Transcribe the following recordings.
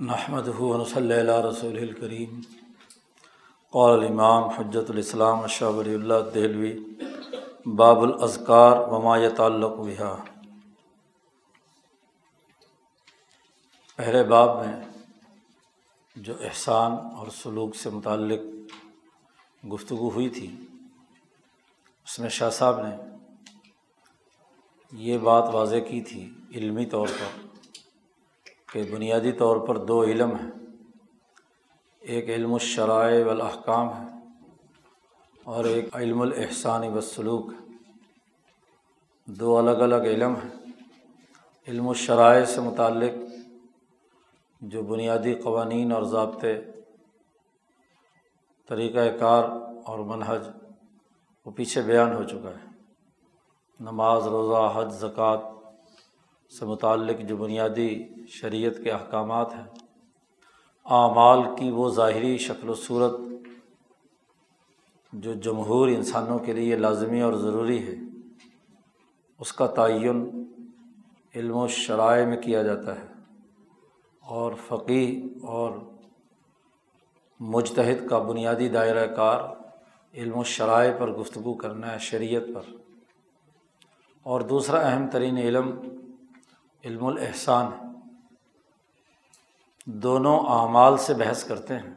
نحمد صلی اللہ رسول الکریم قول امام حجت الاسلام اشہ ولی اللہ دہلوی، باب الاذکار وما تعلق بہا. پہلے باب میں جو احسان اور سلوک سے متعلق گفتگو ہوئی تھی، اس میں شاہ صاحب نے یہ بات واضح کی تھی علمی طور پر۔ کہ بنیادی طور پر دو علم ہیں۔ ایک علم الشرائع والاحکام ہے اور ایک علم الاحسان وسلوک ہے دو الگ الگ علم ہیں۔ علم الشرائع سے متعلق جو بنیادی قوانین اور ضابطے طریقۂ کار اور منحج وہ پیچھے بیان ہو چکا ہے۔ نماز، روزہ، حج، زکوٰۃ سے متعلق جو بنیادی شریعت کے احکامات ہیں، اعمال کی وہ ظاہری شکل و صورت جو جمہور انسانوں کے لیے لازمی اور ضروری ہے، اس کا تعین علم و شرائع میں کیا جاتا ہے اور فقی اور مجتہد کا بنیادی دائرۂ کار علم و شرائع پر گفتگو کرنا ہے شریعت پر۔ اور دوسرا اہم ترین علم علم الاحسان دونوں اعمال سے بحث کرتے ہیں،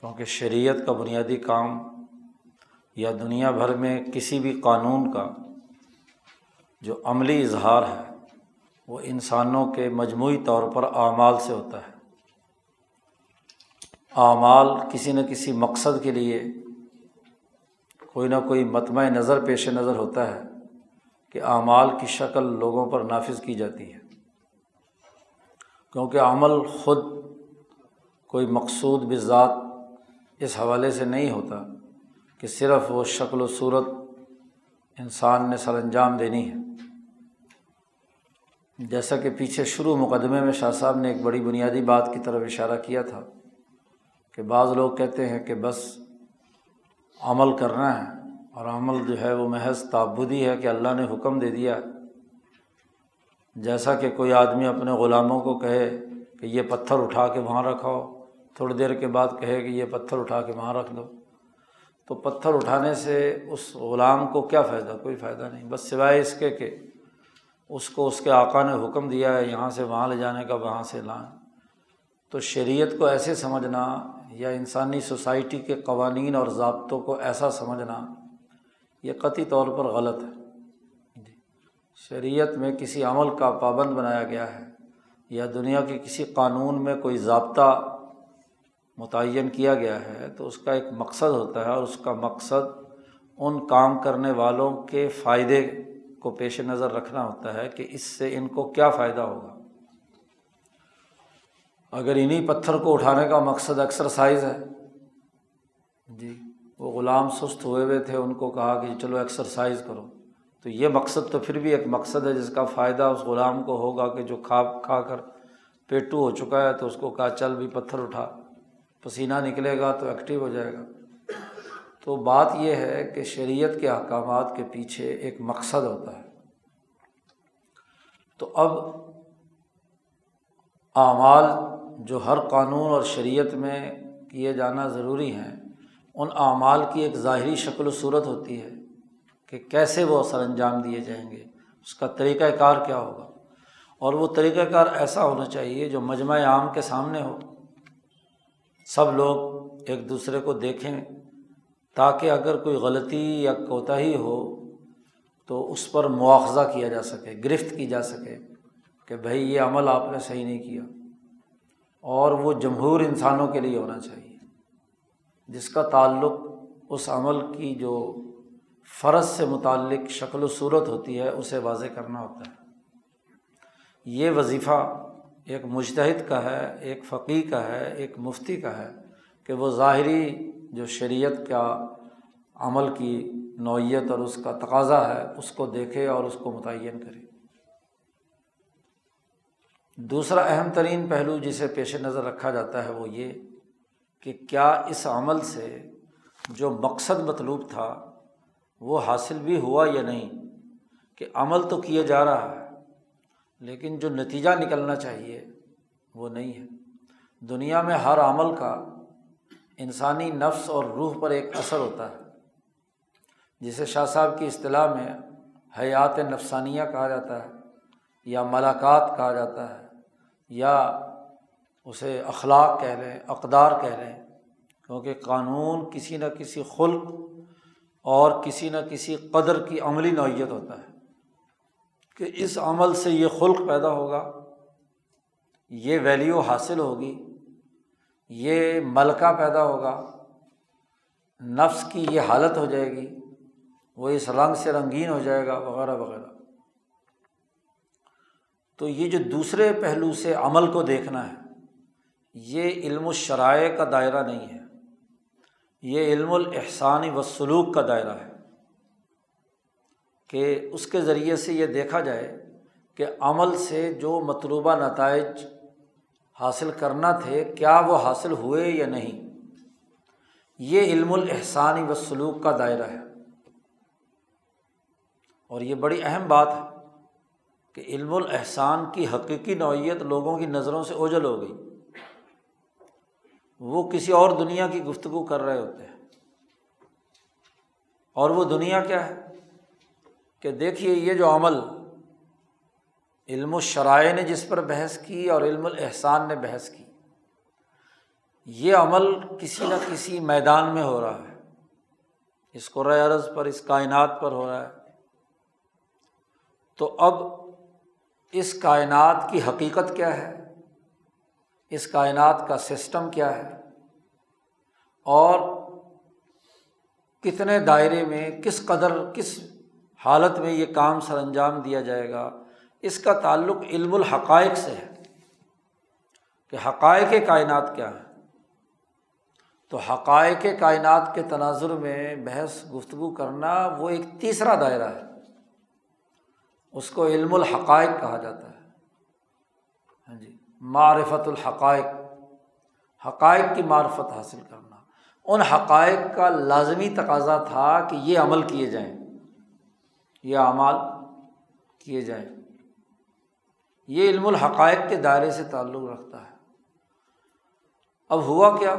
کیونکہ شریعت کا بنیادی کام یا دنیا بھر میں کسی بھی قانون کا جو عملی اظہار ہے، وہ انسانوں کے مجموعی طور پر اعمال سے ہوتا ہے۔ اعمال کسی نہ کسی مقصد کے لیے کوئی نہ کوئی متمع نظر، پیش نظر ہوتا ہے۔ کہ اعمال کی شکل لوگوں پر نافذ کی جاتی ہے۔ کیونکہ عمل خود کوئی مقصود بذات اس حوالے سے نہیں ہوتا کہ صرف وہ شکل و صورت انسان نے سر انجام دینی ہے۔ جیسا کہ پیچھے شروع مقدمے میں شاہ صاحب نے ایک بڑی بنیادی بات کی طرف اشارہ کیا تھا کہ بعض لوگ کہتے ہیں کہ بس عمل کرنا ہے۔ اور عمل جو ہے وہ محض تعبدی ہے کہ اللہ نے حکم دے دیا۔ جیسا کہ کوئی آدمی اپنے غلاموں کو کہے کہ یہ پتھر اٹھا کے وہاں رکھاؤ، تھوڑی دیر کے بعد کہے کہ یہ پتھر اٹھا کے وہاں رکھ دو۔ تو پتھر اٹھانے سے اس غلام کو کیا فائدہ؟ کوئی فائدہ نہیں۔ بس سوائے اس کے کہ اس کو اس کے آقا نے حکم دیا ہے، یہاں سے وہاں لے جانے کا، وہاں سے لائیں تو شریعت کو ایسے سمجھنا یا انسانی سوسائٹی کے قوانین اور ضابطوں کو ایسا سمجھنا یہ قطعی طور پر غلط ہے۔ جی۔ شریعت میں کسی عمل کا پابند بنایا گیا ہے یا دنیا کے کسی قانون میں کوئی ضابطہ متعین کیا گیا ہے تو اس کا ایک مقصد ہوتا ہے اور اس کا مقصد ان کام کرنے والوں کے فائدے کو پیش نظر رکھنا ہوتا ہے کہ اس سے ان کو کیا فائدہ ہوگا۔ اگر انہیں پتھر کو اٹھانے کا مقصد ایکسرسائز ہے وہ غلام سست ہوئے ہوئے تھے، ان کو کہا کہ جی چلو ایکسرسائز کرو۔ تو یہ مقصد تو پھر بھی ایک مقصد ہے، جس کا فائدہ اس غلام کو ہوگا کہ جو کھا کھا کر پیٹو ہو چکا ہے تو اس کو کہا چل بھی پتھر اٹھا، پسینہ نکلے گا تو ایکٹیو ہو جائے گا۔ تو بات یہ ہے کہ شریعت کے احکامات کے پیچھے ایک مقصد ہوتا ہے۔ تو اب اعمال جو ہر قانون اور شریعت میں کیے جانا ضروری ہیں ان اعمال کی ایک ظاہری شکل و صورت ہوتی ہے کہ کیسے وہ سر انجام دیے جائیں گے، اس کا طریقۂ کار کیا ہوگا؟ اور وہ طریقۂ کار ایسا ہونا چاہیے جو مجمع عام کے سامنے ہو۔ سب لوگ ایک دوسرے کو دیکھیں تاکہ اگر کوئی غلطی یا کوتاہی ہو تو اس پر مواخذہ کیا جا سکے، گرفت کی جا سکے کہ بھائی یہ عمل آپ نے صحیح نہیں کیا۔ اور وہ جمہور انسانوں کے لیے ہونا چاہیے۔ جس کا تعلق اس عمل کی جو فرض سے متعلق شکل و صورت ہوتی ہے، اسے واضح کرنا ہوتا ہے۔ یہ وظیفہ ایک مشتحد کا ہے، ایک فقی کا ہے، ایک مفتی کا ہے کہ وہ ظاہری جو شریعت کا عمل کی نوعیت اور اس کا تقاضا ہے، اس کو دیکھے اور اس کو متعین کرے۔ دوسرا اہم ترین پہلو جسے پیش نظر رکھا جاتا ہے وہ یہ کہ کیا اس عمل سے جو مقصد مطلوب تھا وہ حاصل بھی ہوا یا نہیں؟ کہ عمل تو کیا جا رہا ہے، لیکن جو نتیجہ نکلنا چاہیے وہ نہیں ہے۔ دنیا میں ہر عمل کا انسانی نفس اور روح پر ایک اثر ہوتا ہے، جسے شاہ صاحب کی اصطلاح میں حیات نفسانیہ کہا جاتا ہے یا ملاقات کہا جاتا ہے یا اسے اخلاق کہہ لیں، اقدار کہہ لیں، کیونکہ قانون کسی نہ کسی خلق اور کسی نہ کسی قدر کی عملی نوعیت ہوتا ہے کہ اس عمل سے یہ خلق پیدا ہوگا، یہ ویلیو حاصل ہوگی، یہ ملکہ پیدا ہوگا، نفس کی یہ حالت ہو جائے گی، وہ اس رنگ سے رنگین ہو جائے گا، وغیرہ وغیرہ۔ تو یہ جو دوسرے پہلو سے عمل کو دیکھنا ہے یہ علم الشرائع کا دائرہ نہیں ہے۔ یہ علم الاحسانی و سلوک کا دائرہ ہے۔ کہ اس کے ذریعے سے یہ دیکھا جائے کہ عمل سے جو مطلوبہ نتائج حاصل کرنا تھے، کیا وہ حاصل ہوئے یا نہیں؟ یہ علم الاحسانی و سلوک کا دائرہ ہے۔ اور یہ بڑی اہم بات ہے کہ علم الاحسان کی حقیقی نوعیت لوگوں کی نظروں سے اوجل ہو گئی۔ وہ کسی اور دنیا کی گفتگو کر رہے ہوتے ہیں۔ اور وہ دنیا کیا ہے؟ کہ دیکھیے یہ جو عمل، علم الشرائع نے جس پر بحث کی اور علم الاحسان نے بحث کی، یہ عمل کسی نہ کسی میدان میں ہو رہا ہے۔ اس کو عرض پر، اس کائنات پر ہو رہا ہے۔ تو اب اس کائنات کی حقیقت کیا ہے؟ اس کائنات کا سسٹم کیا ہے اور کتنے دائرے میں کس قدر کس حالت میں یہ کام سر انجام دیا جائے گا، اس کا تعلق علم الحقائق سے ہے کہ حقائق کائنات کیا ہے تو حقائق کائنات کے تناظر میں بحث گفتگو کرنا وہ ایک تیسرا دائرہ ہے، اس کو علم الحقائق کہا جاتا ہے۔ ہاں جی۔ معرفت الحقائق، حقائق کی معرفت حاصل کرنا۔ ان حقائق کا لازمی تقاضا تھا کہ یہ عمل کیے جائیں، یہ اعمال کیے جائیں۔ یہ علم الحقائق کے دائرے سے تعلق رکھتا ہے۔ اب ہوا کیا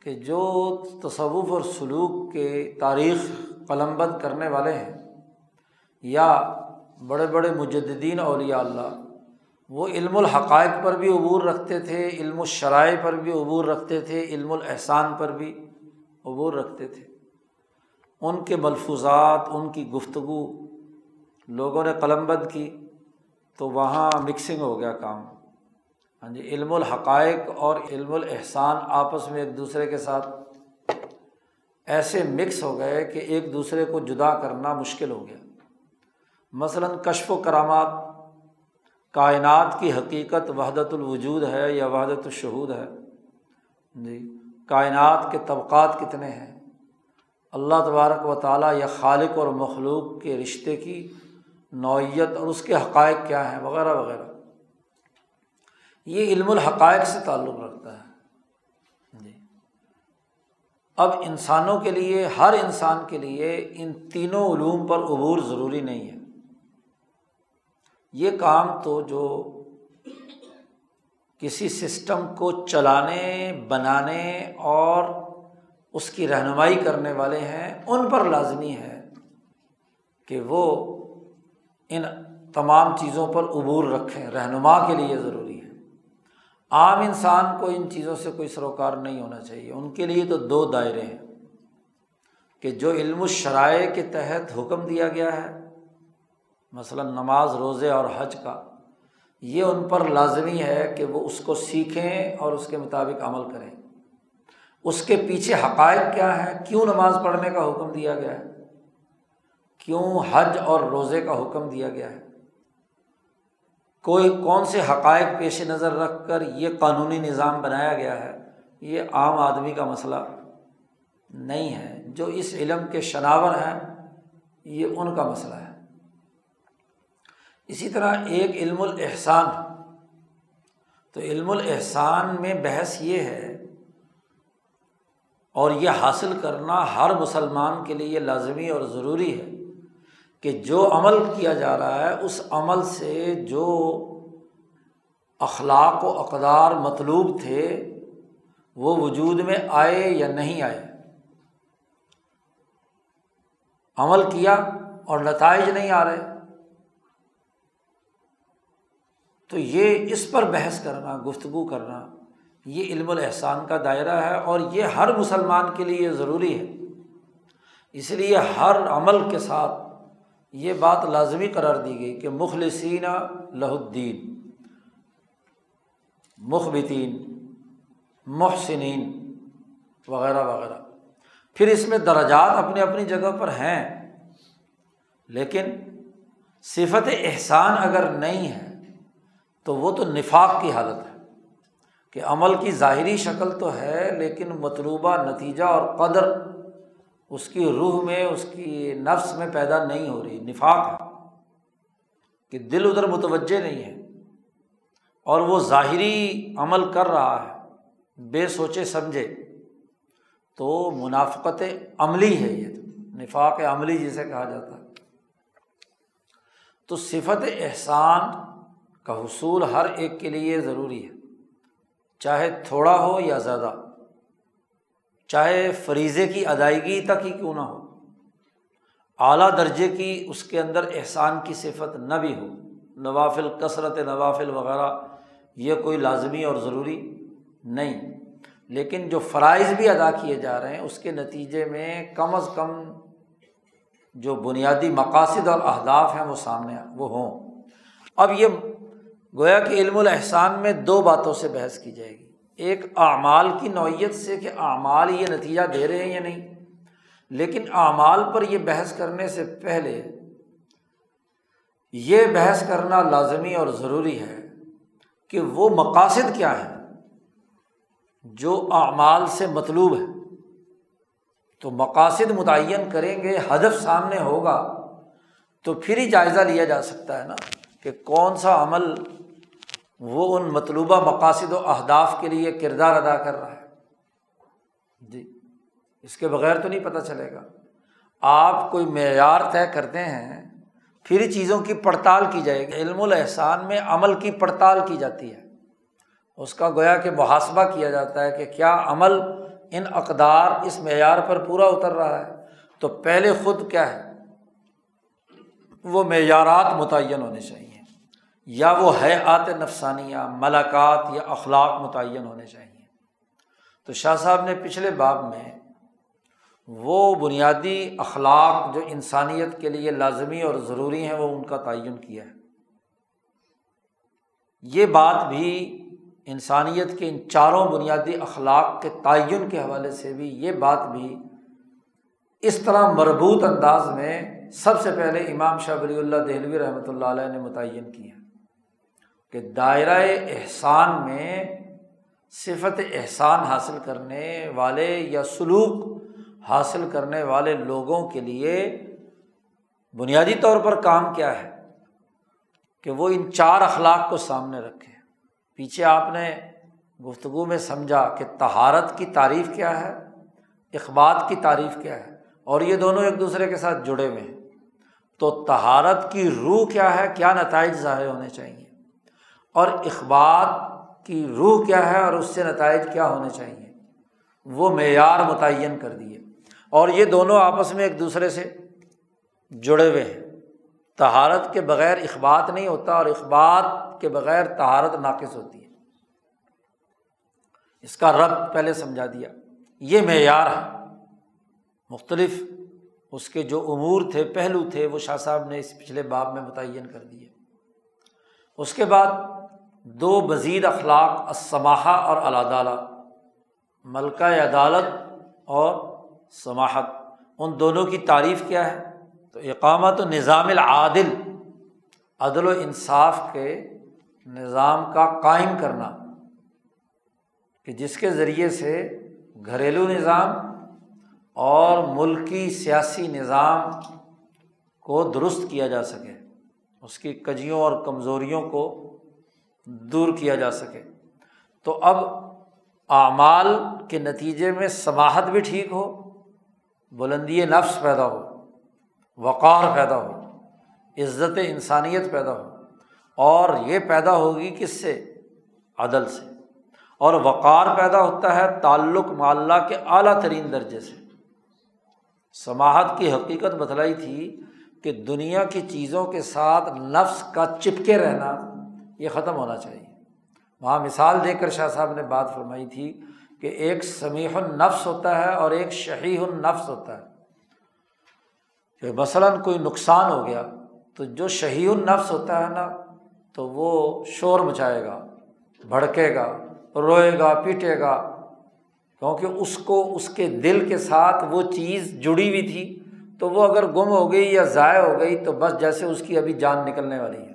کہ جو تصوف اور سلوک کے تاریخ قلم بند کرنے والے ہیں یا بڑے بڑے مجدین اولیاء اللہ وہ علم الحقائق پر بھی عبور رکھتے تھے، علم الشرائع پر بھی عبور رکھتے تھے، علم الاحسان پر بھی عبور رکھتے تھے۔ ان کے ملفوظات، ان کی گفتگو لوگوں نے قلم بند کی تو وہاں مکسنگ ہو گیا کام۔ ہاں جی علم الحقائق اور علم الاحسان آپس میں ایک دوسرے کے ساتھ ایسے مکس ہو گئے کہ ایک دوسرے کو جدا کرنا مشکل ہو گیا۔ مثلاً کشف و کرامات کائنات کی حقیقت وحدت الوجود ہے یا وحدت الشہود ہے؟ جی کائنات کے طبقات کتنے ہیں؟ اللہ تبارک و تعالیٰ یا خالق اور مخلوق کے رشتے کی نوعیت اور اس کے حقائق کیا ہیں؟ وغیرہ وغیرہ۔ یہ علم الحقائق سے تعلق رکھتا ہے۔ جی۔ اب انسانوں کے لیے، ہر انسان کے لیے ان تینوں علوم پر عبور ضروری نہیں ہے۔ یہ کام تو جو کسی سسٹم کو چلانے، بنانے اور اس کی رہنمائی کرنے والے ہیں، ان پر لازمی ہے کہ وہ ان تمام چیزوں پر عبور رکھیں، رہنما کے لیے ضروری ہے۔ عام انسان کو ان چیزوں سے کوئی سروکار نہیں ہونا چاہیے۔ ان کے لیے تو دو دائرے ہیں کہ جو علم الشرائع کے تحت حکم دیا گیا ہے مثلاً نماز روزے اور حج کا، یہ ان پر لازمی ہے کہ وہ اس کو سیکھیں اور اس کے مطابق عمل کریں۔ اس کے پیچھے حقائق کیا ہے کیوں نماز پڑھنے کا حکم دیا گیا ہے؟ کیوں حج اور روزے کا حکم دیا گیا ہے؟ کوئی، کون سے حقائق پیش نظر رکھ کر یہ قانونی نظام بنایا گیا ہے؟ یہ عام آدمی کا مسئلہ نہیں ہے۔ جو اس علم کے شناور ہیں، یہ ان کا مسئلہ ہے۔ اسی طرح ایک علم الاحسان۔ تو علم الاحسان میں بحث یہ ہے اور یہ حاصل کرنا ہر مسلمان کے لیے لازمی اور ضروری ہے کہ جو عمل کیا جا رہا ہے، اس عمل سے جو اخلاق و اقدار مطلوب تھے، وہ وجود میں آئے یا نہیں آئے۔ عمل کیا اور نتائج نہیں آ رہے۔ تو یہ اس پر بحث کرنا، گفتگو کرنا، یہ علم الاحسان کا دائرہ ہے اور یہ ہر مسلمان کے لیے ضروری ہے۔ اس لیے ہر عمل کے ساتھ یہ بات لازمی قرار دی گئی کہ مخلصین لہ الدین، مخبتین، محسنین وغیرہ وغیرہ۔ پھر اس میں درجات اپنی اپنی جگہ پر ہیں، لیکن صفت احسان اگر نہیں ہے تو وہ تو نفاق کی حالت ہے کہ عمل کی ظاہری شکل تو ہے، لیکن مطلوبہ نتیجہ اور قدر اس کی روح میں، اس کی نفس میں پیدا نہیں ہو رہی، نفاق ہے کہ دل ادھر متوجہ نہیں ہے اور وہ ظاہری عمل کر رہا ہے، بے سوچے سمجھے، تو منافقت عملی ہے یہ نفاق عملی جسے کہا جاتا ہے۔ تو صفت احسان کا حصول ہر ایک کے لیے ضروری ہے۔ چاہے تھوڑا ہو یا زیادہ، چاہے فریضے کی ادائیگی تک ہی کیوں نہ ہو، اعلیٰ درجے کی اس کے اندر احسان کی صفت نہ بھی ہو، نوافل کثرت، نوافل وغیرہ، یہ کوئی لازمی اور ضروری نہیں۔ لیکن جو فرائض بھی ادا کیے جا رہے ہیں، اس کے نتیجے میں کم از کم جو بنیادی مقاصد اور اہداف ہیں وہ سامنے وہ ہوں۔ اب یہ گویا کہ علم الاحسان میں دو باتوں سے بحث کی جائے گی۔ ایک اعمال کی نوعیت سے کہ اعمال یہ نتیجہ دے رہے ہیں یا نہیں، لیکن اعمال پر یہ بحث کرنے سے پہلے یہ بحث کرنا لازمی اور ضروری ہے کہ وہ مقاصد کیا ہے جو اعمال سے مطلوب ہے تو مقاصد متعین کریں گے، ہدف سامنے ہوگا تو پھر ہی جائزہ لیا جا سکتا ہے نا کہ کون سا عمل وہ ان مطلوبہ مقاصد و اہداف کے لیے کردار ادا کر رہا ہے۔ جی اس کے بغیر تو نہیں پتہ چلے گا۔ آپ کوئی معیار طے کرتے ہیں، پھر چیزوں کی پڑتال کی جائے گی۔ علم الاحسان میں عمل کی پڑتال کی جاتی ہے۔ اس کا گویا کہ محاسبہ کیا جاتا ہے کہ کیا عمل ان اقدار اس معیار پر پورا اتر رہا ہے۔ تو پہلے خود کیا ہے؟ وہ معیارات متعین ہونے چاہیے۔ یا وہ ہے آت نفسانیہ، ملاقات یا اخلاق متعین ہونے چاہیے۔ تو شاہ صاحب نے پچھلے باب میں وہ بنیادی اخلاق جو انسانیت کے لیے لازمی اور ضروری ہیں، وہ ان کا تعین کیا ہے۔ یہ بات بھی انسانیت کے ان چاروں بنیادی اخلاق کے تعین کے حوالے سے بھی، یہ بات بھی اس طرح مربوط انداز میں سب سے پہلے امام شاہ ولی اللہ دہلوی رحمۃ اللہ علیہ نے متعین کیا کہ دائرۂ احسان میں صفت احسان حاصل کرنے والے یا سلوک حاصل کرنے والے لوگوں کے لیے بنیادی طور پر کام کیا ہے کہ وہ ان چار اخلاق کو سامنے رکھے۔ پیچھے آپ نے گفتگو میں سمجھا کہ تہارت کی تعریف کیا ہے، اخبات کی تعریف کیا ہے اور یہ دونوں ایک دوسرے کے ساتھ جڑے ہوئے ہیں۔ تو تہارت کی روح کیا ہے؟ کیا نتائج ظاہر ہونے چاہیے اور اخبار کی روح کیا ہے اور اس سے نتائج کیا ہونے چاہیے؟ وہ معیار متعین کر دیے۔ اور یہ دونوں آپس میں ایک دوسرے سے جڑے ہوئے ہیں۔ تہارت کے بغیر اخبات نہیں ہوتا اور اخبات کے بغیر تہارت ناقص ہوتی ہے۔ اس کا رب پہلے سمجھا دیا۔ یہ معیار ہے۔ مختلف اس کے جو امور تھے، پہلو تھے، وہ شاہ صاحب نے اس پچھلے باب میں متعین کر دیے۔ اس کے بعد دو مزید اخلاق اسماحہ اور العدالہ۔ ملکہ عدالت اور سماحت ان دونوں کی تعریف کیا ہے؟ تو اقامت و نظام العادل، عدل و انصاف کے نظام کا قائم کرنا۔ کہ جس کے ذریعے سے گھریلو نظام اور ملکی سیاسی نظام کو درست کیا جا سکے، اس کی کجیوں اور کمزوریوں کو دور کیا جا سکے۔ تو اب اعمال کے نتیجے میں سماہت بھی ٹھیک ہو، بلندی نفس پیدا ہو، وقار پیدا ہو، عزت انسانیت پیدا ہو، اور یہ پیدا ہوگی کس سے؟ عدل سے۔ اور وقار پیدا ہوتا ہے تعلق معلّہ کے اعلیٰ ترین درجے سے۔ سماہت کی حقیقت بتلائی تھی کہ دنیا کی چیزوں کے ساتھ نفس کا چپکے رہنا یہ ختم ہونا چاہیے۔ وہاں مثال دے کر شاہ صاحب نے بات فرمائی تھی کہ ایک سمیح النفس ہوتا ہے اور ایک شہی النفس ہوتا ہے۔ کہ مثلاً کوئی نقصان ہو گیا تو جو شہی النفس ہوتا ہے نا، تو وہ شور مچائے گا، بھڑکے گا، روئے گا، پیٹے گا۔ کیونکہ اس کو، اس کے دل کے ساتھ وہ چیز جڑی ہوئی تھی، تو وہ اگر گم ہو گئی یا ضائع ہو گئی تو بس جیسے اس کی ابھی جان نکلنے والی ہے۔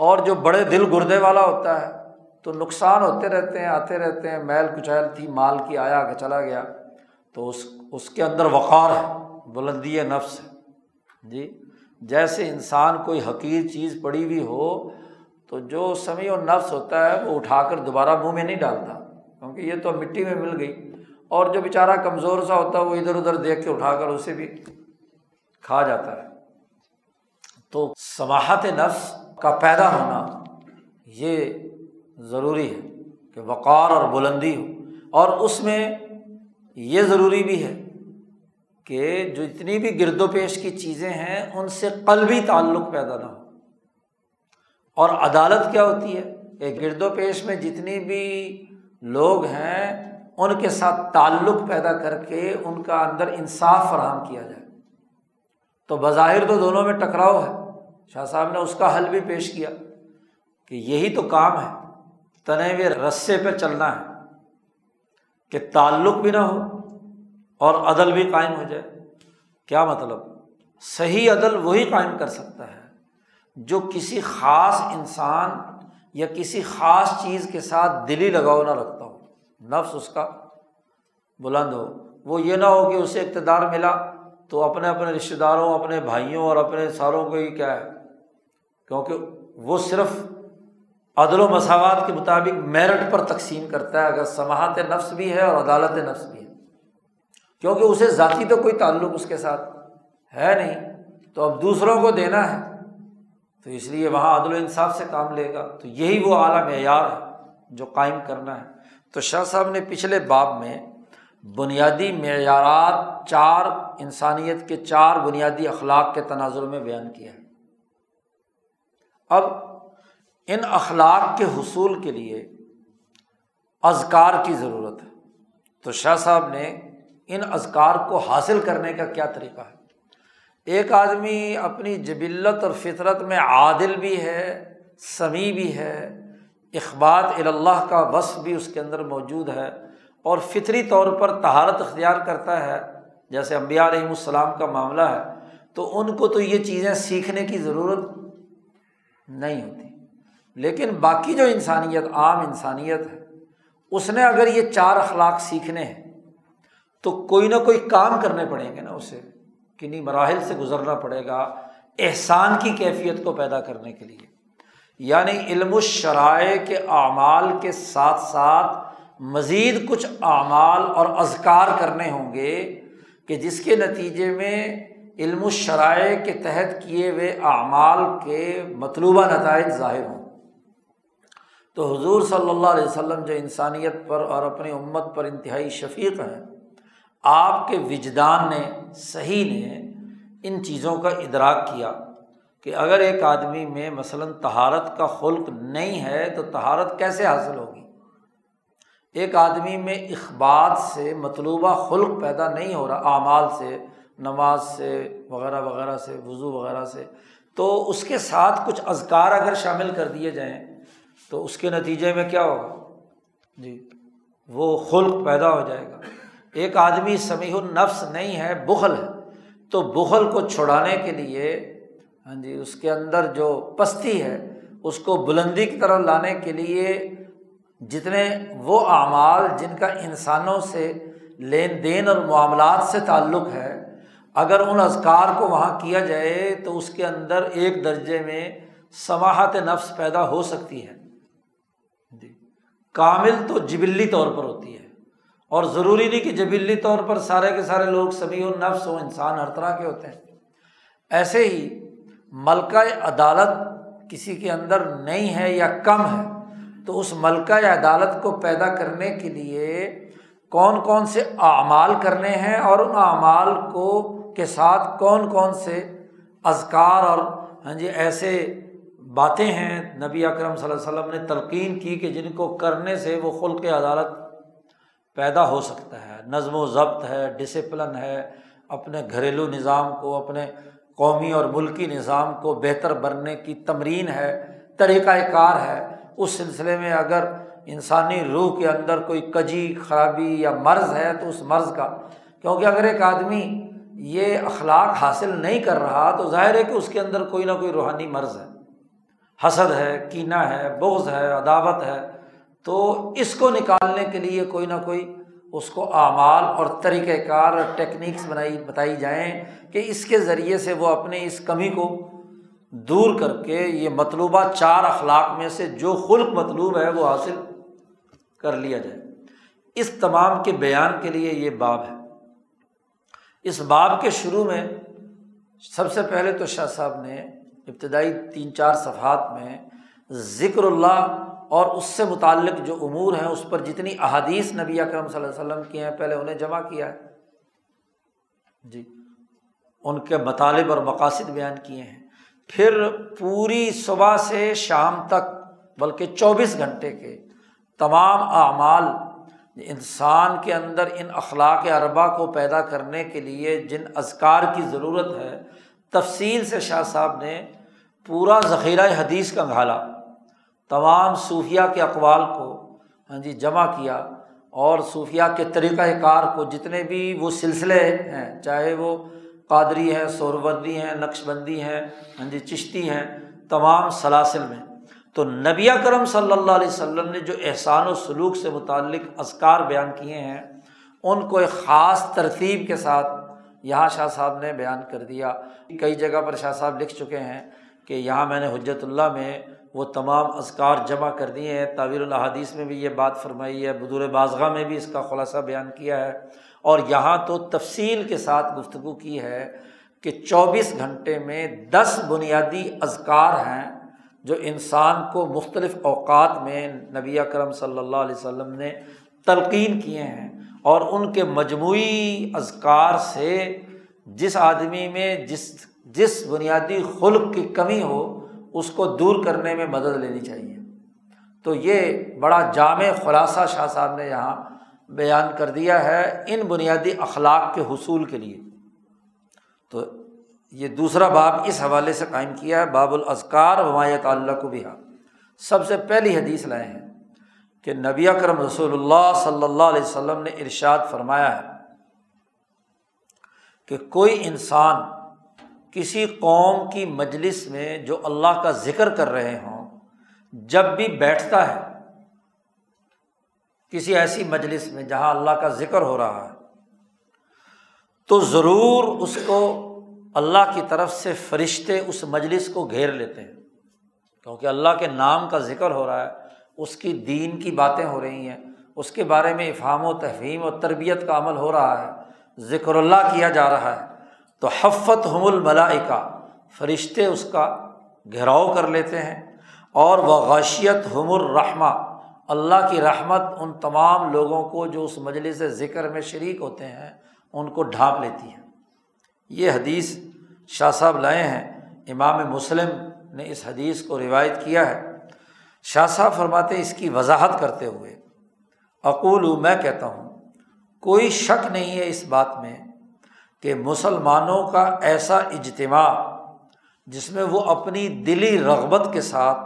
اور جو بڑے دل گردے والا ہوتا ہے، تو نقصان ہوتے رہتے ہیں، آتے رہتے ہیں۔ میل کچیل تھی، مال کی آیا کہ چلا گیا۔ تو اس اس کے اندر وقار ہے، بلندی نفس ہے۔ جی جیسے انسان کوئی حقیر چیز پڑی ہوئی ہو، تو جو سمیع و نفس ہوتا ہے، وہ اٹھا کر دوبارہ منہ میں نہیں ڈالتا۔ کیونکہ یہ تو مٹی میں مل گئی۔ اور جو بیچارہ کمزور سا ہوتا ہے، وہ ادھر ادھر دیکھ کے اٹھا کر اسے بھی کھا جاتا ہے۔ تو سماحت نفس کا پیدا ہونا یہ ضروری ہے کہ وقار اور بلندی ہو۔ اور اس میں یہ ضروری بھی ہے کہ جو اتنی بھی گرد و پیش کی چیزیں ہیں، ان سے قلبی تعلق پیدا نہ ہو۔ اور عدالت کیا ہوتی ہے؟ کہ گرد و پیش میں جتنی بھی لوگ ہیں، ان کے ساتھ تعلق پیدا کر کے ان کا اندر انصاف فراہم کیا جائے۔ تو بظاہر تو دونوں میں ٹکراؤ ہے۔ شاہ صاحب نے اس کا حل بھی پیش کیا کہ یہی تو کام ہے تنے ہوئے رسے پہ چلنا ہے، کہ تعلق بھی نہ ہو اور عدل بھی قائم ہو جائے۔ کیا مطلب؟ صحیح عدل وہی قائم کر سکتا ہے جو کسی خاص انسان یا کسی خاص چیز کے ساتھ دلی لگاؤ نہ رکھتا ہو۔ نفس اس کا بلند ہو۔ وہ یہ نہ ہو کہ اسے اقتدار ملا۔ تو اپنے اپنے رشتے داروں، اپنے بھائیوں اور اپنے ساروں کو ہی کیا ہے؟ کیونکہ وہ صرف عدل و مساوات کے مطابق میرٹ پر تقسیم کرتا ہے، اگر سماعت نفس بھی ہے اور عدالت نفس بھی ہے۔ کیونکہ اسے ذاتی تو کوئی تعلق اس کے ساتھ ہے نہیں، تو اب دوسروں کو دینا ہے۔ تو اس لیے وہاں عدل و انصاف سے کام لے گا۔ تو یہی وہ اعلیٰ معیار ہے جو قائم کرنا ہے۔ تو شاہ صاحب نے پچھلے باب میں بنیادی معیارات چار انسانیت کے چار بنیادی اخلاق کے تناظر میں بیان کیا ہے اب ان اخلاق کے حصول کے لیے ازکار کی ضرورت ہے۔ تو شاہ صاحب نے ان ازکار کو حاصل کرنے کا کیا طریقہ ہے؟ ایک آدمی اپنی جبلت اور فطرت میں عادل بھی ہے، سمیع بھی ہے، اخبات اللہ کا وصف بھی اس کے اندر موجود ہے۔ اور فطری طور پر تہارت اختیار کرتا ہے، جیسے امبیا علیہم السلام کا معاملہ ہے، تو ان کو تو یہ چیزیں سیکھنے کی ضرورت نہیں ہوتی۔ لیکن باقی جو انسانیت، عام انسانیت ہے، اس نے اگر یہ چار اخلاق سیکھنے ہیں، تو کوئی نہ کوئی کام کرنے پڑیں گے نا اسے۔ کنہیں مراحل سے گزرنا پڑے گا احسان کی کیفیت کو پیدا کرنے کے لیے۔ یعنی علم الشرائع کے اعمال کے ساتھ ساتھ مزید کچھ اعمال اور اذکار کرنے ہوں گے کہ جس کے نتیجے میں علم الشرائع کے تحت کیے ہوئے اعمال کے مطلوبہ نتائج ظاہر ہوں۔ تو حضور صلی اللہ علیہ وسلم جو انسانیت پر اور اپنی امت پر انتہائی شفیق ہیں، آپ کے وجدان نے، صحیح نے ان چیزوں کا ادراک کیا کہ اگر ایک آدمی میں مثلاً تہارت کا خلق نہیں ہے تو تہارت کیسے حاصل ہوگی؟ ایک آدمی میں اخبار سے مطلوبہ خلق پیدا نہیں ہو رہا، اعمال سے، نماز سے، وغیرہ وغیرہ سے، وضو وغیرہ سے، تو اس کے ساتھ کچھ ازکار اگر شامل کر دیے جائیں تو اس کے نتیجے میں کیا ہوگا؟ جی وہ خلق پیدا ہو جائے گا۔ ایک آدمی سمیع النفس نہیں ہے، بخل ہے، تو بخل کو چھڑانے کے لیے ہاں جی اس کے اندر جو پستی ہے، اس کو بلندی کی طرف لانے کے لیے جتنے وہ اعمال جن کا انسانوں سے لین دین اور معاملات سے تعلق ہے، اگر ان ازکار کو وہاں کیا جائے تو اس کے اندر ایک درجے میں سماہت نفس پیدا ہو سکتی ہے۔ جی۔ کامل تو جبلی طور پر ہوتی ہے۔ اور ضروری نہیں کہ جبلی طور پر سارے کے سارے لوگ سبھی و نفس ہو انسان ہر طرح کے ہوتے ہیں۔ ایسے ہی ملکہ عدالت کسی کے اندر نہیں ہے یا کم ہے۔ تو اس ملکہ یا عدالت کو پیدا کرنے کے لیے کون کون سے اعمال کرنے ہیں اور ان اعمال کو کے ساتھ کون کون سے اذکار اور ہاں جی ایسے باتیں ہیں نبی اکرم صلی اللہ علیہ وسلم نے تلقین کی کہ جن کو کرنے سے وہ خلق عدالت پیدا ہو سکتا ہے۔ نظم و ضبط ہے ڈسپلن ہے، اپنے گھریلو نظام کو، اپنے قومی اور ملکی نظام کو بہتر بننے کی تمرین ہے طریقۂ کار ہے۔ اس سلسلے میں اگر انسانی روح کے اندر کوئی کجی، خرابی یا مرض ہے تو اس مرض کا، کیونکہ اگر ایک آدمی یہ اخلاق حاصل نہیں کر رہا تو ظاہر ہے کہ اس کے اندر کوئی نہ کوئی روحانی مرض ہے۔ حسد ہے کینا ہے، بغض ہے، عداوت ہے، تو اس کو نکالنے کے لیے کوئی نہ کوئی اس کو اعمال اور طریقۂ کار اور ٹیکنیکس بنائی، بتائی جائیں کہ اس کے ذریعے سے وہ اپنے اس کمی کو دور کر کے یہ مطلوبہ چار اخلاق میں سے جو خلق مطلوب ہے وہ حاصل کر لیا جائے۔ اس تمام کے بیان کے لیے یہ باب ہے۔ اس باب کے شروع میں سب سے پہلے تو شاہ صاحب نے ابتدائی تین چار صفحات میں ذکر اللہ اور اس سے متعلق جو امور ہیں اس پر جتنی احادیث نبی اکرم صلی اللہ علیہ وسلم کی ہیں پہلے انہیں جمع کیا ہے۔ جی ان کے مطالب اور مقاصد بیان کیے ہیں۔ پھر پوری صبح سے شام تک، بلکہ چوبیس گھنٹے کے تمام اعمال انسان کے اندر ان اخلاق اربا کو پیدا کرنے کے لیے جن اذکار کی ضرورت ہے، تفصیل سے شاہ صاحب نے پورا ذخیرہ حدیث کا گھالا تمام صوفیہ کے اقوال کو ہاں جی جمع کیا اور صوفیہ کے طریقۂ کار کو جتنے بھی وہ سلسلے ہیں، چاہے وہ قادری ہیں، سوروردی ہیں نقش بندی ہیں ہاں جی چشتی ہیں، تمام سلاسل میں۔ تو نبی کرم صلی اللہ علیہ وسلم نے جو احسان و سلوک سے متعلق ازکار بیان کیے ہیں، ان کو ایک خاص ترتیب کے ساتھ یہاں شاہ صاحب نے بیان کر دیا۔ کئی جگہ پر شاہ صاحب لکھ چکے ہیں کہ یہاں میں نے حجرت اللہ میں وہ تمام ازکار جمع کر دیے ہیں۔ تعویر الحادیث میں بھی یہ بات فرمائی ہے، بدور بازگاہ میں بھی اس کا خلاصہ بیان کیا ہے۔ اور یہاں تو تفصیل کے ساتھ گفتگو کی ہے کہ چوبیس گھنٹے میں دس بنیادی اذکار ہیں جو انسان کو مختلف اوقات میں نبی کرم صلی اللہ علیہ وسلم نے تلقین کیے ہیں۔ اور ان کے مجموعی اذکار سے جس آدمی میں جس جس بنیادی خلق کی کمی ہو اس کو دور کرنے میں مدد لینی چاہیے۔ تو یہ بڑا جامع خلاصہ شاہ صاحب نے یہاں بیان کر دیا ہے ان بنیادی اخلاق کے حصول کے لیے۔ تو یہ دوسرا باب اس حوالے سے قائم کیا ہے، باب الازکار ومایت اللہ کو بھی سب سے پہلی حدیث لائے ہیں کہ نبی اکرم رسول اللہ صلی اللہ علیہ وسلم نے ارشاد فرمایا ہے کہ کوئی انسان کسی قوم کی مجلس میں جو اللہ کا ذکر کر رہے ہوں، جب بھی بیٹھتا ہے، کسی ایسی مجلس میں جہاں اللہ کا ذکر ہو رہا ہے، تو ضرور اس کو اللہ کی طرف سے فرشتے اس مجلس کو گھیر لیتے ہیں۔ کیونکہ اللہ کے نام کا ذکر ہو رہا ہے، اس کی دین کی باتیں ہو رہی ہیں، اس کے بارے میں افہام و تفہیم و تربیت کا عمل ہو رہا ہے، ذکر اللہ کیا جا رہا ہے۔ تو حفت ہم الملائکہ، فرشتے اس کا گھیراؤ کر لیتے ہیں، اور وہ غشیت ہم الرحمہ، اللہ کی رحمت ان تمام لوگوں کو جو اس مجلس ذکر میں شریک ہوتے ہیں، ان کو ڈھانپ لیتی ہے یہ حدیث شاہ صاحب لائے ہیں، امام مسلم نے اس حدیث کو روایت کیا ہے۔ شاہ صاحب فرماتے اس کی وضاحت کرتے ہوئے اقول میں کہتا ہوں، کوئی شک نہیں ہے اس بات میں کہ مسلمانوں کا ایسا اجتماع جس میں وہ اپنی دلی رغبت کے ساتھ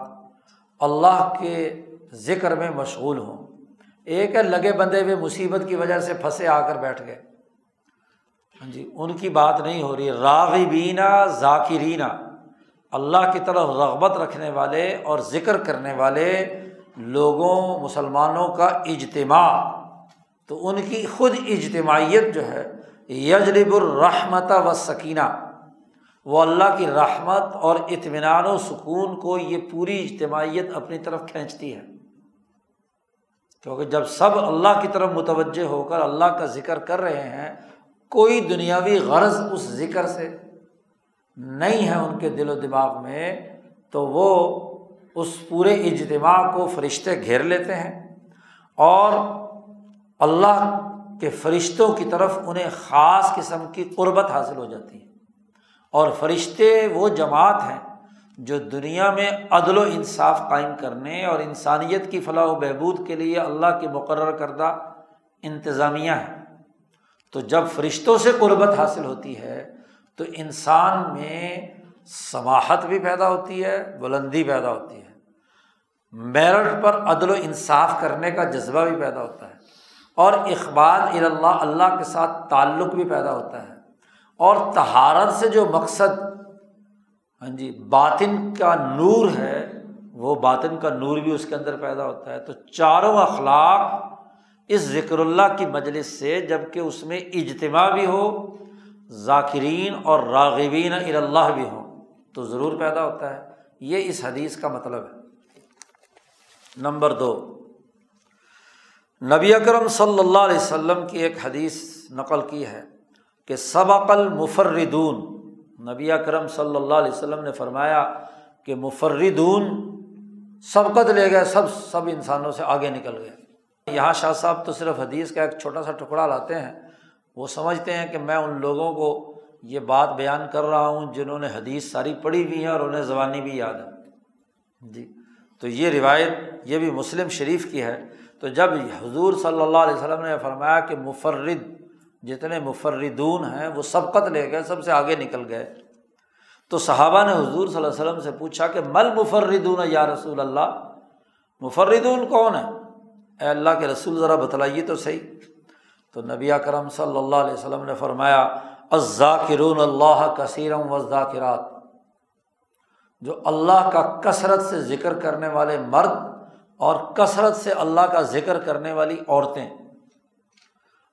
اللہ کے ذکر میں مشغول ہوں۔ ایک ہے لگے بندے ہوئے مصیبت کی وجہ سے پھنسے آ کر بیٹھ گئے۔ ہاں جی ان کی بات نہیں ہو رہی۔ راغبینہ ذاکرینہ اللہ کی طرف رغبت رکھنے والے اور ذکر کرنے والے لوگوں، مسلمانوں کا اجتماع۔ تو ان کی خود اجتماعیت جو ہے یجلب الرحمت و سکینہ۔ وہ اللہ کی رحمت اور اطمینان و سکون کو یہ پوری اجتماعیت اپنی طرف کھینچتی ہے۔ کیونکہ جب سب اللہ کی طرف متوجہ ہو کر اللہ کا ذکر کر رہے ہیں، کوئی دنیاوی غرض اس ذکر سے نہیں ہے ان کے دل و دماغ میں، تو وہ اس پورے اجتماع کو فرشتے گھیر لیتے ہیں اور اللہ کے فرشتوں کی طرف انہیں خاص قسم کی قربت حاصل ہو جاتی ہے۔ اور فرشتے وہ جماعت ہیں جو دنیا میں عدل و انصاف قائم کرنے اور انسانیت کی فلاح و بہبود کے لیے اللہ کے مقرر کردہ انتظامیہ ہے تو جب فرشتوں سے قربت حاصل ہوتی ہے، تو انسان میں سماہت بھی پیدا ہوتی ہے، بلندی پیدا ہوتی ہے۔ میرٹ پر عدل و انصاف کرنے کا جذبہ بھی پیدا ہوتا ہے۔ اور اقبال اللہ اللہ کے ساتھ تعلق بھی پیدا ہوتا ہے اور تہارت سے جو مقصد ہاں جی باطن کا نور ہے، وہ باطن کا نور بھی اس کے اندر پیدا ہوتا ہے۔ تو چاروں اخلاق اس ذکر اللہ کی مجلس سے جبکہ اس میں اجتماع بھی ہو، ذاکرین اور راغبین اللہ بھی ہوں، تو ضرور پیدا ہوتا ہے۔ یہ اس حدیث کا مطلب ہے۔ نمبر دو۔ نبی اکرم صلی اللہ علیہ وسلم کی ایک حدیث نقل کی ہے کہ سبق المفردون، نبی اکرم صلی اللہ علیہ وسلم نے فرمایا کہ مفردون سبقت لے گئے، سب سب انسانوں سے آگے نکل گئے۔ یہاں شاہ صاحب تو صرف حدیث کا ایک چھوٹا سا ٹکڑا لاتے ہیں، وہ سمجھتے ہیں کہ میں ان لوگوں کو یہ بات بیان کر رہا ہوں جنہوں نے حدیث ساری پڑھی ہوئی ہے اور انہیں زبانی بھی یاد ہے۔ جی تو یہ روایت، یہ بھی مسلم شریف کی ہے۔ تو جب حضور صلی اللہ علیہ وسلم نے فرمایا کہ مفرد، جتنے مفردون ہیں، وہ سبقت لے گئے، سب سے آگے نکل گئے۔ تو صحابہ نے حضور صلی اللہ علیہ وسلم سے پوچھا کہ مل مفردون یا رسول اللہ؟ مفردون کون ہے اے اللہ کے رسول ذرا بتلائیے تو صحیح۔ تو نبی کرم صلی اللہ علیہ وسلم نے فرمایا ذاکرون اللہ کثیرم و ذاکرات جو اللہ کا کثرت سے ذکر کرنے والے مرد اور کثرت سے اللہ کا ذکر کرنے والی عورتیں۔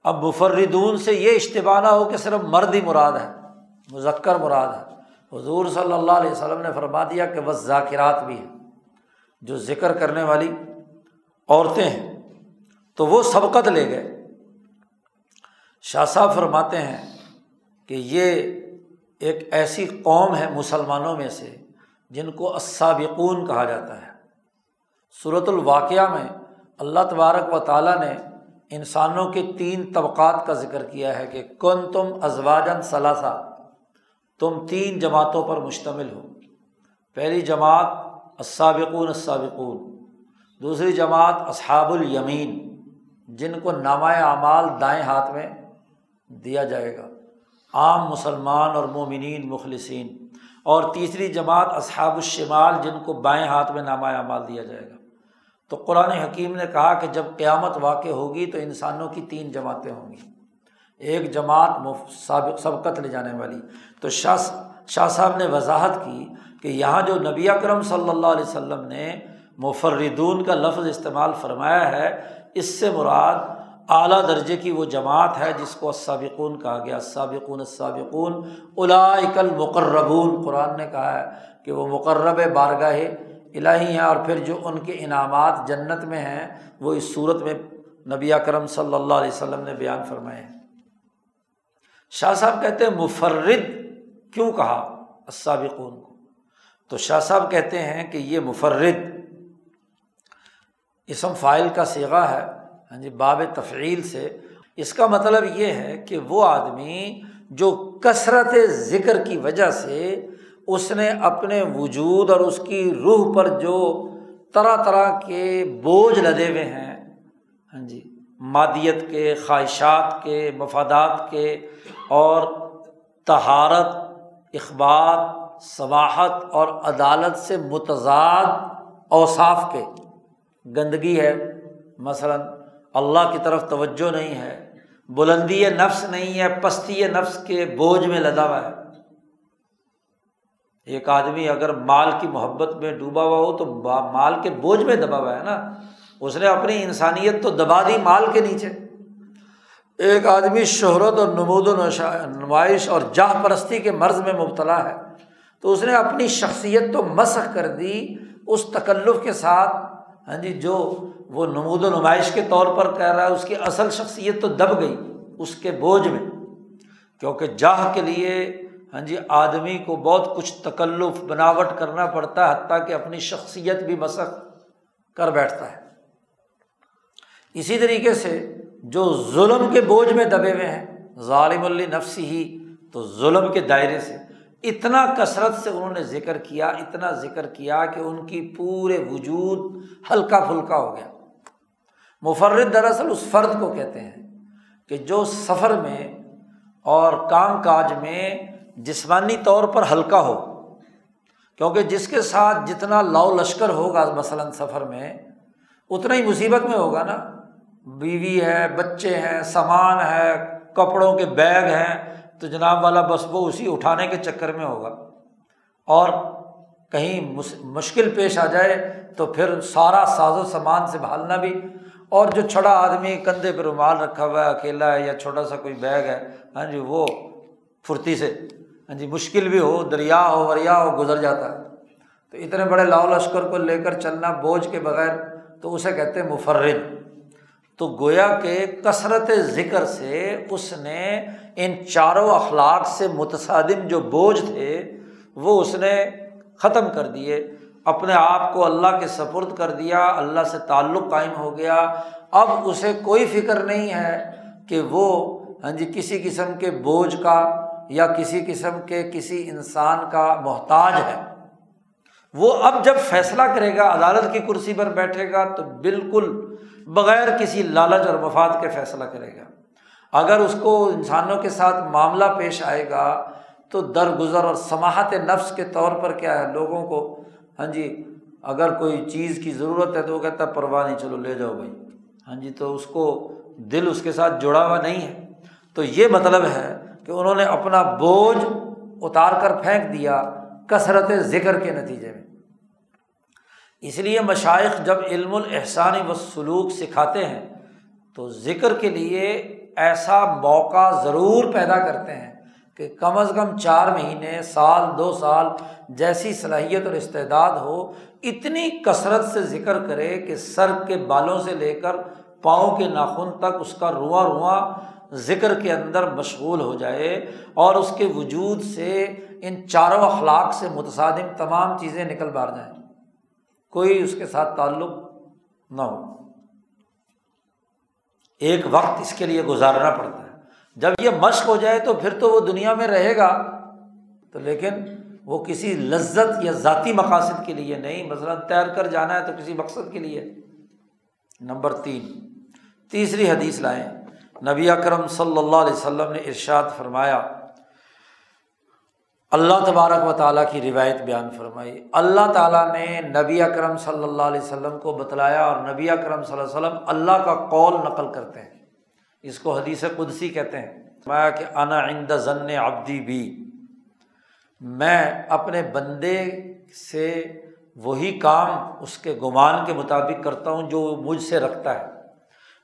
اب مفردون سے یہ اشتبانہ ہو کہ صرف مرد ہی مراد ہے، مذکر مراد ہے۔ حضور صلی اللہ علیہ وسلم نے فرما دیا کہ بس ذاکرات بھی ہیں، جو ذکر کرنے والی عورتیں ہیں۔ تو وہ سبقت لے گئے۔ شاہ صاحب فرماتے ہیں کہ یہ ایک ایسی قوم ہے مسلمانوں میں سے جن کو السابقون کہا جاتا ہے۔ صورت الواقعہ میں اللہ تبارک و تعالیٰ نے انسانوں کے تین طبقات کا ذکر کیا ہے کہ کن تم ازواجن ثلاثہ، تم تین جماعتوں پر مشتمل ہو۔ پہلی جماعت السابقون السابقون، دوسری جماعت اصحاب الیمین، جن کو نامۂ اعمال دائیں ہاتھ میں دیا جائے گا۔ عام مسلمان اور مومنین مخلصین، اور تیسری جماعت اصحاب الشمال، جن کو بائیں ہاتھ میں نامۂ اعمال دیا جائے گا۔ تو قرآن حکیم نے کہا کہ جب قیامت واقع ہوگی تو انسانوں کی تین جماعتیں ہوں گی۔ ایک جماعت سابق، سبقت لے جانے والی۔ تو شاہ شاہ صاحب نے وضاحت کی کہ یہاں جو نبی اکرم صلی اللہ علیہ وسلم نے مفردون کا لفظ استعمال فرمایا ہے، اس سے مراد اعلیٰ درجے کی وہ جماعت ہے جس کو سابقون کہا گیا۔ سابقون السابقون، اولائک المقربون۔ قرآن نے کہا ہے کہ وہ مقرب بارگاہ الہی ہیں اور پھر جو ان کے انعامات جنت میں ہیں، وہ اس صورت میں نبی کرم صلی اللہ علیہ وسلم نے بیان فرمائے ہیں۔ شاہ صاحب کہتے ہیں، مفرد کیوں کہا؟ السابقون کو۔ تو شاہ صاحب کہتے ہیں کہ یہ مفرد اسم فائل کا سیگا ہے ہاں جی باب تفعیل سے۔ اس کا مطلب یہ ہے کہ وہ آدمی جو کثرت ذکر کی وجہ سے اس نے اپنے وجود اور اس کی روح پر جو طرح طرح کے بوجھ لدے ہوئے ہیں ہاں جی مادیت کے، خواہشات کے، مفادات کے، اور تہارت اخبار، صباحت اور عدالت سے متضاد اوصاف کے۔ گندگی ہے، مثلاً اللہ کی طرف توجہ نہیں ہے، بلندی نفس نہیں ہے، پستی نفس کے بوجھ میں لدا ہوا ہے۔ ایک آدمی اگر مال کی محبت میں ڈوبا ہوا ہو تو مال کے بوجھ میں دبا ہوا ہے نا۔ اس نے اپنی انسانیت تو دبا دی مال کے نیچے۔ ایک آدمی شہرت اور نمود و نمائش اور جاہ پرستی کے مرض میں مبتلا ہے تو اس نے اپنی شخصیت تو مسخ کر دی اس تکلف کے ساتھ۔ ہاں جی جو وہ نمود و نمائش کے طور پر کہہ رہا ہے، اس کی اصل شخصیت تو دب گئی اس کے بوجھ میں۔ کیونکہ جاہ کے لیے ہاں جی آدمی کو بہت کچھ تکلف، بناوٹ کرنا پڑتا ہے، حتیٰ کہ اپنی شخصیت بھی مسق کر بیٹھتا ہے۔ اسی طریقے سے جو ظلم کے بوجھ میں دبے ہوئے ہیں، ظالم نفسی ہی تو ظلم کے دائرے سے۔ اتنا کثرت سے انہوں نے ذکر کیا، اتنا ذکر کیا کہ ان کی پورے وجود ہلکا پھلکا ہو گیا۔ مفرد دراصل اس فرد کو کہتے ہیں کہ جو سفر میں اور کام کاج میں جسمانی طور پر ہلکا ہو، کیونکہ جس کے ساتھ جتنا لاؤ لشکر ہوگا مثلاً سفر میں، اتنا ہی مصیبت میں ہوگا نا۔ بیوی ہے، بچے ہیں، سامان ہے، کپڑوں کے بیگ ہیں، تو جناب والا بس وہ اسی اٹھانے کے چکر میں ہوگا۔ اور کہیں مشکل پیش آ جائے تو پھر سارا ساز و سامان سے بھالنا بھی۔ اور جو چھوٹا آدمی کندھے پہ رومال رکھا ہوا ہے، اکیلا ہے یا چھوٹا سا کوئی بیگ ہے ہاں جی وہ پھرتی سے ہاں جی مشکل بھی ہو، دریا ہو، وریا ہو، گزر جاتا ہے۔ تو اتنے بڑے لاؤ لشکر کو لے کر چلنا بوجھ کے بغیر تو اسے کہتے ہیں مفرد تو گویا کے کثرت ذکر سے اس نے ان چاروں اخلاق سے متصادم جو بوجھ تھے، وہ اس نے ختم کر دیے۔ اپنے آپ کو اللہ کے سپرد کر دیا، اللہ سے تعلق قائم ہو گیا۔ اب اسے کوئی فکر نہیں ہے کہ وہ ہاں جی کسی قسم کے بوجھ کا یا کسی قسم کے کسی انسان کا محتاج ہے، وہ اب جب فیصلہ کرے گا، عدالت کی کرسی پر بیٹھے گا، تو بالکل بغیر کسی لالچ اور مفاد کے فیصلہ کرے گا۔ اگر اس کو انسانوں کے ساتھ معاملہ پیش آئے گا، تو درگزر اور سماہت نفس کے طور پر کیا ہے؟ لوگوں کو ہاں جی اگر کوئی چیز کی ضرورت ہے تو وہ کہتا ہے، پرواہ نہیں، چلو لے جاؤ بھائی۔ ہاں جی تو اس کو دل اس کے ساتھ جڑا ہوا نہیں ہے۔ تو یہ مطلب ہے کہ انہوں نے اپنا بوجھ اتار کر پھینک دیا کثرت ذکر کے نتیجے میں۔ اس لیے مشائق جب علم الحسانی و سلوک سکھاتے ہیں تو ذکر کے لیے ایسا موقع ضرور پیدا کرتے ہیں کہ کم از کم چار مہینے، سال، دو سال جیسی صلاحیت اور استعداد ہو، اتنی کثرت سے ذکر کرے کہ سر کے بالوں سے لے کر پاؤں کے ناخن تک اس کا رواں رواں ذکر کے اندر مشغول ہو جائے اور اس کے وجود سے ان چاروں اخلاق سے متصادم تمام چیزیں نکل بار جائیں۔ کوئی اس کے ساتھ تعلق نہ ہو۔ ایک وقت اس کے لیے گزارنا پڑتا ہے۔ جب یہ مشق ہو جائے تو پھر تو وہ دنیا میں رہے گا۔ تو لیکن وہ کسی لذت یا ذاتی مقاصد کے لیے نہیں۔ مثلاً تیر کر جانا ہے تو کسی مقصد کے لیے۔ نمبر تین، تیسری حدیث لائیں۔ نبی اکرم صلی اللہ علیہ وسلم نے ارشاد فرمایا، اللہ تبارک و تعالیٰ کی روایت بیان فرمائی۔ اللہ تعالیٰ نے نبی اکرم صلی اللہ علیہ وسلم کو بتلایا اور نبی اکرم صلی اللہ علیہ وسلم اللہ کا قول نقل کرتے ہیں۔ اس کو حدیث قدسی کہتے ہیں۔ فرمایا کہ، انا عند ضن ابدی بھی میں اپنے بندے سے وہی کام اس کے گمان کے مطابق کرتا ہوں جو مجھ سے رکھتا ہے۔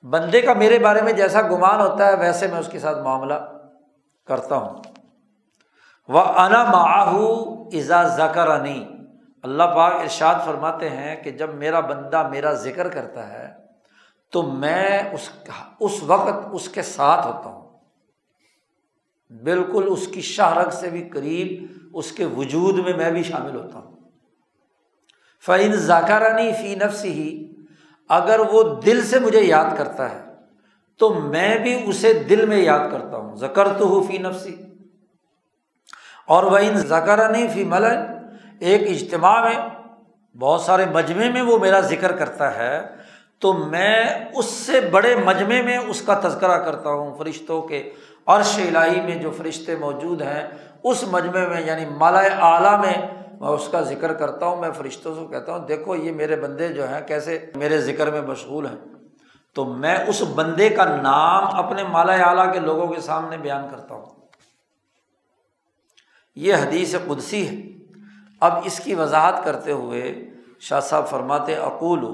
بندے کا میرے بارے میں جیسا گمان ہوتا ہے ویسے میں اس کے ساتھ معاملہ کرتا ہوں۔ وہ انا معاہو ایزا ذکر عنی اللہ پاک ارشاد فرماتے ہیں کہ جب میرا بندہ میرا ذکر کرتا ہے تو میں اس اس وقت اس کے ساتھ ہوتا ہوں۔ بالکل اس کی شاہرگ سے بھی قریب اس کے وجود میں میں بھی شامل ہوتا ہوں۔ فعین ذاکرانی فی نفس ہی اگر وہ دل سے مجھے یاد کرتا ہے، تو میں بھی اسے دل میں یاد کرتا ہوں۔ زکر تو ہوں فی نفسی۔ اور وہ ان ذکرانی فی ملن ایک اجتماع میں بہت سارے مجمعے میں وہ میرا ذکر کرتا ہے، تو میں اس سے بڑے مجمعے میں اس کا تذکرہ کرتا ہوں۔ فرشتوں کے عرش الہی میں جو فرشتے موجود ہیں، اس مجمعے میں یعنی مالا اعلیٰ میں میں اس کا ذکر کرتا ہوں، میں فرشتوں سے کہتا ہوں، دیکھو یہ میرے بندے جو ہیں، کیسے میرے ذکر میں مشغول ہیں۔ تو میں اس بندے کا نام اپنے مالا اعلیٰ کے لوگوں کے سامنے بیان کرتا ہوں۔ یہ حدیث قدسی ہے۔ اب اس کی وضاحت کرتے ہوئے شاہ صاحب فرماتے، اقول،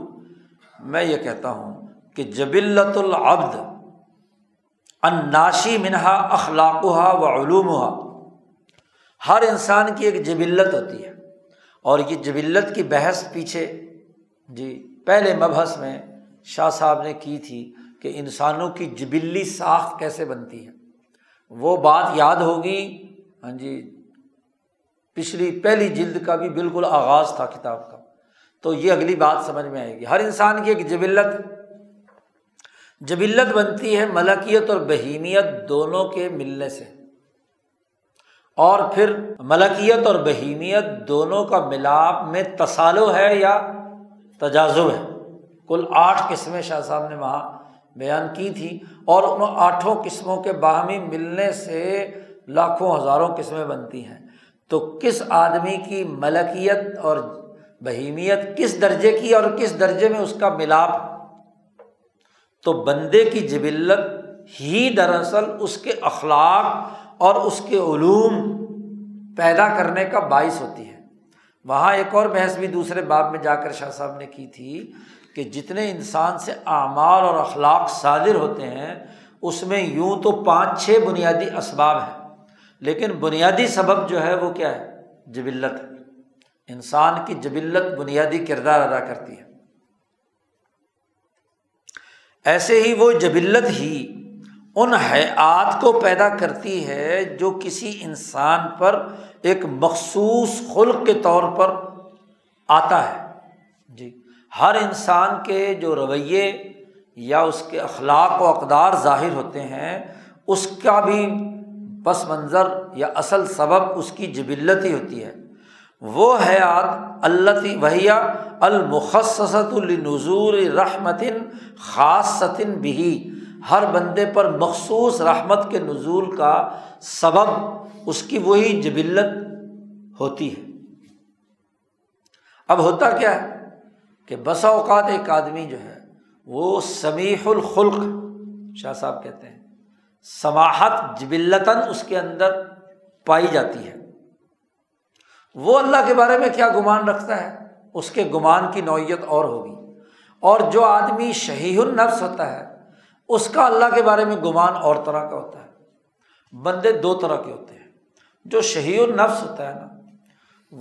میں یہ کہتا ہوں کہ جبلت العبد اناشی منہا اخلاق و علوم ہر انسان کی ایک جبلت ہوتی ہے۔ اور یہ جبلت کی بحث پیچھے جی پہلے مبحث میں شاہ صاحب نے کی تھی کہ انسانوں کی جبلی ساخت کیسے بنتی ہے۔ وہ بات یاد ہوگی۔ ہاں جی پچھلی، پہلی جلد کا بھی بالکل آغاز تھا کتاب کا۔ تو یہ اگلی بات سمجھ میں آئے گی۔ ہر انسان کی ایک جبلت جبلت بنتی ہے ملکیت اور بہیمیت دونوں کے ملنے سے۔ اور پھر ملکیت اور بہیمیت دونوں کا ملاپ میں تصالو ہے یا تجازب ہے۔ کل آٹھ قسمیں شاہ صاحب نے وہاں بیان کی تھی اور ان آٹھوں قسموں کے باہمی ملنے سے لاکھوں ہزاروں قسمیں بنتی ہیں۔ تو کس آدمی کی ملکیت اور بہیمیت کس درجے کی اور کس درجے میں اس کا ملاپ؟ تو بندے کی جبلت ہی دراصل اس کے اخلاق اور اس کے علوم پیدا کرنے کا باعث ہوتی ہے وہاں ایک اور بحث بھی دوسرے باب میں جا کر شاہ صاحب نے کی تھی کہ جتنے انسان سے اعمال اور اخلاق صادر ہوتے ہیں، اس میں یوں تو پانچ چھ بنیادی اسباب ہیں۔ لیکن بنیادی سبب جو ہے وہ کیا ہے؟ جبلت۔ انسان کی جبلت بنیادی کردار ادا کرتی ہے۔ ایسے ہی وہ جبلت ہی ان حیات کو پیدا کرتی ہے جو کسی انسان پر ایک مخصوص خلق کے طور پر آتا ہے۔ جی ہر انسان کے جو رویے یا اس کے اخلاق و اقدار ظاہر ہوتے ہیں، اس کا بھی پس منظر یا اصل سبب اس کی جبلت ہی ہوتی ہے۔ وہ حیات اللہ وحیہ المخصصۃ النظور رحمتن خاصتن بھی ہر بندے پر مخصوص رحمت کے نزول کا سبب اس کی وہی جبلت ہوتی ہے۔ اب ہوتا کیا ہے کہ بسا اوقات ایک آدمی جو ہے وہ سمیح الخلق، شاہ صاحب کہتے ہیں، سماحت جبلتاً اس کے اندر پائی جاتی ہے۔ وہ اللہ کے بارے میں کیا گمان رکھتا ہے؟ اس کے گمان کی نوعیت اور ہوگی۔ اور جو آدمی شہی النفس ہوتا ہے اس کا اللہ کے بارے میں گمان اور طرح کا ہوتا ہے۔ بندے دو طرح کے ہوتے ہیں۔ جو شہی النفس ہوتا ہے نا،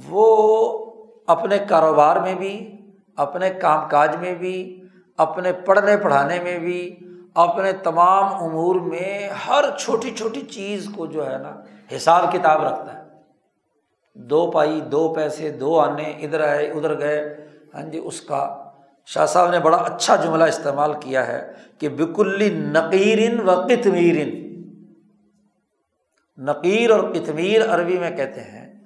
وہ اپنے کاروبار میں بھی، اپنے کام کاج میں بھی، اپنے پڑھنے پڑھانے میں بھی، اپنے تمام امور میں ہر چھوٹی چھوٹی چیز کو جو ہے نا، حساب کتاب رکھتا ہے۔ دو پائی، دو پیسے، دو آنے، ادھر آئے، ادھر گئے۔ ہاں جی اس کا شاہ صاحب نے بڑا اچھا جملہ استعمال کیا ہے کہ بکلی نقیرن و کتمیرن نقیر اور کتمیر عربی میں کہتے ہیں۔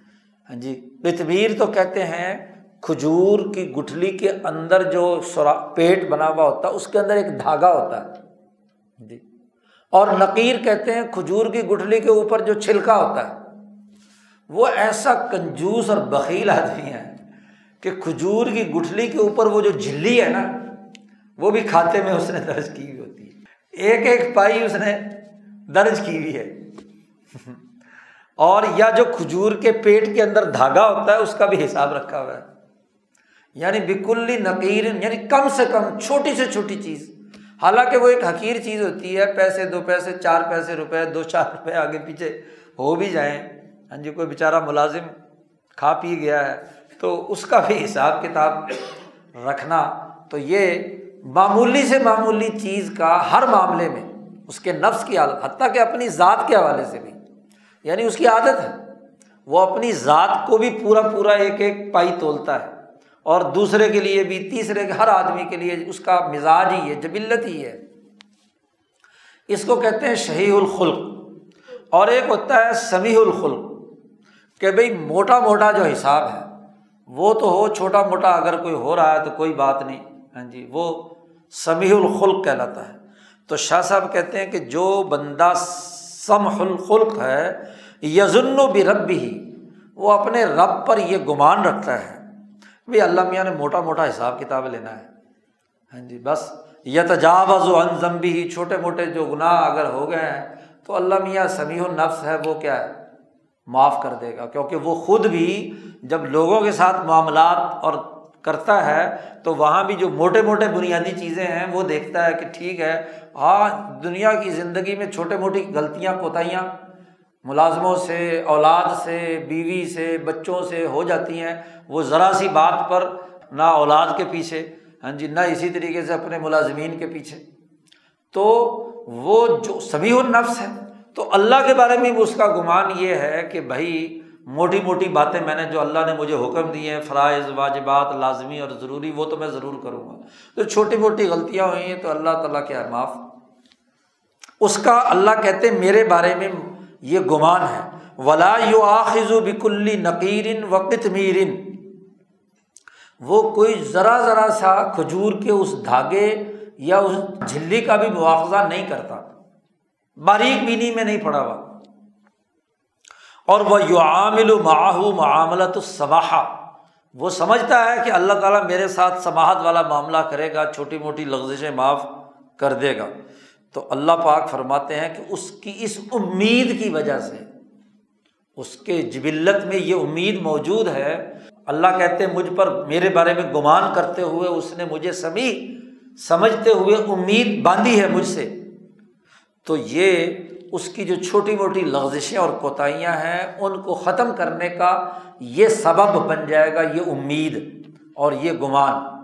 ہاں جی کتمیر تو کہتے ہیں کھجور کی گٹھلی کے اندر جو سورا پیٹ بنا ہوا ہوتا ہے اس کے اندر ایک دھاگا ہوتا ہے۔ ہاں جی اور نقیر کہتے ہیں کھجور کی گٹھلی کے اوپر جو چھلکا ہوتا ہے۔ وہ ایسا کنجوس اور بکیل آدمی ہے۔ کہ کھجور کی گٹھلی کے اوپر وہ جو جھلی ہے نا، وہ بھی کھاتے میں اس نے درج کی ہوئی ہوتی ہے۔ ایک ایک پائی اس نے درج کی ہوئی ہے۔ اور یا جو کھجور کے پیٹ کے اندر دھاگا ہوتا ہے، اس کا بھی حساب رکھا ہوا ہے۔ یعنی بکلی نقیر یعنی کم سے کم چھوٹی سے چھوٹی چیز۔ حالانکہ وہ ایک حقیر چیز ہوتی ہے، پیسے دو پیسے، چار پیسے روپے، دو چار روپے آگے پیچھے ہو بھی جائیں۔ ہاں جی کوئی بیچارہ ملازم کھا پی گیا ہے۔ تو اس کا بھی حساب کتاب رکھنا، تو یہ معمولی سے معمولی چیز کا ہر معاملے میں اس کے نفس کی عادت، حتیٰ کہ اپنی ذات کے حوالے سے بھی یعنی اس کی عادت ہے۔ وہ اپنی ذات کو بھی پورا پورا ایک ایک پائی تولتا ہے۔ اور دوسرے کے لیے بھی، تیسرے کے، ہر آدمی کے لیے اس کا مزاج ہی ہے، جبلت ہی ہے۔ اس کو کہتے ہیں شہی الخلق۔ اور ایک ہوتا ہے سمیح الخلق، کہ بھائی موٹا موٹا جو حساب ہے وہ تو ہو چھوٹا موٹا اگر کوئی ہو رہا ہے تو کوئی بات نہیں۔ ہاں جی وہ سمیح الخلق کہلاتا ہے۔ تو شاہ صاحب کہتے ہیں کہ جو بندہ سمح الخلق ہے یزن و بھی رب بھی وہ اپنے رب پر یہ گمان رکھتا ہے بھائی اللہ میاں نے موٹا موٹا حساب کتاب لینا ہے۔ ہاں جی بس یتجاوز و انضم بھی چھوٹے موٹے جو گناہ اگر ہو گئے ہیں تو اللہ میاں سمیع النفس ہے، وہ کیا ہے؟ معاف کر دے گا۔ کیونکہ وہ خود بھی جب لوگوں کے ساتھ معاملات اور کرتا ہے، تو وہاں بھی جو موٹے موٹے بنیادی چیزیں ہیں، وہ دیکھتا ہے کہ ٹھیک ہے ہاں دنیا کی زندگی میں چھوٹے موٹی غلطیاں، کوتاہیاں ملازموں سے، اولاد سے، بیوی سے، بچوں سے ہو جاتی ہیں۔ وہ ذرا سی بات پر نہ اولاد کے پیچھے ہاں جی نہ اسی طریقے سے اپنے ملازمین کے پیچھے۔ تو وہ جو سبھی النفس ہے تو اللہ کے بارے میں بھی اس کا گمان یہ ہے کہ بھائی موٹی موٹی باتیں میں نے جو اللہ نے مجھے حکم دیے ہیں، فرائض، واجبات لازمی اور ضروری، وہ تو میں ضرور کروں گا۔ تو چھوٹی موٹی غلطیاں ہوئی ہیں تو اللہ تعالیٰ کیا ہے؟ معاف۔ اس کا اللہ کہتے میرے بارے میں یہ گمان ہے۔ ولا یو آخذ و بکلی نقیرن وقت میرن وہ کوئی ذرا ذرا سا کھجور کے اس دھاگے یا اس جھلی کا بھی مواخذہ نہیں کرتا۔ باریک بینی میں نہیں پڑا ہوا۔ اور وہ یو عامل معاہو معاملت الصباح۔ وہ سمجھتا ہے کہ اللہ تعالیٰ میرے ساتھ سماحت والا معاملہ کرے گا، چھوٹی موٹی لغزشیں معاف کر دے گا۔ تو اللہ پاک فرماتے ہیں کہ اس کی اس امید کی وجہ سے، اس کے جبلت میں یہ امید موجود ہے۔ اللہ کہتے مجھ پر میرے بارے میں گمان کرتے ہوئے اس نے مجھے سمی سمجھتے ہوئے امید باندھی ہے مجھ سے۔ تو یہ اس کی جو چھوٹی موٹی لغزشیں اور کوتاہیاں ہیں، ان کو ختم کرنے کا یہ سبب بن جائے گا، یہ امید اور یہ گمان۔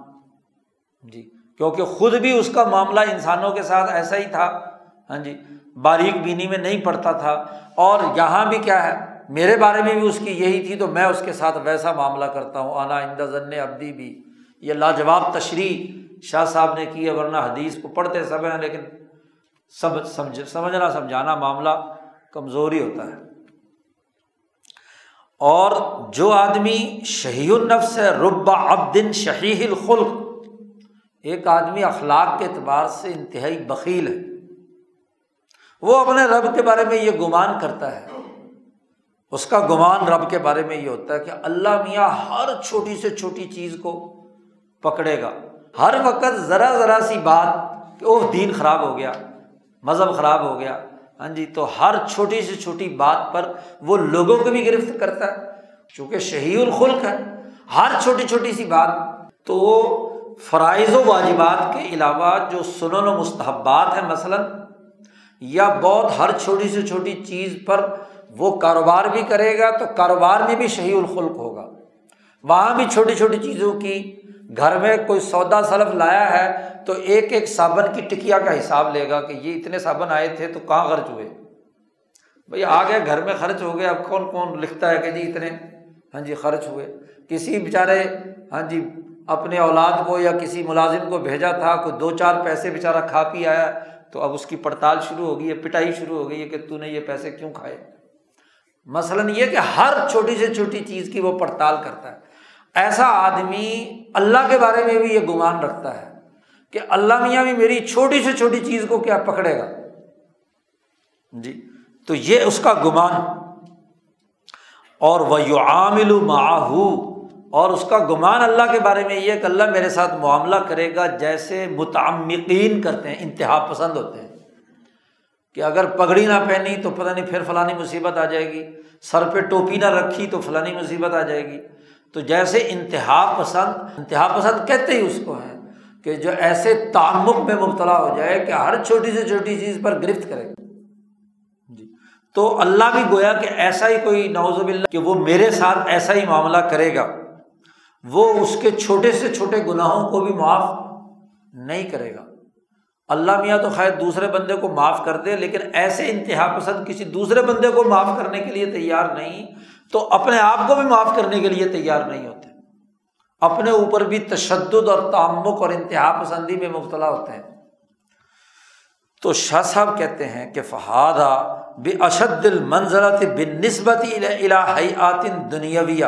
جی کیونکہ خود بھی اس کا معاملہ انسانوں کے ساتھ ایسا ہی تھا۔ ہاں جی باریک بینی میں نہیں پڑتا تھا۔ اور یہاں بھی کیا ہے، میرے بارے میں بھی اس کی یہی تھی، تو میں اس کے ساتھ ویسا معاملہ کرتا ہوں۔ آنا اندہ ذن ابدی بھی۔ یہ لاجواب تشریح شاہ صاحب نے کی ہے، ورنہ حدیث کو پڑھتے سب ہیں، لیکن سب سمجھ سمجھنا سمجھانا معاملہ کمزوری ہوتا ہے۔ اور جو آدمی شہی النفس ہے ربا ابدن شہی الخلق، ایک آدمی اخلاق کے اعتبار سے انتہائی بکیل ہے۔ وہ اپنے رب کے بارے میں یہ گمان کرتا ہے۔ اس کا گمان رب کے بارے میں یہ ہوتا ہے کہ اللہ میاں ہر چھوٹی سے چھوٹی چیز کو پکڑے گا۔ ہر وقت ذرا ذرا سی بات کہ وہ دین خراب ہو گیا۔ مذہب خراب ہو گیا۔ ہاں جی تو ہر چھوٹی سے چھوٹی بات پر وہ لوگوں کو بھی گرفت کرتا ہے، چونکہ شہی الخلق ہے۔ ہر چھوٹی چھوٹی سی بات تو فرائض و واجبات کے علاوہ جو سنن و مستحبات ہیں مثلاً، یا بہت ہر چھوٹی سے چھوٹی چیز پر وہ کاروبار بھی کرے گا تو کاروبار میں بھی شہی الخلق ہوگا۔ وہاں بھی چھوٹی چھوٹی چیزوں کی گھر میں کوئی سودا سلف لایا ہے تو ایک ایک صابن کی ٹکیا کا حساب لے گا کہ یہ اتنے صابن آئے تھے تو کہاں خرچ ہوئے؟ بھائی آ گئے گھر میں خرچ ہو گئے اب کون کون لکھتا ہے کہ جی اتنے؟ ہاں جی خرچ ہوئے۔ کسی بیچارے ہاں جی اپنے اولاد کو یا کسی ملازم کو بھیجا تھا، کوئی دو چار پیسے بیچارہ کھا پی آیا، تو اب اس کی پڑتال شروع ہو گئی ہے پٹائی شروع ہو گئی ہے کہ تو نے یہ پیسے کیوں کھائے؟ مثلاً یہ کہ ہر چھوٹی سے چھوٹی چیز کی وہ پڑتال کرتا ہے۔ ایسا آدمی اللہ کے بارے میں بھی یہ گمان رکھتا ہے کہ اللہ میاں بھی میری چھوٹی سے چھوٹی چیز کو کیا پکڑے گا؟ جی تو یہ اس کا گمان۔ اور وہ یو عامل معاہو اور اس کا گمان اللہ کے بارے میں یہ کہ اللہ میرے ساتھ معاملہ کرے گا جیسے متعمقین کرتے ہیں، انتہا پسند ہوتے ہیں۔ کہ اگر پگڑی نہ پہنی تو پتہ نہیں پھر فلانی مصیبت آ جائے گی، سر پہ ٹوپی نہ رکھی تو فلانی مصیبت آ جائے گی۔ تو جیسے انتہا پسند انتہا پسند کہتے ہی اس کو ہے کہ جو ایسے تعمق میں مبتلا ہو جائے کہ ہر چھوٹی سے چھوٹی چیز پر گرفت کرے۔ جی۔ تو اللہ بھی گویا کہ ایسا ہی کوئی نوزب اللہ کہ وہ میرے ساتھ ایسا ہی معاملہ کرے گا۔ وہ اس کے چھوٹے سے چھوٹے گناہوں کو بھی معاف نہیں کرے گا۔ اللہ میاں تو خیر دوسرے بندے کو معاف کر دے، لیکن ایسے انتہا پسند کسی دوسرے بندے کو معاف کرنے کے لیے تیار نہیں۔ تو اپنے آپ کو بھی معاف کرنے کے لیے تیار نہیں ہوتے۔ اپنے اوپر بھی تشدد اور تعمک اور انتہا پسندی میں مبتلا ہوتے ہیں۔ تو شاہ صاحب کہتے ہیں کہ فہادہ بے اشد المنظرت بن نسبت الحیات دنیاویہ۔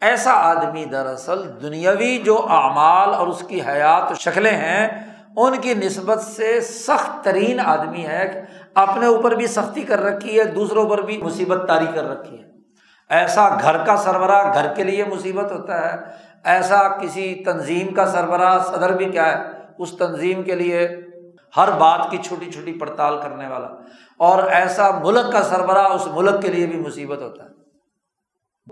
ایسا آدمی دراصل دنیاوی جو اعمال اور اس کی حیات شکلیں ہیں، ان کی نسبت سے سخت ترین آدمی ہے۔ اپنے اوپر بھی سختی کر رکھی ہے، دوسروں پر بھی مصیبت تاری کر رکھی ہے۔ ایسا گھر کا سربراہ گھر کے لیے مصیبت ہوتا ہے، ایسا کسی تنظیم کا سربراہ صدر بھی کیا ہے، اس تنظیم کے لیے ہر بات کی چھوٹی چھوٹی پڑتال کرنے والا۔ اور ایسا ملک کا سربراہ اس ملک کے لیے بھی مصیبت ہوتا ہے۔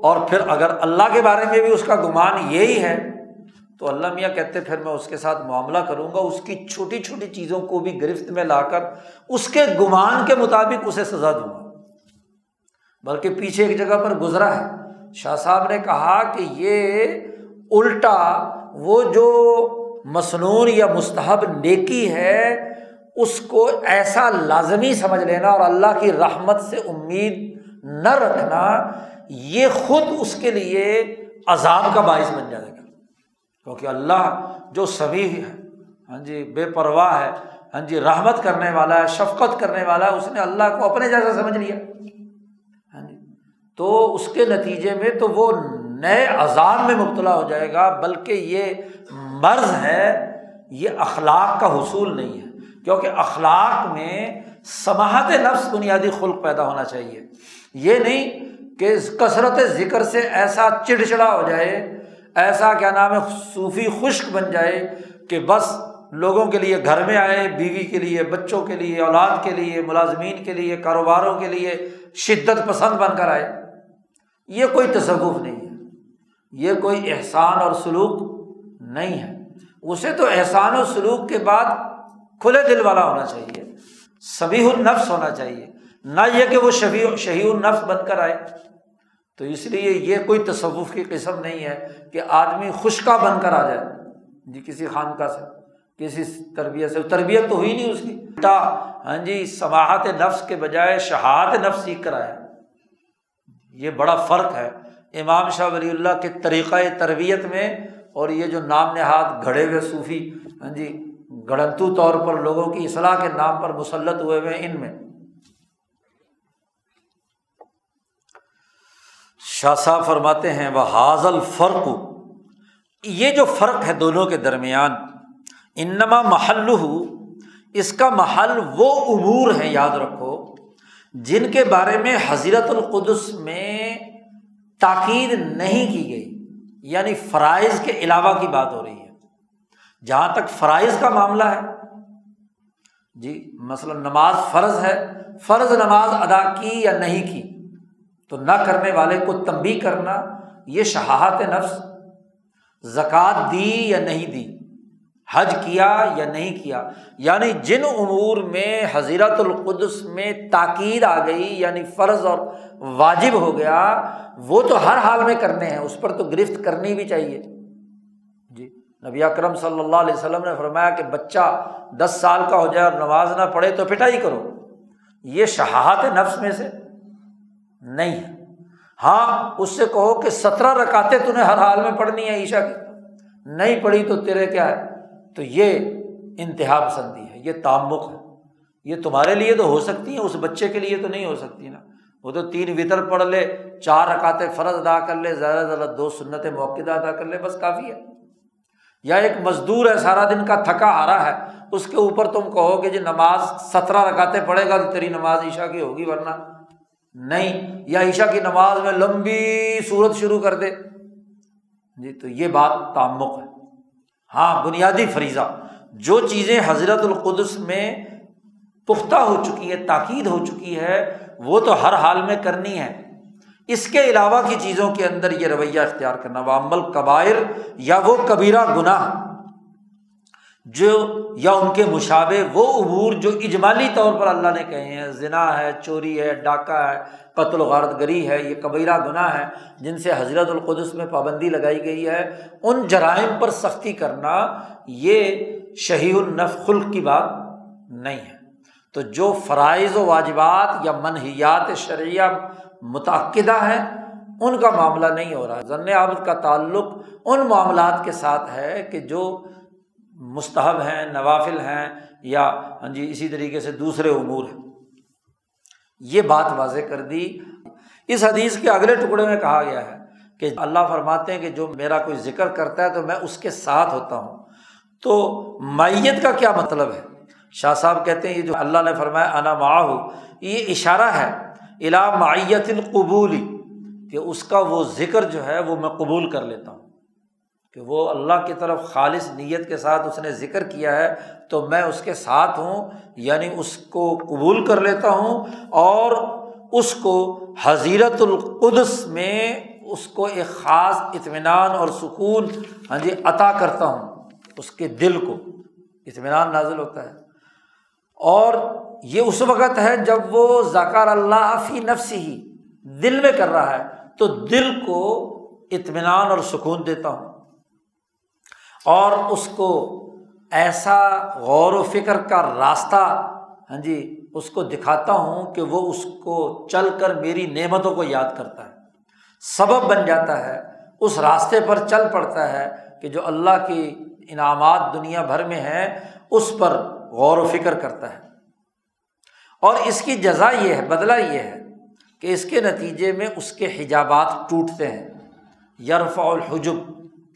اور پھر اگر اللہ کے بارے میں بھی اس کا گمان یہی ہے، تو اللہ میاں کہتے پھر میں اس کے ساتھ معاملہ کروں گا، اس کی چھوٹی چھوٹی چیزوں کو بھی گرفت میں لا کر، اس کے گمان کے مطابق اسے سزا دوں گا۔ بلکہ پیچھے ایک جگہ پر گزرا ہے۔ شاہ صاحب نے کہا کہ یہ الٹا وہ جو مصنون یا مستحب نیکی ہے، اس کو ایسا لازمی سمجھ لینا اور اللہ کی رحمت سے امید نہ رکھنا، یہ خود اس کے لیے عذاب کا باعث بن جائے گا۔ کیونکہ اللہ جو سبھی ہے ہاں جی بے پرواہ ہے ہاں جی رحمت کرنے والا ہے، شفقت کرنے والا ہے، اس نے اللہ کو اپنے جیسا سمجھ لیا۔ تو اس کے نتیجے میں تو وہ نئے عذاب میں مبتلا ہو جائے گا، بلکہ یہ مرض ہے، یہ اخلاق کا حصول نہیں ہے۔ کیونکہ اخلاق میں سماہت نفس بنیادی خلق پیدا ہونا چاہیے۔ یہ نہیں کہ کثرت ذکر سے ایسا چڑچڑا ہو جائے، ایسا کیا نام ہے، صوفی خشک بن جائے کہ بس لوگوں کے لیے گھر میں آئے، بیوی کے لیے، بچوں کے لیے، اولاد کے لیے، ملازمین کے لیے، کاروباروں کے لیے شدت پسند بن کر آئے۔ یہ کوئی تصوف نہیں ہے۔ یہ کوئی احسان اور سلوک نہیں ہے۔ اسے تو احسان و سلوک کے بعد کھلے دل والا ہونا چاہیے۔ سبھی النفس ہونا چاہیے۔ نہ یہ کہ وہ شفیع شہی النفس بن کر آئے۔ تو اس لیے یہ کوئی تصوف کی قسم نہیں ہے کہ آدمی خشکا بن کر آ جائے۔ جی کسی خانقاہ سے، کسی تربیت سے۔ تربیت تو ہوئی نہیں اس کی۔ ہاں جی سماحت نفس کے بجائے شہاد نفس سیکھ کر آیا یہ بڑا فرق ہے۔ امام شاہ ولی اللہ کے طریقۂ تربیت میں اور یہ جو نام نہاد گھڑے ہوئے صوفی ہاں جی گڑنتو طور پر لوگوں کی اصلاح کے نام پر مسلط ہوئے ہوئے ان میں۔ شاہ صاحب فرماتے ہیں، وہ حاضل فرق، یہ جو فرق ہے دونوں کے درمیان، انما محل اس کا محل وہ امور ہے یاد رکھو جن کے بارے میں حضرت القدس میں تاکید نہیں کی گئی یعنی فرائض کے علاوہ کی بات ہو رہی ہے۔ جہاں تک فرائض کا معاملہ ہے جی مثلاً نماز فرض ہے، فرض نماز ادا کی یا نہیں کی، تو نہ کرنے والے کو تنبی کرنا، یہ شہاہت نفس، زکوٰۃ دی یا نہیں دی۔ حج کیا یا نہیں کیا؟ یعنی جن امور میں حضیرت القدس میں تاکید آ گئی یعنی فرض اور واجب ہو گیا، وہ تو ہر حال میں کرنے ہیں، اس پر تو گرفت کرنی بھی چاہیے۔ جی نبی اکرم صلی اللہ علیہ وسلم نے فرمایا کہ بچہ دس سال کا ہو جائے اور نماز نہ پڑھے تو پٹائی کرو۔ یہ شہاہت نفس میں سے؟ نہیں۔ ہے ہاں اس سے کہو کہ سترہ رکاتے تو نے ہر حال میں پڑھنی ہے عیشا کی۔ نہیں پڑھی تو تیرے کیا ہے؟ تو یہ انتہا پسندی ہے، یہ تعمق ہے۔ یہ تمہارے لیے تو ہو سکتی ہیں، اس بچے کے لیے تو نہیں ہو سکتی نا۔ وہ تو تین وطر پڑھ لے، چار رکاتے فرض ادا کر لے، زیادہ سے زیادہ دو سنت موقع ادا کر لے، بس کافی ہے۔ یا ایک مزدور ہے، سارا دن کا تھکا آ رہا ہے، اس کے اوپر تم کہو کہ جی نماز سترہ رکاتے پڑھے گا تو تیری نماز عشا کی ہوگی، ورنہ نہیں۔ یا عشا کی نماز میں لمبی صورت شروع کر دے۔ جی تو یہ بات تعمق ہے۔ ہاں بنیادی فریضہ۔ جو چیزیں حضرت القدس میں پختہ ہو چکی ہے تاکید ہو چکی ہے وہ تو ہر حال میں کرنی ہے اس کے علاوہ کی چیزوں کے اندر یہ رویہ اختیار کرنا وہ عمل قبائر یا وہ کبیرہ گناہ۔ جو یا ان کے مشابے وہ عبور جو اجمالی طور پر اللہ نے کہے ہیں ذنا ہے، چوری ہے، ڈاکہ ہے، قتل و غارت گری ہے، یہ کبیرہ گناہ ہے جن سے حضرت القدس میں پابندی لگائی گئی ہے، ان جرائم پر سختی کرنا یہ شہی النف خلق کی بات نہیں ہے۔ تو جو فرائض و واجبات یا منحیات شرعیہ متعدہ ہیں، ان کا معاملہ نہیں ہو رہا۔ ضن عابد کا تعلق ان معاملات کے ساتھ ہے کہ جو مستحب ہیں، نوافل ہیں یا ہاں جی اسی طریقے سے دوسرے امور ہیں۔ یہ بات واضح کر دی۔ اس حدیث کے اگلے ٹکڑے میں کہا گیا ہے کہ اللہ فرماتے ہیں کہ جو میرا کوئی ذکر کرتا ہے تو میں اس کے ساتھ ہوتا ہوں۔ تو مائیت کا کیا مطلب ہے؟ شاہ صاحب کہتے ہیں یہ جو اللہ نے فرمایا، انا معاہ یہ اشارہ ہے الا معیت القبولی کہ اس کا وہ ذکر جو ہے وہ میں قبول کر لیتا ہوں۔ کہ وہ اللہ کی طرف خالص نیت کے ساتھ اس نے ذکر کیا ہے، تو میں اس کے ساتھ ہوں یعنی اس کو قبول کر لیتا ہوں، اور اس کو حضیرت القدس میں اس کو ایک خاص اطمینان اور سکون ہاں جی عطا کرتا ہوں، اس کے دل کو۔ اطمینان نازل ہوتا ہے۔ اور یہ اس وقت ہے جب وہ ذکر اللہ فی نفس ہی دل میں کر رہا ہے، تو دل کو اطمینان اور سکون دیتا ہوں۔ اور اس کو ایسا غور و فکر کا راستہ ہاں جی اس کو دکھاتا ہوں کہ وہ اس کو چل کر میری نعمتوں کو یاد کرتا ہے۔ سبب بن جاتا ہے، اس راستے پر چل پڑتا ہے کہ جو اللہ کی انعامات دنیا بھر میں ہیں، اس پر غور و فکر کرتا ہے۔ اور اس کی جزا یہ ہے بدلا یہ ہے کہ اس کے نتیجے میں اس کے حجابات ٹوٹتے ہیں۔ یرف الحجب،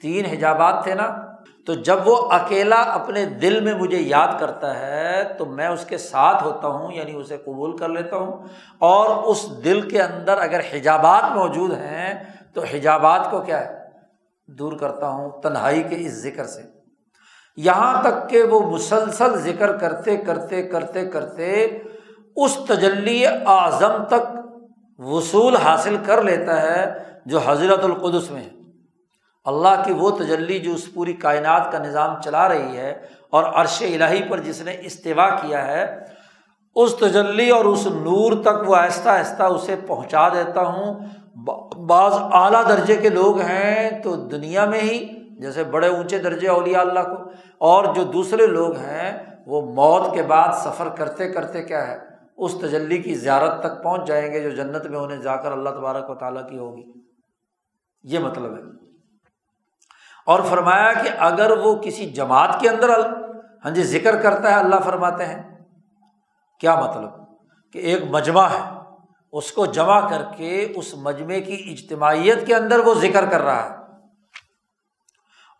تین حجابات تھے نا؟ تو جب وہ اکیلا اپنے دل میں مجھے یاد کرتا ہے تو میں اس کے ساتھ ہوتا ہوں یعنی اسے قبول کر لیتا ہوں۔ اور اس دل کے اندر اگر حجابات موجود ہیں تو حجابات کو کیا ہے؟ دور کرتا ہوں، تنہائی کے اس ذکر سے۔ یہاں تک کہ وہ مسلسل ذکر کرتے کرتے کرتے کرتے اس تجلی اعظم تک وصول حاصل کر لیتا ہے جو حضرت القدس میں ہے۔ اللہ کی وہ تجلی جو اس پوری کائنات کا نظام چلا رہی ہے اور عرش الہی پر جس نے استفاع کیا ہے، اس تجلی اور اس نور تک وہ آہستہ آہستہ اسے پہنچا دیتا ہوں۔ بعض اعلیٰ درجے کے لوگ ہیں تو دنیا میں ہی، جیسے بڑے اونچے درجے اولیاء اللہ کو۔ اور جو دوسرے لوگ ہیں، وہ موت کے بعد سفر کرتے کرتے کیا ہے، اس تجلی کی زیارت تک پہنچ جائیں گے جو جنت میں انہیں جا کر اللہ تبارک و تعالیٰ کی ہوگی۔ یہ مطلب ہے۔ اور فرمایا کہ اگر وہ کسی جماعت کے اندر ہاں جی ذکر کرتا ہے، اللہ فرماتے ہیں، کیا مطلب؟ کہ ایک مجمع ہے، اس کو جمع کر کے اس مجمے کی اجتماعیت کے اندر وہ ذکر کر رہا ہے۔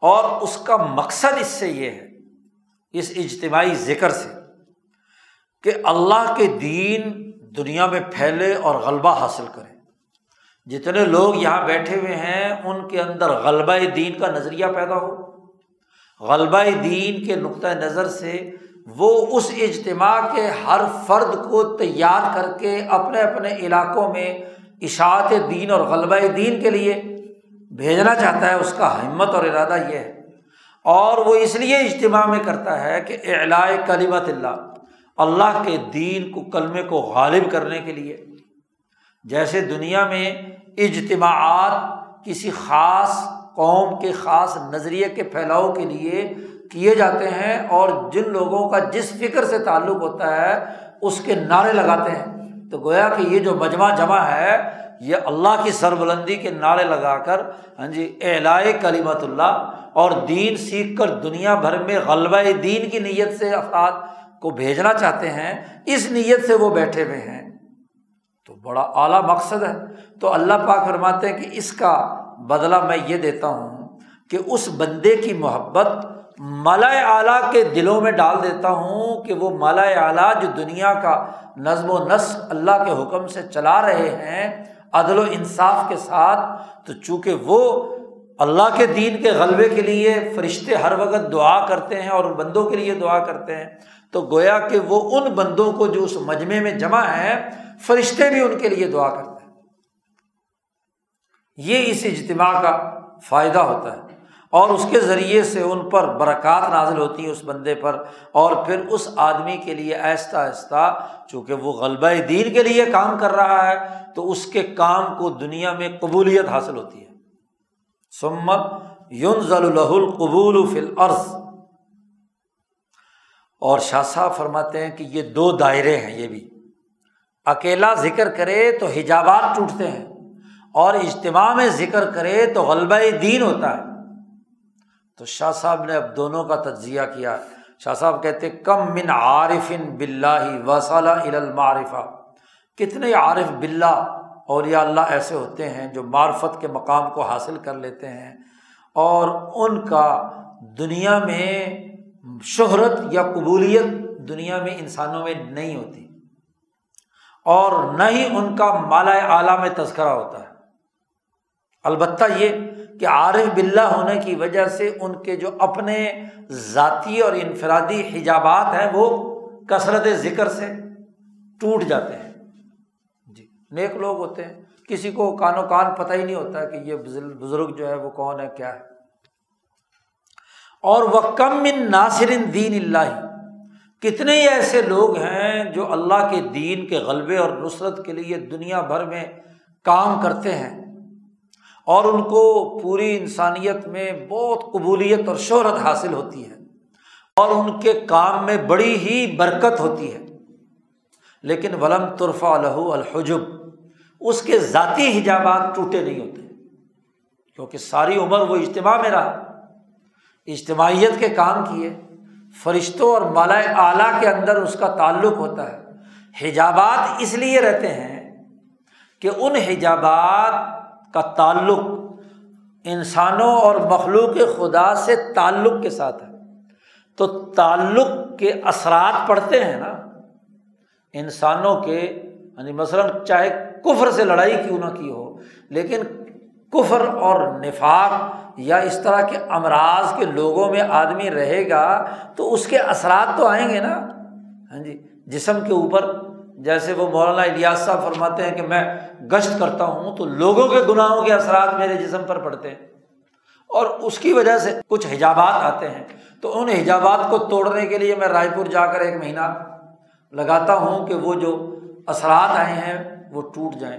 اور اس کا مقصد اس سے یہ ہے، اس اجتماعی ذکر سے، کہ اللہ کے دین دنیا میں پھیلے اور غلبہ حاصل کرے۔ جتنے لوگ یہاں بیٹھے ہوئے ہیں، ان کے اندر غلبہ دین کا نظریہ پیدا ہو۔ غلبہ دین کے نقطۂ نظر سے وہ اس اجتماع کے ہر فرد کو تیار کر کے اپنے اپنے علاقوں میں اشاعت دین اور غلبہ دین کے لیے بھیجنا چاہتا ہے، اس کا ہمت اور ارادہ یہ ہے۔ اور وہ اس لیے اجتماع میں کرتا ہے کہ اعلائے کلیمت اللہ اللہ کے دین کو، کلمے کو غالب کرنے کے لیے جیسے دنیا میں اجتماعات کسی خاص قوم کے خاص نظریے کے پھیلاؤ کے لیے کیے جاتے ہیں اور جن لوگوں کا جس فکر سے تعلق ہوتا ہے، اس کے نعرے لگاتے ہیں۔ تو گویا کہ یہ جو مجمع جمع ہے، یہ اللہ کی سربلندی کے نعرے لگا کر ہاں جی اعلائے کلیمت اللہ اور دین سیکھ کر دنیا بھر میں غلبہ دین کی نیت سے افراد کو بھیجنا چاہتے ہیں، اس نیت سے وہ بیٹھے ہوئے ہیں۔ تو بڑا اعلیٰ مقصد ہے۔ تو اللہ پاک فرماتے ہیں کہ اس کا بدلہ میں یہ دیتا ہوں کہ اس بندے کی محبت مالا اعلیٰ کے دلوں میں ڈال دیتا ہوں کہ وہ مالا اعلیٰ جو دنیا کا نظم و نسق اللہ کے حکم سے چلا رہے ہیں عدل و انصاف کے ساتھ، تو چونکہ وہ اللہ کے دین کے غلبے کے لیے فرشتے ہر وقت دعا کرتے ہیں اور ان بندوں کے لیے دعا کرتے ہیں، تو گویا کہ وہ ان بندوں کو جو اس مجمے میں جمع ہے فرشتے بھی ان کے لیے دعا کرتے ہیں۔ یہ اس اجتماع کا فائدہ ہوتا ہے اور اس کے ذریعے سے ان پر برکات نازل ہوتی ہیں اس بندے پر اور پھر اس آدمی کے لیے آہستہ آہستہ، چونکہ وہ غلبہ دین کے لیے کام کر رہا ہے، تو اس کے کام کو دنیا میں قبولیت حاصل ہوتی ہے۔ سمت یون ضل القبول فل عرض اور شاہ صاحب فرماتے ہیں کہ یہ دو دائرے ہیں، یہ بھی۔ اکیلا ذکر کرے تو حجابات ٹوٹتے ہیں اور اجتماع میں ذکر کرے تو غلبہ دین ہوتا ہے۔ تو شاہ صاحب نے اب دونوں کا تجزیہ کیا۔ شاہ صاحب کہتے کم من عارف بلّہ وسالہ المعارفہ کتنے عارف بلّہ اور یا اللہ ایسے ہوتے ہیں جو معرفت کے مقام کو حاصل کر لیتے ہیں اور ان کا دنیا میں شہرت یا قبولیت دنیا میں انسانوں میں نہیں ہوتی۔ اور نہ ہی ان کا مالا اعلیٰ میں تذکرہ ہوتا ہے۔ البتہ یہ کہ عارف بلّہ ہونے کی وجہ سے ان کے جو اپنے ذاتی اور انفرادی حجابات ہیں وہ کثرت ذکر سے ٹوٹ جاتے ہیں۔ جی نیک لوگ ہوتے ہیں۔ کسی کو کان و کان پتہ ہی نہیں ہوتا کہ یہ بزرگ جو ہے وہ کون ہے، کیا ہے۔ اور وہ کم ان ناصر دین اللہ کتنے ہی ایسے لوگ ہیں جو اللہ کے دین کے غلبے اور نصرت کے لیے دنیا بھر میں کام کرتے ہیں اور ان کو پوری انسانیت میں بہت قبولیت اور شہرت حاصل ہوتی ہے اور ان کے کام میں بڑی ہی برکت ہوتی ہے۔ لیکن ولم طرفہ الح الحجب، اس کے ذاتی حجابات ٹوٹے نہیں ہوتے کیونکہ ساری عمر وہ اجتماع میں رہا، اجتماعیت کے کام کیے۔ فرشتوں اور مالا اعلیٰ کے اندر اس کا تعلق ہوتا ہے۔ حجابات اس لیے رہتے ہیں کہ ان حجابات کا تعلق انسانوں اور مخلوق خدا سے تعلق کے ساتھ ہے۔ تو تعلق کے اثرات پڑتے ہیں نا، انسانوں کے یعنی مثلاً چاہے کفر سے لڑائی کیوں نہ کی ہو، لیکن کفر اور نفاق یا اس طرح کے امراض کے لوگوں میں آدمی رہے گا تو اس کے اثرات تو آئیں گے نا؟ ہاں جی جسم کے اوپر، جیسے وہ مولانا الیاس صاحب فرماتے ہیں کہ میں گشت کرتا ہوں تو لوگوں کے گناہوں کے اثرات میرے جسم پر پڑتے ہیں۔ اور اس کی وجہ سے کچھ حجابات آتے ہیں۔ تو ان حجابات کو توڑنے کے لیے میں رائے پور جا کر ایک مہینہ لگاتا ہوں کہ وہ جو اثرات آئے ہیں وہ ٹوٹ جائیں۔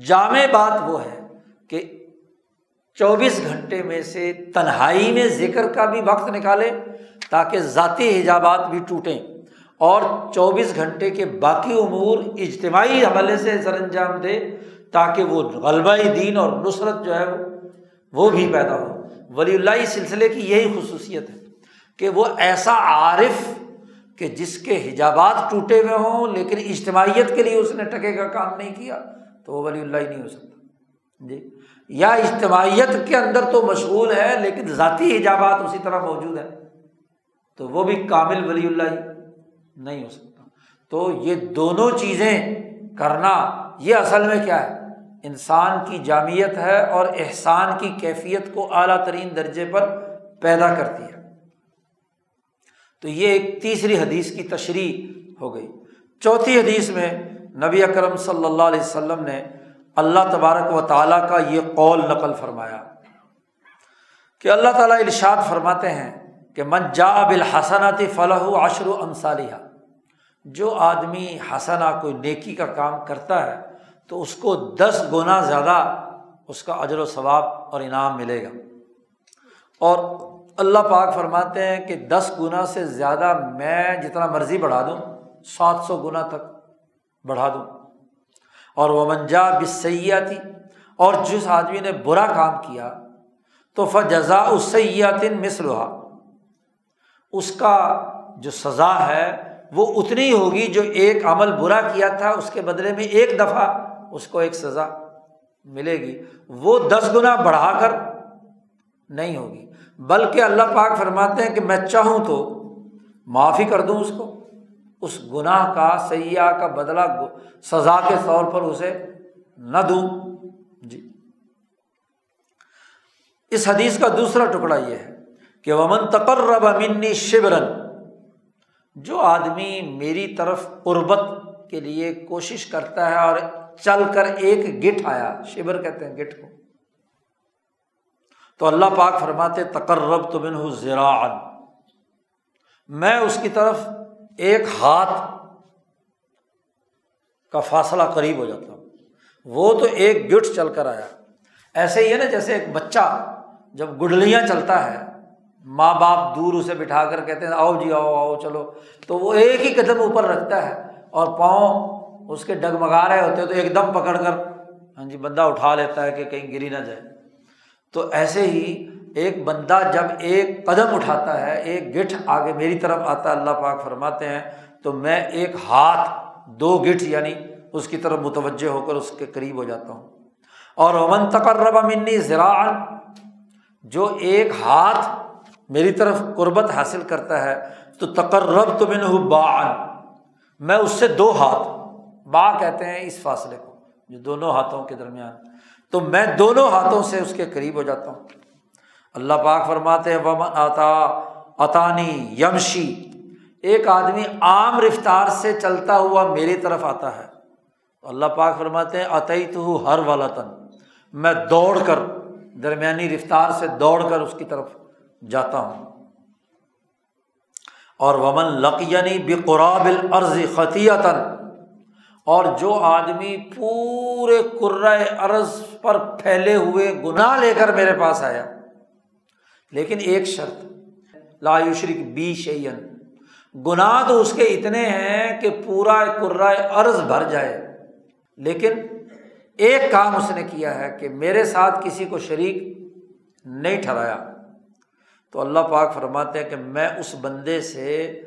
جامع بات وہ ہے کہ چوبیس گھنٹے میں سے تنہائی میں ذکر کا بھی وقت نکالے تاکہ ذاتی حجابات بھی ٹوٹیں اور چوبیس گھنٹے کے باقی امور اجتماعی حوالے سے سر انجام دے تاکہ وہ غلبہ دین اور نصرت جو ہے وہ بھی پیدا ہو۔ ولی اللہ سلسلے کی یہی خصوصیت ہے کہ وہ ایسا عارف کہ جس کے حجابات ٹوٹے ہوئے ہوں لیکن اجتماعیت کے لیے اس نے ٹکے کا کام نہیں کیا تو وہ ولی اللہ ہی نہیں ہو سکتا۔ جی۔ یا اجتماعیت کے اندر تو مشغول ہے، لیکن ذاتی حجابات اسی طرح موجود ہے تو وہ بھی کامل ولی اللہ نہیں ہو سکتا۔ تو یہ دونوں چیزیں کرنا، یہ اصل میں کیا ہے؟ انسان کی جامعت ہے اور احسان کی کیفیت کو اعلیٰ ترین درجے پر پیدا کرتی ہے۔ تو یہ ایک تیسری حدیث کی تشریح ہو گئی۔ چوتھی حدیث میں نبی اکرم صلی اللہ علیہ وسلم نے اللہ تبارک و تعالیٰ کا یہ قول نقل فرمایا کہ اللہ تعالیٰ ارشاد فرماتے ہیں کہ من جا بالحسناتی فلاح و عشر و امثالیہ جو آدمی حسنا کوئی نیکی کا کام کرتا ہے تو اس کو دس گنا زیادہ اس کا اجر و ثواب اور انعام ملے گا۔ اور اللہ پاک فرماتے ہیں کہ دس گنا سے زیادہ میں جتنا مرضی بڑھا دوں، سات سو گنا تک بڑھا دوں۔ اور وہ منجا بسیاتی اور جس آدمی نے برا کام کیا تو فجزا اسیاتن مسلحا اس کا جو سزا ہے وہ اتنی ہوگی جو ایک عمل برا کیا تھا، اس کے بدلے میں ایک دفعہ اس کو ایک سزا ملے گی۔ وہ دس گنا بڑھا کر نہیں ہوگی۔ بلکہ اللہ پاک فرماتے ہیں کہ میں چاہوں تو معافی کر دوں اس کو۔ اس گناہ کا سیاح کا بدلا سزا کے طور پر اسے نہ دوں۔ جی۔ اس حدیث کا دوسرا ٹکڑا یہ ہے کہ ومن تقرب منی شبرن جو آدمی میری طرف قربت کے لیے کوشش کرتا ہے اور چل کر ایک گٹ آیا، شبر کہتے ہیں گٹ کو، تو اللہ پاک فرماتے تقرب تو بن ہوں میں اس کی طرف ایک ہاتھ کا فاصلہ قریب ہو جاتا۔ وہ تو ایک گٹ چل کر آیا۔ ایسے ہی ہے نا جیسے ایک بچہ جب گڈلیاں چلتا ہے، ماں باپ دور اسے بٹھا کر کہتے ہیں، آؤ جی آؤ آؤ، چلو۔ تو وہ ایک ہی قدم اوپر رکھتا ہے اور پاؤں اس کے ڈگمگا رہے ہوتے ہیں تو ایک دم پکڑ کر ہاں جی بندہ اٹھا لیتا ہے کہ کہیں گری نہ جائے۔ تو ایسے ہی ایک بندہ جب ایک قدم اٹھاتا ہے، ایک گٹھ آگے میری طرف آتا ہے اللہ پاک فرماتے ہیں، تو میں ایک ہاتھ، دو گٹھ یعنی اس کی طرف متوجہ ہو کر اس کے قریب ہو جاتا ہوں۔ اور امن تقرب منی زراعن جو ایک ہاتھ میری طرف قربت حاصل کرتا ہے، تو تقرب تو میں نے میں اس سے دو ہاتھ، با کہتے ہیں اس فاصلے کو، جو دونوں ہاتھوں کے درمیان۔ تو میں دونوں ہاتھوں سے اس کے قریب ہو جاتا ہوں۔ اللہ پاک فرماتے ہیں، ومن آتا عطانی یمشی۔ ایک آدمی عام رفتار سے چلتا ہوا میری طرف آتا ہے۔ تو اللہ پاک فرماتے ہیں عطی تو ہر والا تن میں دوڑ کر، درمیانی رفتار سے دوڑ کر اس کی طرف جاتا ہوں۔ اور ومن لقینی بے قراب العرض خطیتاً اور جو آدمی پورے عرض پر پھیلے ہوئے گناہ لے کر میرے پاس آیا۔ لیکن ایک شرط، لا یشرک بی شعین گناہ تو اس کے اتنے ہیں کہ پورا عرض بھر جائے۔ لیکن ایک کام اس نے کیا ہے کہ میرے ساتھ کسی کو شریک نہیں ٹھہرایا۔ تو اللہ پاک فرماتے ہیں کہ میں اس بندے سے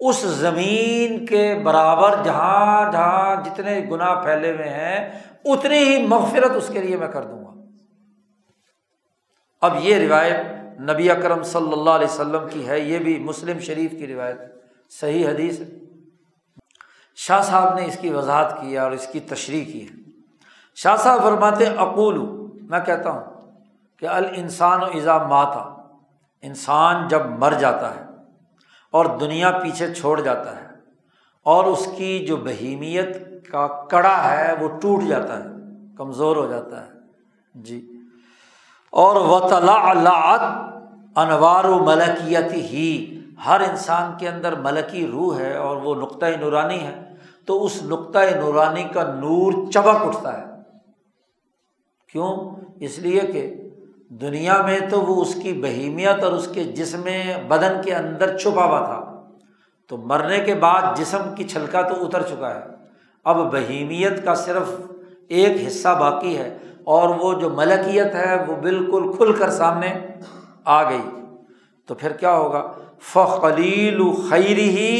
اس زمین کے برابر جہاں جہاں جتنے گناہ پھیلے ہوئے ہیں، اتنی ہی مغفرت اس کے لیے میں کر دوں گا۔ اب یہ روایت نبی اکرم صلی اللہ علیہ وسلم کی ہے، یہ بھی مسلم شریف کی روایت صحیح حدیث ہے۔ شاہ صاحب نے اس کی وضاحت کی اور اس کی تشریح کی ہے۔ شاہ صاحب فرماتے اقول میں کہتا ہوں کہ الانسان و ایزا ماتا، انسان جب مر جاتا ہے اور دنیا پیچھے چھوڑ جاتا ہے اور اس کی جو بہیمیت کا کڑا ہے، وہ ٹوٹ جاتا ہے، کمزور ہو جاتا ہے۔ جی۔ اور وطلاعت انوار و ملکیت ہی ہر انسان کے اندر ملکی روح ہے اور وہ نقطۂ نورانی ہے۔ تو اس نقطۂ نورانی کا نور چبک اٹھتا ہے۔ کیوں؟ اس لیے کہ دنیا میں تو وہ اس کی بہیمیت اور اس کے جسم بدن کے اندر چھپا ہوا تھا۔ تو مرنے کے بعد جسم کی چھلکا تو اتر چکا ہے۔ اب بہیمیت کا صرف ایک حصہ باقی ہے۔ اور وہ جو ملکیت ہے وہ بالکل کھل کر سامنے آ گئی۔ تو پھر کیا ہوگا؟ فخلیل خیر ہی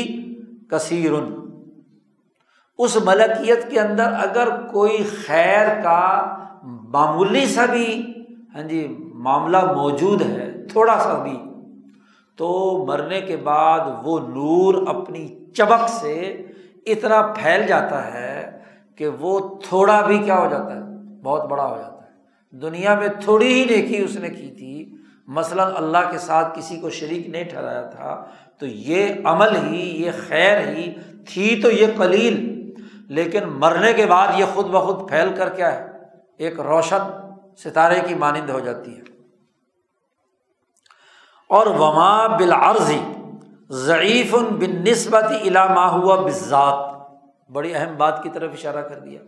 کثیر اس ملکیت کے اندر اگر کوئی خیر کا معمولی سا بھی ہاں جی معاملہ موجود ہے، تھوڑا سا بھی، تو مرنے کے بعد وہ نور اپنی چبک سے اتنا پھیل جاتا ہے کہ وہ تھوڑا بھی کیا ہو جاتا ہے؟ بہت بڑا ہو جاتا ہے۔ دنیا میں تھوڑی ہی نیکی اس نے کی تھی۔ مثلاً اللہ کے ساتھ کسی کو شریک نہیں ٹھہرایا تھا، تو یہ عمل ہی، یہ خیر ہی تھی تو یہ قلیل۔ لیکن مرنے کے بعد یہ خود بخود پھیل کر کیا ہے؟ ایک روشن ستارے کی مانند ہو جاتی ہے۔ اور وما بالعرضی ضعیف بن نسبت علامہ ہوا بذات بڑی اہم بات کی طرف اشارہ کر دیا۔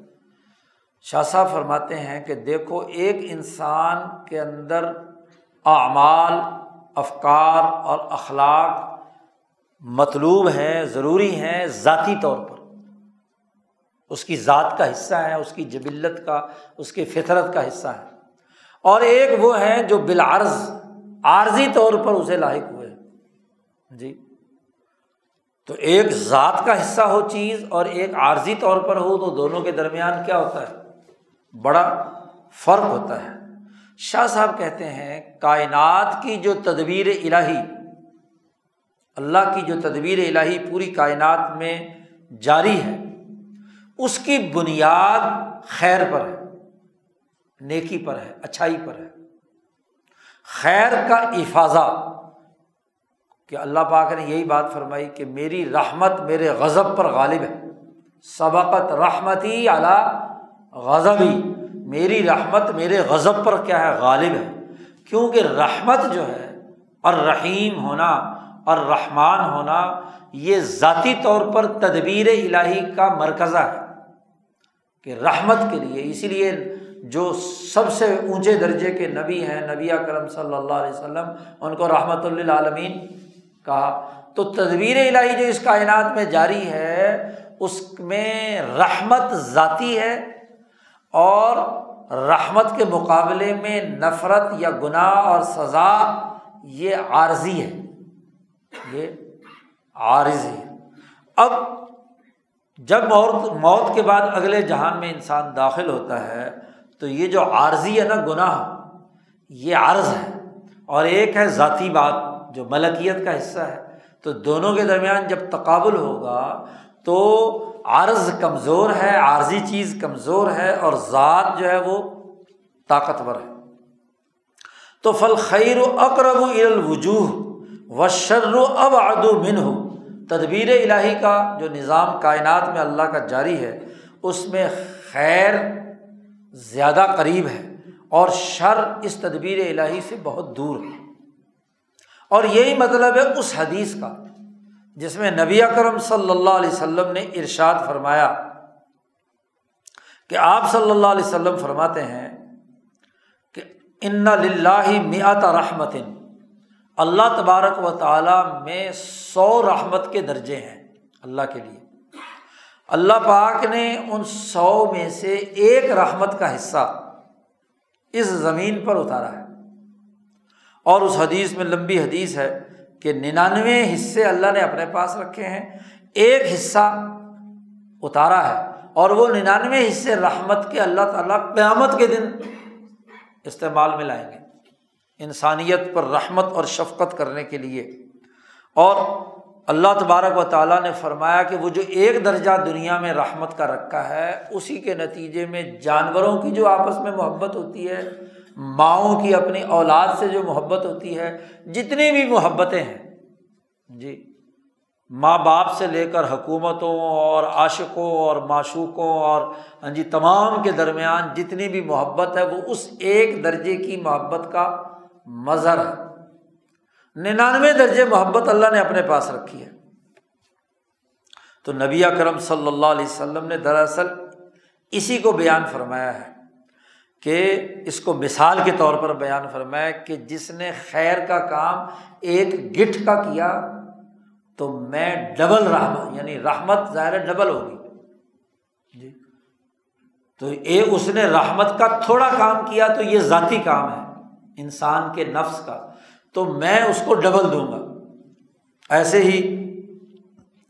شاہ صاحب فرماتے ہیں کہ دیکھو ایک انسان کے اندر اعمال، افکار اور اخلاق مطلوب ہیں، ضروری ہیں ذاتی طور پر۔ اس کی ذات کا حصہ ہے، اس کی جبلت کا، اس کی فطرت کا حصہ ہے۔ اور ایک وہ ہیں جو بالعرض، عارضی طور پر اسے لاحق ہوئے۔ جی۔ تو ایک ذات کا حصہ ہو چیز اور ایک عارضی طور پر ہو تو دونوں کے درمیان کیا ہوتا ہے؟ بڑا فرق ہوتا ہے۔ شاہ صاحب کہتے ہیں، کائنات کی جو تدبیر الہی، اللہ کی جو تدبیر الہی پوری کائنات میں جاری ہے، اس کی بنیاد خیر پر ہے، نیکی پر ہے، اچھائی پر ہے۔ خیر کا افاظہ، کہ اللہ پاک نے یہی بات فرمائی کہ میری رحمت میرے غضب پر غالب ہے۔ سبقت رحمتی اعلیٰ غضبی میری رحمت میرے غضب پر کیا ہے؟ غالب ہے۔ کیونکہ رحمت جو ہے اور رحیم ہونا اور رحمان ہونا، یہ ذاتی طور پر تدبیر الہی کا مرکزہ ہے۔ کہ رحمت کے لیے، اسی لیے جو سب سے اونچے درجے کے نبی ہیں، نبی کرم صلی اللہ علیہ وسلم، ان کو رحمۃ اللہ عالمین کہا۔ تو تدبیر الہی جو اس کائنات میں جاری ہے، اس میں رحمت ذاتی ہے اور رحمت کے مقابلے میں نفرت یا گناہ اور سزا یہ عارضی ہے۔ یہ عارضی ہے۔ اب جب موت موت کے بعد اگلے جہان میں انسان داخل ہوتا ہے تو یہ جو عارضی ہے نا، گناہ، یہ عرض ہے۔ اور ایک ہے ذاتی بات جو ملکیت کا حصہ ہے۔ تو دونوں کے درمیان جب تقابل ہوگا تو عرض کمزور ہے، عارضی چیز کمزور ہے اور ذات جو ہے وہ طاقتور ہے۔ تو فل خیر و اقرب الوجوہ و شر و اب ادو من ہو تدبیر الہی کا جو نظام کائنات میں اللہ کا جاری ہے، اس میں خیر زیادہ قریب ہے اور شر اس تدبیر الہی سے بہت دور ہے۔ اور یہی مطلب ہے اس حدیث کا۔ جس میں نبی اکرم صلی اللہ علیہ وسلم نے ارشاد فرمایا کہ آپ صلی اللہ علیہ وسلم فرماتے ہیں کہ ان میات رحمت، اللہ تبارک و تعالیٰ میں سو رحمت کے درجے ہیں اللہ کے لیے۔ اللہ پاک نے ان سو میں سے ایک رحمت کا حصہ اس زمین پر اتارا ہے۔ اور اس حدیث میں لمبی حدیث ہے کہ ننانوے حصے اللہ نے اپنے پاس رکھے ہیں، ایک حصہ اتارا ہے اور وہ ننانوے حصے رحمت کے اللہ تعالیٰ قیامت کے دن استعمال میں لائیں گے۔ انسانیت پر رحمت اور شفقت کرنے کے لیے۔ اور اللہ تبارک و تعالیٰ نے فرمایا کہ وہ جو ایک درجہ دنیا میں رحمت کا رکھا ہے، اسی کے نتیجے میں جانوروں کی جو آپس میں محبت ہوتی ہے ماؤں کی اپنی اولاد سے جو محبت ہوتی ہے، جتنی بھی محبتیں ہیں جی ماں باپ سے لے کر حکومتوں اور عاشقوں اور معشوقوں اور ہاں جی تمام کے درمیان جتنی بھی محبت ہے، وہ اس ایک درجے کی محبت کا مظہر ہے۔ ننانوے درجے محبت اللہ نے اپنے پاس رکھی ہے۔ تو نبی کرم صلی اللہ علیہ وسلم نے دراصل اسی کو بیان فرمایا ہے۔ کہ اس کو مثال کے طور پر بیان فرمایا کہ جس نے خیر کا کام ایک گٹھ کا کیا تو میں ڈبل رحمت یعنی رحمت ظاہر ڈبل ہوگی۔ جی۔ تو یہ اس نے رحمت کا تھوڑا کام کیا تو یہ ذاتی کام ہے، انسان کے نفس کا۔ تو میں اس کو ڈبل دوں گا۔ ایسے ہی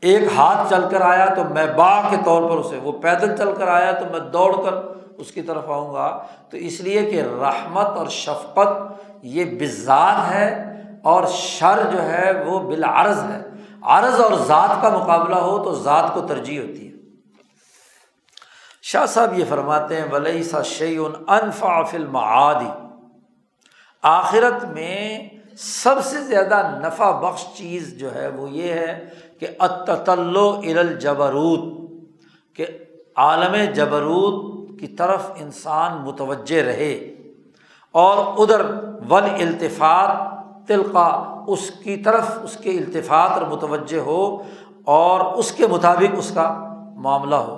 ایک ہاتھ چل کر آیا تو میں باغ کے طور پر اسے، وہ پیدل چل کر آیا تو میں دوڑ کر اس کی طرف آؤں گا۔ تو اس لیے کہ رحمت اور شفقت یہ بزاد ہے اور شر جو ہے وہ بالعرض ہے۔ عرض اور ذات کا مقابلہ ہو تو ذات کو ترجیح ہوتی ہے۔ شاہ صاحب یہ فرماتے ہیں ولی سا شعین انفا فل معادی آخرت میں سب سے زیادہ نفع بخش چیز جو ہے وہ یہ ہے کہ اتلو الجبروت، کہ عالم جبروت کی طرف انسان متوجہ رہے اور ادھر ول التفاط تلقا اس کی طرف اس کے التفاط اور متوجہ ہو اور اس کے مطابق اس کا معاملہ ہو۔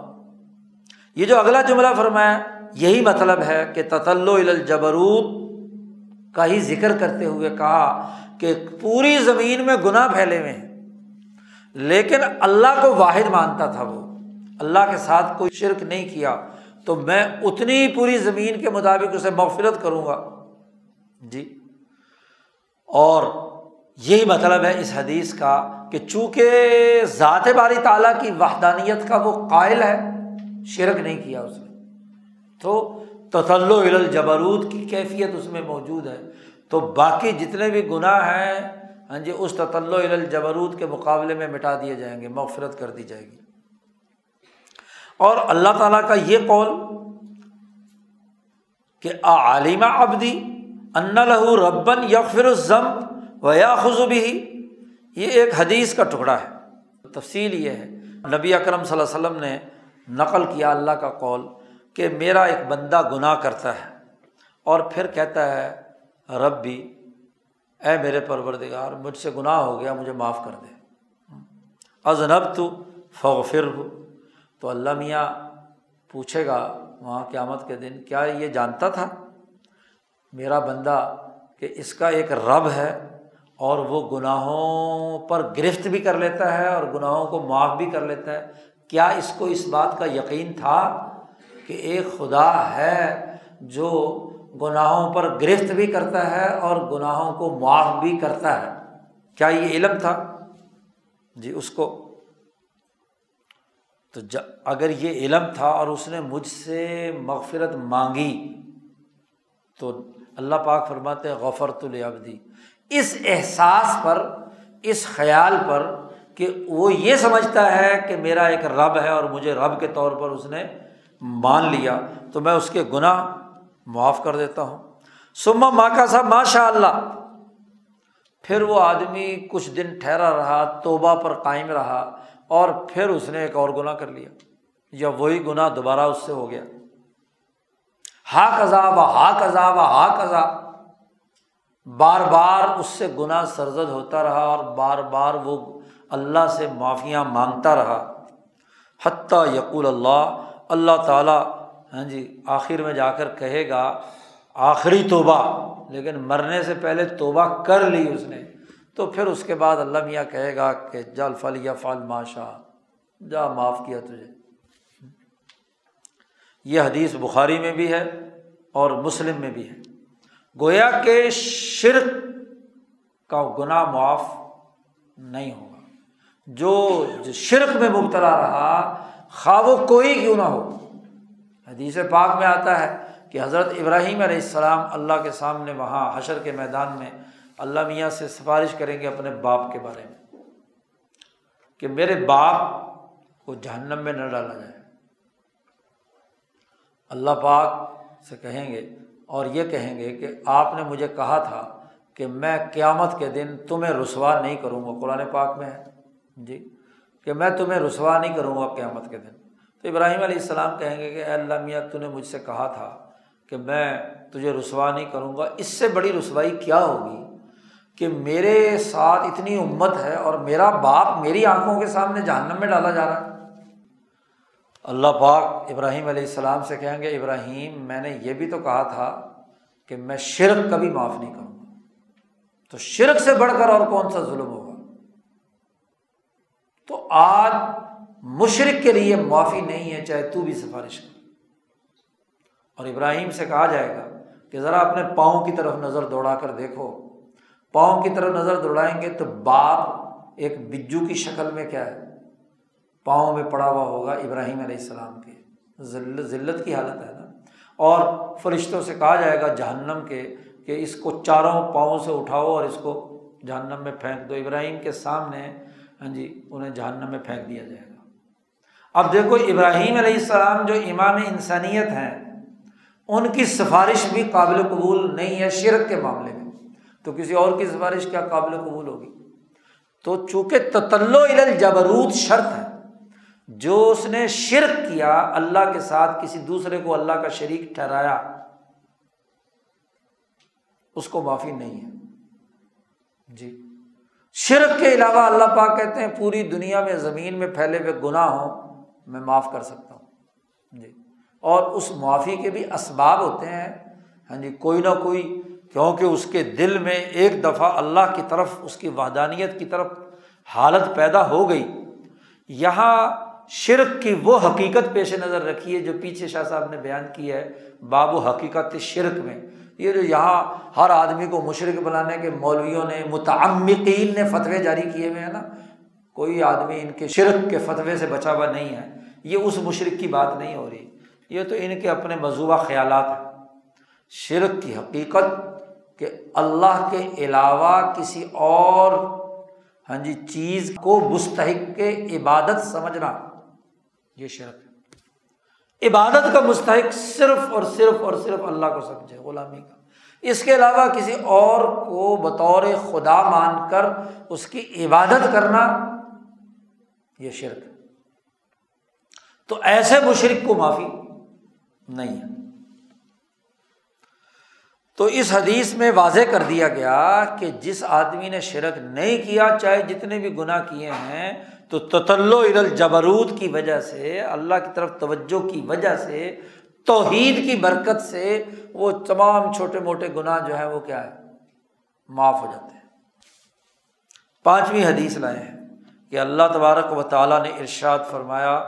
یہ جو اگلا جملہ فرمایا، یہی مطلب ہے کہ تتلو الجبروت کا ہی ذکر کرتے ہوئے کہا کہ پوری زمین میں گناہ پھیلے ہوئے ہیں، لیکن اللہ کو واحد مانتا تھا وہ۔ اللہ کے ساتھ کوئی شرک نہیں کیا۔ تو میں اتنی پوری زمین کے مطابق اسے مغفرت کروں گا۔ جی۔ اور یہی مطلب ہے اس حدیث کا کہ چونکہ ذات باری تعالیٰ کی وحدانیت کا وہ قائل ہے، شرک نہیں کیا اس نے۔ تو تسل الجبروت کی کیفیت اس میں موجود ہے۔ تو باقی جتنے بھی گناہ ہیں ہاں جی اس تطل الجبروت کے مقابلے میں مٹا دیے جائیں گے، مغفرت کر دی جائے گی۔ اور اللہ تعالیٰ کا یہ قول کہ عالمہ ابدی ان لہو ربن یغفر الزم و یا خزبی یہ ایک حدیث کا ٹکڑا ہے۔ تفصیل یہ ہے۔ نبی اکرم صلی اللہ علیہ وسلم نے نقل کیا اللہ کا قول کہ میرا ایک بندہ گناہ کرتا ہے اور پھر کہتا ہے رب بھی اے میرے پروردگار، مجھ سے گناہ ہو گیا، مجھے معاف کر دے۔ ازنب تو فغفر ہو تو اللہ میاں پوچھے گا وہاں قیامت کے دن، کیا یہ جانتا تھا میرا بندہ کہ اس کا ایک رب ہے اور وہ گناہوں پر گرفت بھی کر لیتا ہے اور گناہوں کو معاف بھی کر لیتا ہے؟ کیا اس کو اس بات کا یقین تھا کہ ایک خدا ہے جو گناہوں پر گرفت بھی کرتا ہے اور گناہوں کو معاف بھی کرتا ہے؟ کیا یہ علم تھا؟ جی اس کو تو اگر یہ علم تھا اور اس نے مجھ سے مغفرت مانگی، تو اللہ پاک فرماتے غفرت العبدی اس احساس پر، اس خیال پر کہ وہ یہ سمجھتا ہے کہ میرا ایک رب ہے اور مجھے رب کے طور پر اس نے مان لیا، تو میں اس کے گناہ معاف کر دیتا ہوں۔ سما ماں کا صاحب ماشاء اللہ پھر وہ آدمی کچھ دن ٹھہرا رہا، توبہ پر قائم رہا۔ اور پھر اس نے ایک اور گناہ کر لیا یا وہی گناہ دوبارہ اس سے ہو گیا۔ ہا کزا و ہا کزا و ہا کزا بار بار اس سے گناہ سرزد ہوتا رہا اور بار بار وہ اللہ سے معافیاں مانگتا رہا۔ حتیٰ یقول اللہ اللہ تعالیٰ ہاں جی آخر میں جا کر کہے گا، آخری توبہ، لیکن مرنے سے پہلے توبہ کر لی اس نے۔ تو پھر اس کے بعد اللہ میاں کہے گا کہ جل فل یا فل ماشا جا، معاف کیا تجھے۔ یہ حدیث بخاری میں بھی ہے اور مسلم میں بھی ہے۔ گویا کہ شرک کا گناہ معاف نہیں ہوگا۔ جو شرک میں مبتلا رہا، خواہ وہ کوئی کیوں نہ ہو۔ حدیث پاک میں آتا ہے کہ حضرت ابراہیم علیہ السلام اللہ کے سامنے وہاں حشر کے میدان میں اللہ میاں سے سفارش کریں گے اپنے باپ کے بارے میں کہ میرے باپ کو جہنم میں نہ ڈالا جائے۔ اللہ پاک سے کہیں گے اور یہ کہیں گے کہ آپ نے مجھے کہا تھا کہ میں قیامت کے دن تمہیں رسوا نہیں کروں گا۔ قرآن پاک میں ہے۔ جی۔ کہ میں تمہیں رسوا نہیں کروں گا قیامت کے دن۔ تو ابراہیم علیہ السلام کہیں گے کہ اے اللہ میاں، تو نے مجھ سے کہا تھا کہ میں تجھے رسوا نہیں کروں گا۔ اس سے بڑی رسوائی کیا ہوگی؟ کہ میرے ساتھ اتنی امت ہے اور میرا باپ میری آنکھوں کے سامنے جہنم میں ڈالا جا رہا ہے۔ اللہ پاک ابراہیم علیہ السلام سے کہیں گے، ابراہیم، میں نے یہ بھی تو کہا تھا کہ میں شرک کبھی معاف نہیں کروں گا۔ تو شرک سے بڑھ کر اور کون سا ظلم ہوگا؟ تو آج مشرق کے لیے معافی نہیں ہے، چاہے تو بھی سفارش کر۔ اور ابراہیم سے کہا جائے گا کہ ذرا اپنے پاؤں کی طرف نظر دوڑا کر دیکھو۔ پاؤں کی طرف نظر دوڑائیں گے تو باپ ایک بجو کی شکل میں کیا ہے؟ پاؤں میں پڑا ہوا ہوگا ابراہیم علیہ السلام کے۔ ذلت کی حالت ہے نا۔ اور فرشتوں سے کہا جائے گا جہنم کے کہ اس کو چاروں پاؤں سے اٹھاؤ اور اس کو جہنم میں پھینک دو۔ ابراہیم کے سامنے ہاں جی انہیں جہنم میں پھینک دیا جائے گا۔ اب دیکھو، ابراہیم علیہ السلام جو امام انسانیت ہیں، ان کی سفارش بھی قابل قبول نہیں ہے شرک کے معاملے میں۔ تو کسی اور کی سفارش کیا قابل قبول ہوگی؟ تو چونکہ تتلو الجبروت شرط ہے، جو اس نے شرک کیا، اللہ کے ساتھ کسی دوسرے کو اللہ کا شریک ٹھہرایا، اس کو معافی نہیں ہے۔ جی۔ شرک کے علاوہ اللہ پاک کہتے ہیں، پوری دنیا میں زمین میں پھیلے ہوئے گناہ ہوں، میں معاف کر سکتا ہوں۔ جی۔ اور اس معافی کے بھی اسباب ہوتے ہیں ہاں جی کوئی نہ کوئی کیونکہ اس کے دل میں ایک دفعہ اللہ کی طرف، اس کی وحدانیت کی طرف حالت پیدا ہو گئی۔ یہاں شرک کی وہ حقیقت پیش نظر رکھی ہے جو پیچھے شاہ صاحب نے بیان کی ہے، باب و حقیقت شرک میں۔ یہ جو یہاں ہر آدمی کو مشرق بنانے کے مولویوں نے، متعمقین نے فتوے جاری کیے ہوئے ہیں نا۔ کوئی آدمی ان کے شرک کے فتوے سے بچا ہوا نہیں ہے۔ یہ اس مشرق کی بات نہیں ہو رہی۔ یہ تو ان کے اپنے مضوبہ خیالات ہیں۔ شرک کی حقیقت کہ اللہ کے علاوہ کسی اور ہاں جی چیز کو مستحق کے عبادت سمجھنا، یہ شرک ہے۔ عبادت کا مستحق صرف اور صرف اور صرف اللہ کو سمجھے، غلامی کا۔ اس کے علاوہ کسی اور کو بطور خدا مان کر اس کی عبادت کرنا، یہ شرک تو ایسے مشرق کو معافی نہیں ہے۔ تو اس حدیث میں واضح کر دیا گیا کہ جس آدمی نے شرک نہیں کیا، چاہے جتنے بھی گناہ کیے ہیں، تو تتلو الجبروت کی وجہ سے، اللہ کی طرف توجہ کی وجہ سے، توحید کی برکت سے وہ تمام چھوٹے موٹے گناہ جو ہے وہ کیا ہے معاف ہو جاتے ہیں۔ پانچویں حدیث لائے ہیں کہ اللہ تبارک و تعالیٰ نے ارشاد فرمایا،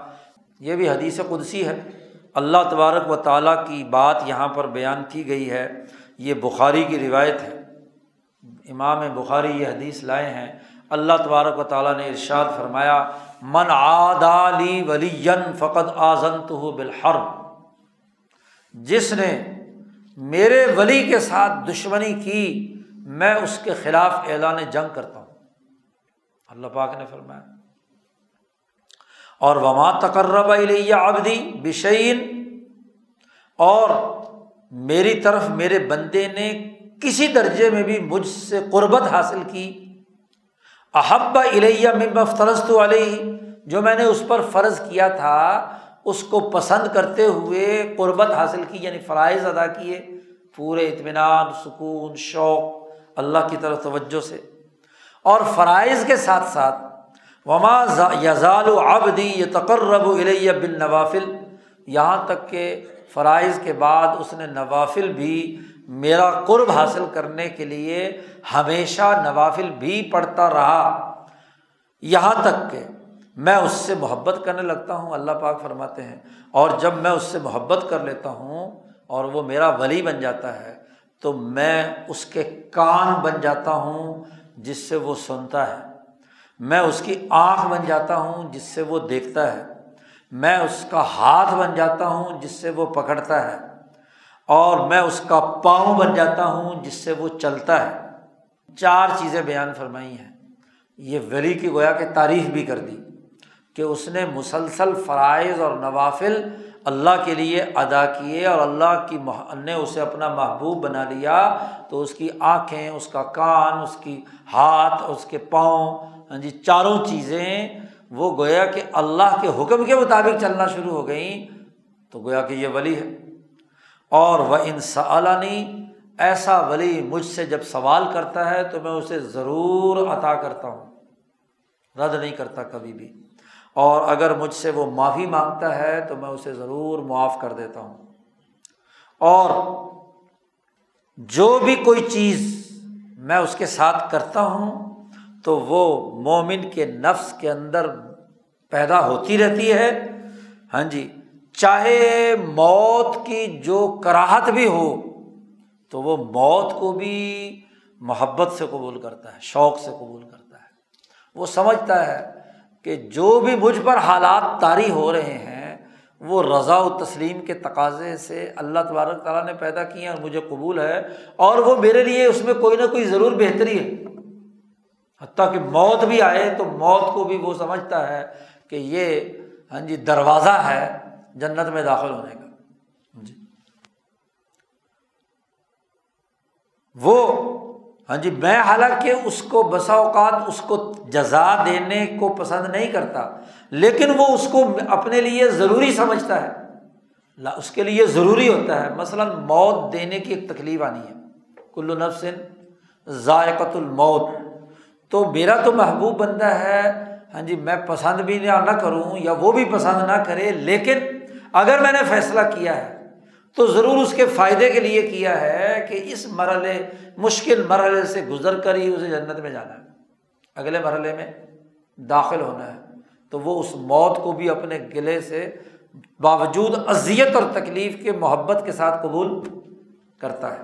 یہ بھی حدیث قدسی ہے۔ اللہ تبارک و تعالیٰ کی بات یہاں پر بیان کی گئی ہے۔ یہ بخاری کی روایت ہے۔ امام بخاری یہ حدیث لائے ہیں۔ اللہ تبارک و تعالیٰ نے ارشاد فرمایا، من آدالی ولی فقط آزن تو بالحر جس نے میرے ولی کے ساتھ دشمنی کی، میں اس کے خلاف اعلان جنگ کرتا ہوں۔ اللہ پاک نے فرمایا۔ اور وما تقرب علیہ آبدی بشعین اور میری طرف میرے بندے نے کسی درجے میں بھی مجھ سے قربت حاصل کی۔ احبا الیہ مفترست علیہ، جو میں نے اس پر فرض کیا تھا، اس کو پسند کرتے ہوئے قربت حاصل کی یعنی فرائض ادا کیے۔ پورے اطمینان، سکون، شوق، اللہ کی طرف توجہ سے۔ اور فرائض کے ساتھ ساتھ، وما یزال و آبدی یہ تقرب الیہ بن نوافل یہاں تک کہ فرائض کے بعد اس نے نوافل بھی میرا قرب حاصل کرنے کے لیے ہمیشہ نوافل بھی پڑھتا رہا۔ یہاں تک کہ میں اس سے محبت کرنے لگتا ہوں، اللہ پاک فرماتے ہیں۔ اور جب میں اس سے محبت کر لیتا ہوں اور وہ میرا ولی بن جاتا ہے، تو میں اس کے کان بن جاتا ہوں جس سے وہ سنتا ہے۔ میں اس کی آنکھ بن جاتا ہوں جس سے وہ دیکھتا ہے۔ میں اس کا ہاتھ بن جاتا ہوں جس سے وہ پکڑتا ہے اور میں اس کا پاؤں بن جاتا ہوں جس سے وہ چلتا ہے۔ چار چیزیں بیان فرمائی ہیں۔ یہ ولی کی گویا کہ تعریف بھی کر دی کہ اس نے مسلسل فرائض اور نوافل اللہ کے لیے ادا کیے اور اللہ کی نے اسے اپنا محبوب بنا لیا۔ تو اس کی آنکھیں، اس کا کان، اس کی ہاتھ، اس کے پاؤں ہاں جی چاروں چیزیں وہ گویا کہ اللہ کے حکم کے مطابق چلنا شروع ہو گئیں، تو گویا کہ یہ ولی ہے۔ اور وہ ان ایسا ولی مجھ سے جب سوال کرتا ہے تو میں اسے ضرور عطا کرتا ہوں۔ رد نہیں کرتا کبھی بھی۔ اور اگر مجھ سے وہ معافی مانگتا ہے تو میں اسے ضرور معاف کر دیتا ہوں۔ اور جو بھی کوئی چیز میں اس کے ساتھ کرتا ہوں تو وہ مومن کے نفس کے اندر پیدا ہوتی رہتی ہے۔ ہاں جی چاہے موت کی جو کراہت بھی ہو، تو وہ موت کو بھی محبت سے قبول کرتا ہے، شوق سے قبول کرتا ہے۔ وہ سمجھتا ہے کہ جو بھی مجھ پر حالات طاری ہو رہے ہیں، وہ رضا و تسلیم کے تقاضے سے اللہ تبارک تعالیٰ نے پیدا کیے اور مجھے قبول ہے اور وہ میرے لیے اس میں کوئی نہ کوئی ضرور بہتری ہے۔ حتیٰ کہ موت بھی آئے تو موت کو بھی وہ سمجھتا ہے کہ یہ ہاں جی دروازہ ہے جنت میں داخل ہونے کا۔ ہاں جی۔ وہ ہاں جی میں حالانکہ اس کو بسا اوقات اس کو جزا دینے کو پسند نہیں کرتا، لیکن وہ اس کو اپنے لیے ضروری سمجھتا ہے۔ اس کے لیے ضروری ہوتا ہے۔ مثلاً موت دینے کی ایک تکلیف آنی ہے۔ کلو نفسن ذائقۃ الموت۔ تو میرا تو محبوب بندہ ہے ہاں جی میں پسند بھی نہ کروں یا وہ بھی پسند نہ کرے، لیکن اگر میں نے فیصلہ کیا ہے تو ضرور اس کے فائدے کے لیے کیا ہے کہ اس مرحلے، مشکل مرحلے سے گزر کر ہی اسے جنت میں جانا ہے۔ اگلے مرحلے میں داخل ہونا ہے، تو وہ اس موت کو بھی اپنے گلے سے باوجود اذیت اور تکلیف کے محبت کے ساتھ قبول کرتا ہے۔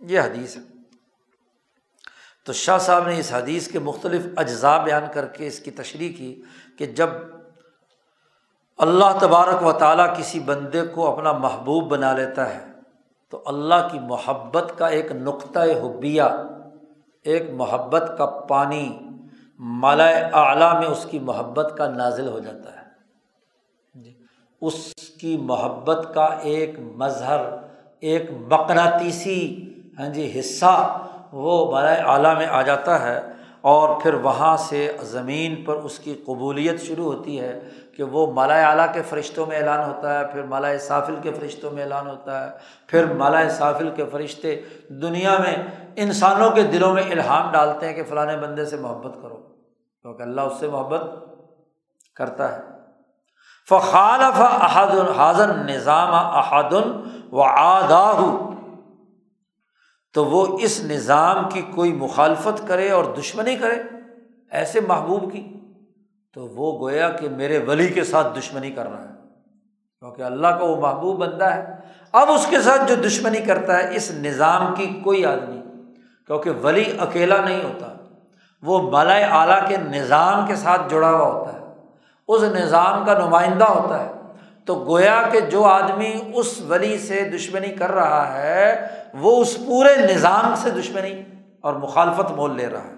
یہ حدیث ہے۔ تو شاہ صاحب نے اس حدیث کے مختلف اجزاء بیان کر کے اس کی تشریح کی کہ جب اللہ تبارک و تعالیٰ کسی بندے کو اپنا محبوب بنا لیتا ہے تو اللہ کی محبت کا ایک نقطۂ حبیہ ایک محبت کا پانی مالا اعلیٰ میں اس کی محبت کا نازل ہو جاتا ہے۔ جی۔ اس کی محبت کا ایک مظہر ایک مقناطیسی ہاں جی حصہ وہ مالا اعلیٰ میں آ جاتا ہے اور پھر وہاں سے زمین پر اس کی قبولیت شروع ہوتی ہے کہ وہ مالا اعلیٰ کے فرشتوں میں اعلان ہوتا ہے، پھر مالا صافل کے فرشتوں میں اعلان ہوتا ہے، پھر مالا صافل کے فرشتے دنیا میں انسانوں کے دلوں میں الہام ڈالتے ہیں کہ فلاں بندے سے محبت کرو، کیونکہ اللہ اس سے محبت کرتا ہے۔ فخالف احد الحاظن نظام احادن و آدھا تو وہ اس نظام کی کوئی مخالفت کرے اور دشمنی کرے ایسے محبوب کی، تو وہ گویا کہ میرے ولی کے ساتھ دشمنی کر رہا ہے۔ کیونکہ اللہ کا وہ محبوب بندہ ہے۔ اب اس کے ساتھ جو دشمنی کرتا ہے، اس نظام کی کوئی آدمی کیونکہ ولی اکیلا نہیں ہوتا، وہ مالا اعلیٰ کے نظام کے ساتھ جڑا ہوا ہوتا ہے۔ اس نظام کا نمائندہ ہوتا ہے۔ تو گویا کہ جو آدمی اس ولی سے دشمنی کر رہا ہے، وہ اس پورے نظام سے دشمنی اور مخالفت مول لے رہا ہے۔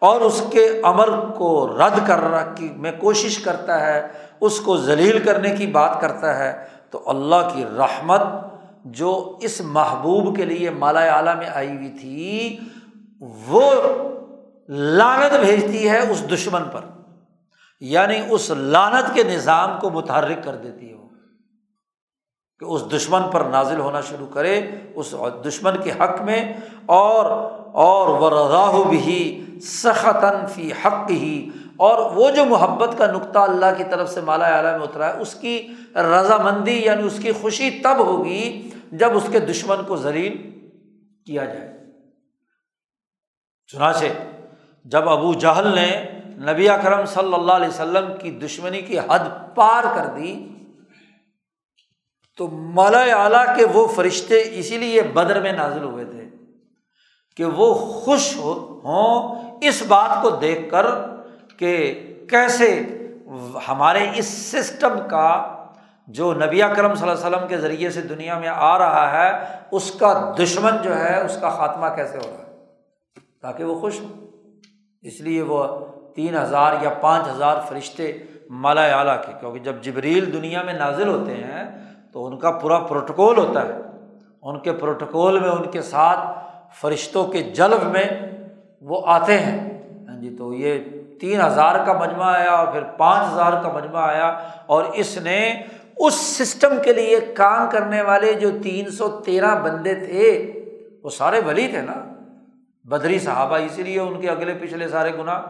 اور اس کے امر کو رد کر رہا کی میں کوشش کرتا ہے، اس کو ذلیل کرنے کی بات کرتا ہے۔ تو اللہ کی رحمت جو اس محبوب کے لیے مالا اعلیٰ میں آئی ہوئی تھی، وہ لانت بھیجتی ہے اس دشمن پر۔ یعنی اس لانت کے نظام کو متحرک کر دیتی ہے وہ، کہ اس دشمن پر نازل ہونا شروع کرے، اس دشمن کے حق میں، اور اور وہ رضا بھی سختن فی حق ہی اور وہ جو محبت کا نقطہ اللہ کی طرف سے مالا اعلیٰ میں اترا ہے، اس کی رضامندی یعنی اس کی خوشی تب ہوگی جب اس کے دشمن کو ذلیل کیا جائے۔ چنانچہ جب ابو جہل نے نبی اکرم صلی اللہ علیہ وسلم کی دشمنی کی حد پار کر دی، تو مالا اعلیٰ کے وہ فرشتے اسی لیے بدر میں نازل ہوئے تھے کہ وہ خوش ہوں اس بات کو دیکھ کر کہ کیسے ہمارے اس سسٹم کا جو نبی کرم صلی اللہ علیہ وسلم کے ذریعے سے دنیا میں آ رہا ہے، اس کا دشمن جو ہے، اس کا خاتمہ کیسے ہو رہا ہے؟ تاکہ وہ خوش ہوں۔ اس لیے وہ تین ہزار یا پانچ ہزار فرشتے مالا اعلیٰ کے، کیونکہ جب جبریل دنیا میں نازل ہوتے ہیں تو ان کا پورا پروٹوکول ہوتا ہے۔ ان کے پروٹوکول میں، ان کے ساتھ فرشتوں کے جلب میں وہ آتے ہیں۔ ہاں جی تو یہ تین ہزار کا مجمع آیا اور پھر پانچ ہزار کا مجمع آیا اور اس نے اس سسٹم کے لیے کام کرنے والے جو تین سو تیرہ بندے تھے، وہ سارے ولی تھے نا۔ بدری صحابہ، اسی لیے ان کے اگلے پچھلے سارے گناہ۔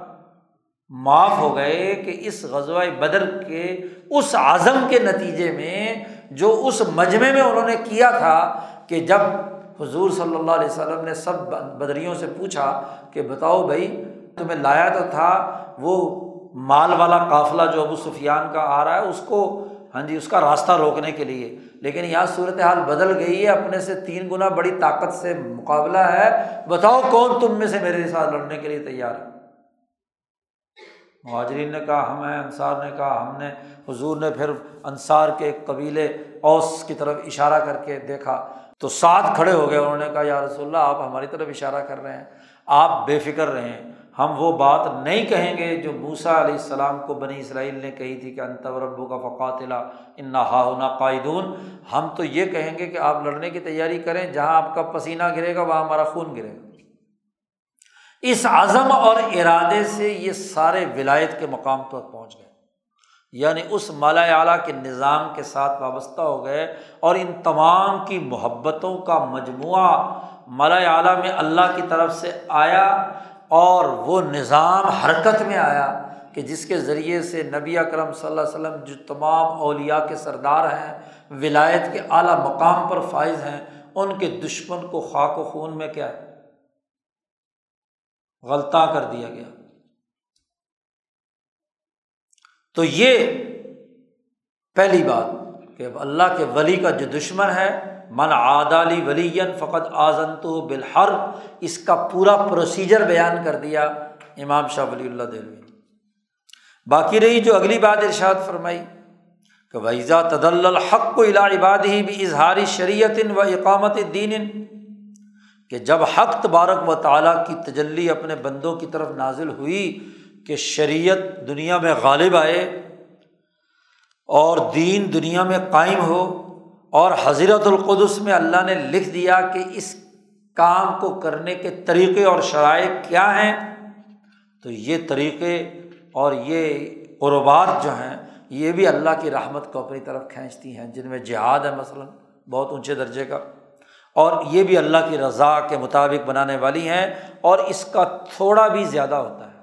معاف ہو گئے کہ اس غزوہ بدر کے اس عزم کے نتیجے میں جو اس مجمے میں انہوں نے کیا تھا کہ جب حضور صلی اللہ علیہ وسلم نے سب بدریوں سے پوچھا کہ بتاؤ بھائی تمہیں لایا تو تھا وہ مال والا قافلہ جو ابو سفیان کا آ رہا ہے اس کو ہاں جی اس کا راستہ روکنے کے لیے۔ لیکن یہاں صورت حال بدل گئی ہے، اپنے سے تین گنا بڑی طاقت سے مقابلہ ہے۔ بتاؤ کون تم میں سے میرے ساتھ لڑنے کے لیے تیار ہے؟ مہاجرین نے کہا، ہم ہیں، انصار نے کہا، ہم نے حضور نے پھر انصار کے قبیلے اوس کی طرف اشارہ کر کے دیکھا۔ تو ساتھ کھڑے ہو گئے، انہوں نے کہا، یا رسول اللہ، آپ ہماری طرف اشارہ کر رہے ہیں۔ آپ بے فکر رہیں ہم وہ بات نہیں کہیں گے جو موسا علیہ السلام کو بنی اسرائیل نے کہی تھی کہ انتوربو کا فقاتلا ان ہا قائدون۔ ہم تو یہ کہیں گے کہ آپ لڑنے کی تیاری کریں، جہاں آپ کا پسینہ گرے گا، وہاں ہمارا خون گرے گا۔ اس عزم اور ارادے سے یہ سارے ولایت کے مقام پر پہنچ گئے۔ یعنی اس مالا اعلیٰ کے نظام کے ساتھ وابستہ ہو گئے اور ان تمام کی محبتوں کا مجموعہ مالا اعلیٰ میں اللہ کی طرف سے آیا اور وہ نظام حرکت میں آیا کہ جس کے ذریعے سے نبی اکرم صلی اللہ علیہ وسلم جو تمام اولیا کے سردار ہیں، ولایت کے اعلیٰ مقام پر فائز ہیں، ان کے دشمن کو خاک و خون میں کیا ہے؟ غلطاں کر دیا گیا۔ تو یہ پہلی بات کہ اللہ کے ولی کا جو دشمن ہے، من عادالی ولی فقط آزن تو بالحر، اس کا پورا پروسیجر بیان کر دیا امام شاہ ولی اللہ دلوی باقی رہی جو اگلی بات ارشاد فرمائی کہ ویزا تدل الحق کو الا عباد ہی بھی اظہاری شریعت و اقامت دین کہ جب حق تبارک و تعالیٰ کی تجلی اپنے بندوں کی طرف نازل ہوئی کہ شریعت دنیا میں غالب آئے اور دین دنیا میں قائم ہو اور حضرت القدس میں اللہ نے لکھ دیا کہ اس کام کو کرنے کے طریقے اور شرائط کیا ہیں، تو یہ طریقے اور یہ قربات جو ہیں، یہ بھی اللہ کی رحمت کو اپنی طرف کھینچتی ہیں، جن میں جہاد ہے مثلاً، بہت اونچے درجے کا۔ اور یہ بھی اللہ کی رضا کے مطابق بنانے والی ہیں اور اس کا تھوڑا بھی زیادہ ہوتا ہے۔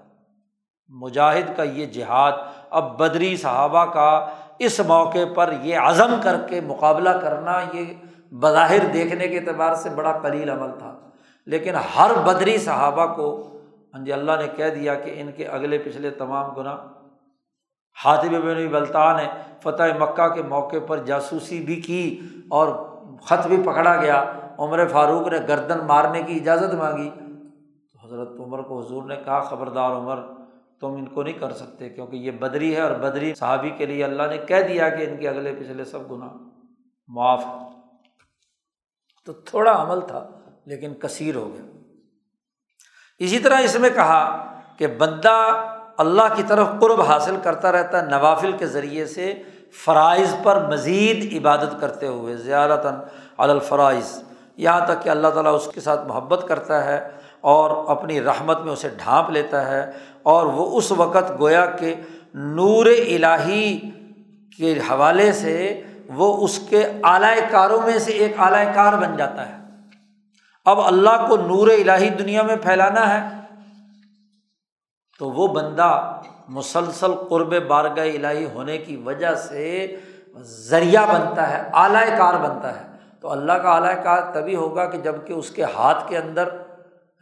مجاہد کا یہ جہاد، اب بدری صحابہ کا اس موقع پر یہ عزم کر کے مقابلہ کرنا، یہ بظاہر دیکھنے کے اعتبار سے بڑا قلیل عمل تھا۔ لیکن ہر بدری صحابہ کو ہاں جی اللہ نے کہہ دیا کہ ان کے اگلے پچھلے تمام گناہ۔ ہاتھ بن بلطان نے فتح مکہ کے موقع پر جاسوسی بھی کی اور خط بھی پکڑا گیا۔ عمر فاروق نے گردن مارنے کی اجازت مانگی۔ تو حضرت عمر کو حضور نے کہا، خبردار عمر، تم ان کو نہیں کر سکتے کیونکہ یہ بدری ہے اور بدری صحابی کے لیے اللہ نے کہہ دیا کہ ان کے اگلے پچھلے سب گناہ معاف تو تھوڑا عمل تھا، لیکن کثیر ہو گیا۔ اسی طرح اس میں کہا کہ بندہ اللہ کی طرف قرب حاصل کرتا رہتا ہے نوافل کے ذریعے سے فرائض پر مزید عبادت کرتے ہوئے زیادہ الفرائض۔ یہاں تک کہ اللہ تعالیٰ اس کے ساتھ محبت کرتا ہے اور اپنی رحمت میں اسے ڈھانپ لیتا ہے اور وہ اس وقت گویا کہ نور الہی کے حوالے سے وہ اس کے اعلی کاروں میں سے ایک اعلی کار بن جاتا ہے۔ اب اللہ کو نور الہی دنیا میں پھیلانا ہے تو وہ بندہ مسلسل قرب بارگاہ الہی ہونے کی وجہ سے ذریعہ بنتا ہے اعلی کار بنتا ہے۔ تو اللہ کا اعلی کار تبھی ہوگا کہ جبکہ اس کے ہاتھ کے اندر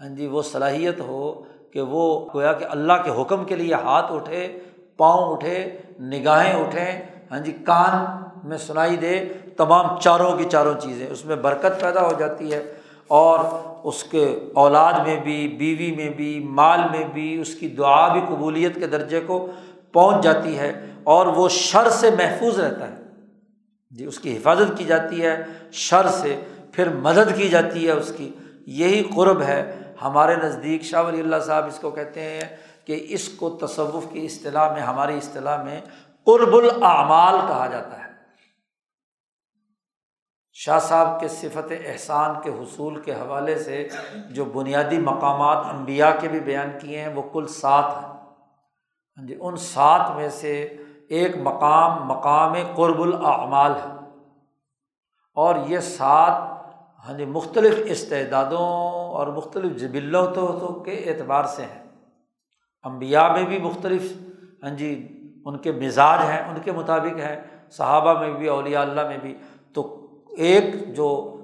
ہاں جی وہ صلاحیت ہو کہ وہ گویا کہ اللہ کے حکم کے لیے ہاتھ اٹھے، پاؤں اٹھے، نگاہیں اٹھیں ہاں جی کان میں سنائی دے، تمام چاروں کی چاروں چیزیں، اس میں برکت پیدا ہو جاتی ہے۔ اور اس کے اولاد میں بھی، بیوی میں بھی، مال میں بھی اس کی دعا بھی قبولیت کے درجے کو پہنچ جاتی ہے اور وہ شر سے محفوظ رہتا ہے۔ جی اس کی حفاظت کی جاتی ہے، شر سے پھر مدد کی جاتی ہے اس کی۔ یہی قرب ہے۔ ہمارے نزدیک شاہ ولی اللہ صاحب اس کو کہتے ہیں کہ اس کو تصوف کی اصطلاح میں، ہماری اصطلاح میں قرب الاعمال کہا جاتا ہے۔ شاہ صاحب کے صفت احسان کے حصول کے حوالے سے جو بنیادی مقامات انبیاء کے بھی بیان کیے ہیں، وہ کل سات ہیں۔ ہاں جی ان سات میں سے ایک مقام مقام قرب الاعمال ہے۔ اور یہ سات ہاں جی مختلف استعدادوں اور مختلف جبلوں تو کے اعتبار سے ہیں۔ امبیا میں بھی مختلف ہاں جی ان کے مزاج ہیں، ان کے مطابق ہیں۔ صحابہ میں بھی، اولیاء اللہ میں بھی۔ تو ایک جو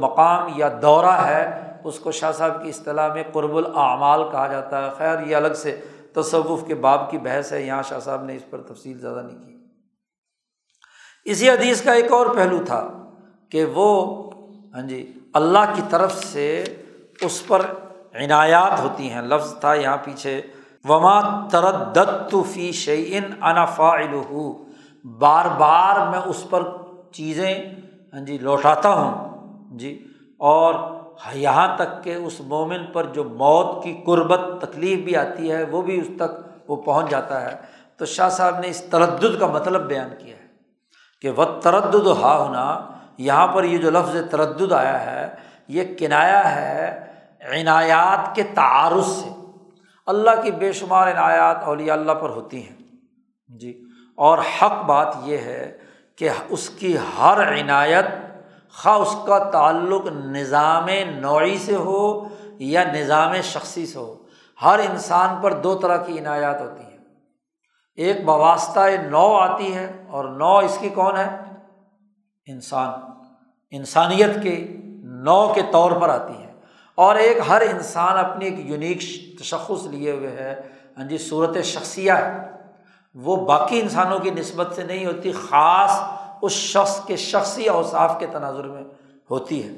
مقام یا دورہ ہے، اس کو شاہ صاحب کی اصطلاح میں قرب الاعمال کہا جاتا ہے۔ خیر، یہ الگ سے تصوف کے باب کی بحث ہے، یہاں شاہ صاحب نے اس پر تفصیل زیادہ نہیں کی۔ اسی حدیث کا ایک اور پہلو تھا کہ وہ ہاں جی اللہ کی طرف سے اس پر عنایات ہوتی ہیں۔ لفظ تھا یہاں پیچھے، وما تردت فی شعین انفا بار بار میں اس پر چیزیں ہاں جی لوٹاتا ہوں۔ جی اور یہاں تک کہ اس مومن پر جو موت کی قربت تکلیف بھی آتی ہے، وہ بھی اس تک وہ پہنچ جاتا ہے۔ تو شاہ صاحب نے اس تردد کا مطلب بیان کیا ہے کہ وہ تردد ہا ہونا یہاں پر یہ جو لفظ تردد آیا ہے، یہ کنایا ہے عنایات کے تعارث سے۔ اللہ کی بے شمار عنایات اولیاء اللہ پر ہوتی ہیں۔ جی اور حق بات یہ ہے کہ اس کی ہر عنایت خواہ اس کا تعلق نظام نوعی سے ہو یا نظام شخصی سے ہو، ہر انسان پر دو طرح کی عنایات ہوتی ہیں۔ ایک وابستہ نو آتی ہے اور نو اس کی کون ہے؟ انسان۔ انسانیت کے نو کے طور پر آتی ہے۔ اور ایک ہر انسان اپنی ایک یونیک تشخص لیے ہوئے ہے۔ ہاں جی صورت شخصیہ ہے۔ وہ باقی انسانوں کی نسبت سے نہیں ہوتی، خاص اس شخص کے شخصی اوصاف کے تناظر میں ہوتی ہے۔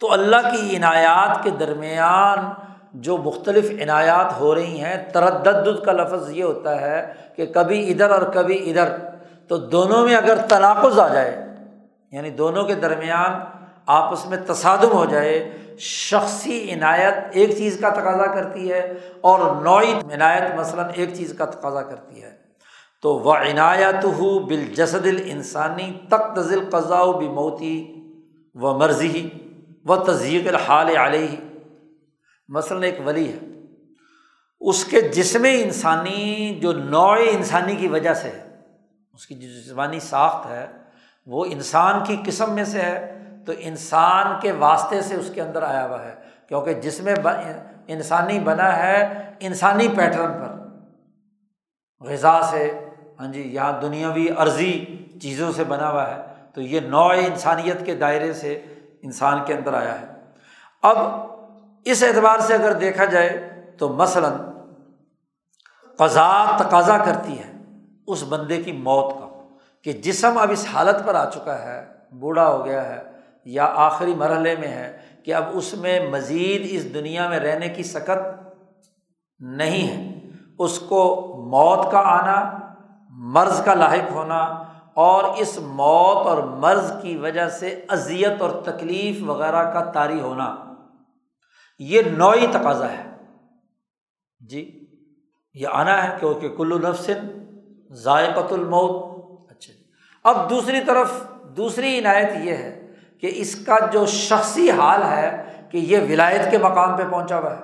تو اللہ کی عنایات کے درمیان جو مختلف عنایات ہو رہی ہیں تردد کا لفظ یہ ہوتا ہے کہ کبھی ادھر اور کبھی ادھر۔ تو دونوں میں اگر تناقض آ جائے یعنی دونوں کے درمیان آپس میں تصادم ہو جائے، شخصی عنایت ایک چیز کا تقاضا کرتی ہے اور نوعی عنایت مثلاً ایک چیز کا تقاضا کرتی ہے۔ تو وہ عنایت ہو بال جسد السانی تک تزل قضاء و بموتی و مرضی و تزیق الحال علیہ مثلاً ایک ولی ہے۔ اس کے جسم انسانی جو نوع انسانی کی وجہ سے ہے، اس کی جو جسمانی ساخت ہے، وہ انسان کی قسم میں سے ہے، تو انسان کے واسطے سے اس کے اندر آیا ہوا ہے۔ کیونکہ جس میں انسانی بنا ہے انسانی پیٹرن پر، غذا سے ہاں جی یہاں دنیاوی عرضی چیزوں سے بنا ہوا ہے، تو یہ نوع انسانیت کے دائرے سے انسان کے اندر آیا ہے۔ اب اس اعتبار سے اگر دیکھا جائے تو مثلاً قضا تقاضا کرتی ہے اس بندے کی موت کا، کہ جسم اب اس حالت پر آ چکا ہے، بوڑھا ہو گیا ہے، یا آخری مرحلے میں ہے کہ اب اس میں مزید اس دنیا میں رہنے کی سکت نہیں ہے۔ اس کو موت کا آنا مرض کا لاحق ہونا اور اس موت اور مرض کی وجہ سے اذیت اور تکلیف وغیرہ کا طاری ہونا، یہ نوعی تقاضا ہے۔ جی یہ آنا ہے کیونکہ کلو نفسن ذائقۃ الموت۔ اچھا اب دوسری طرف، دوسری عنایت یہ ہے کہ اس کا جو شخصی حال ہے کہ یہ ولایت کے مقام پہ پہنچا ہوا ہے۔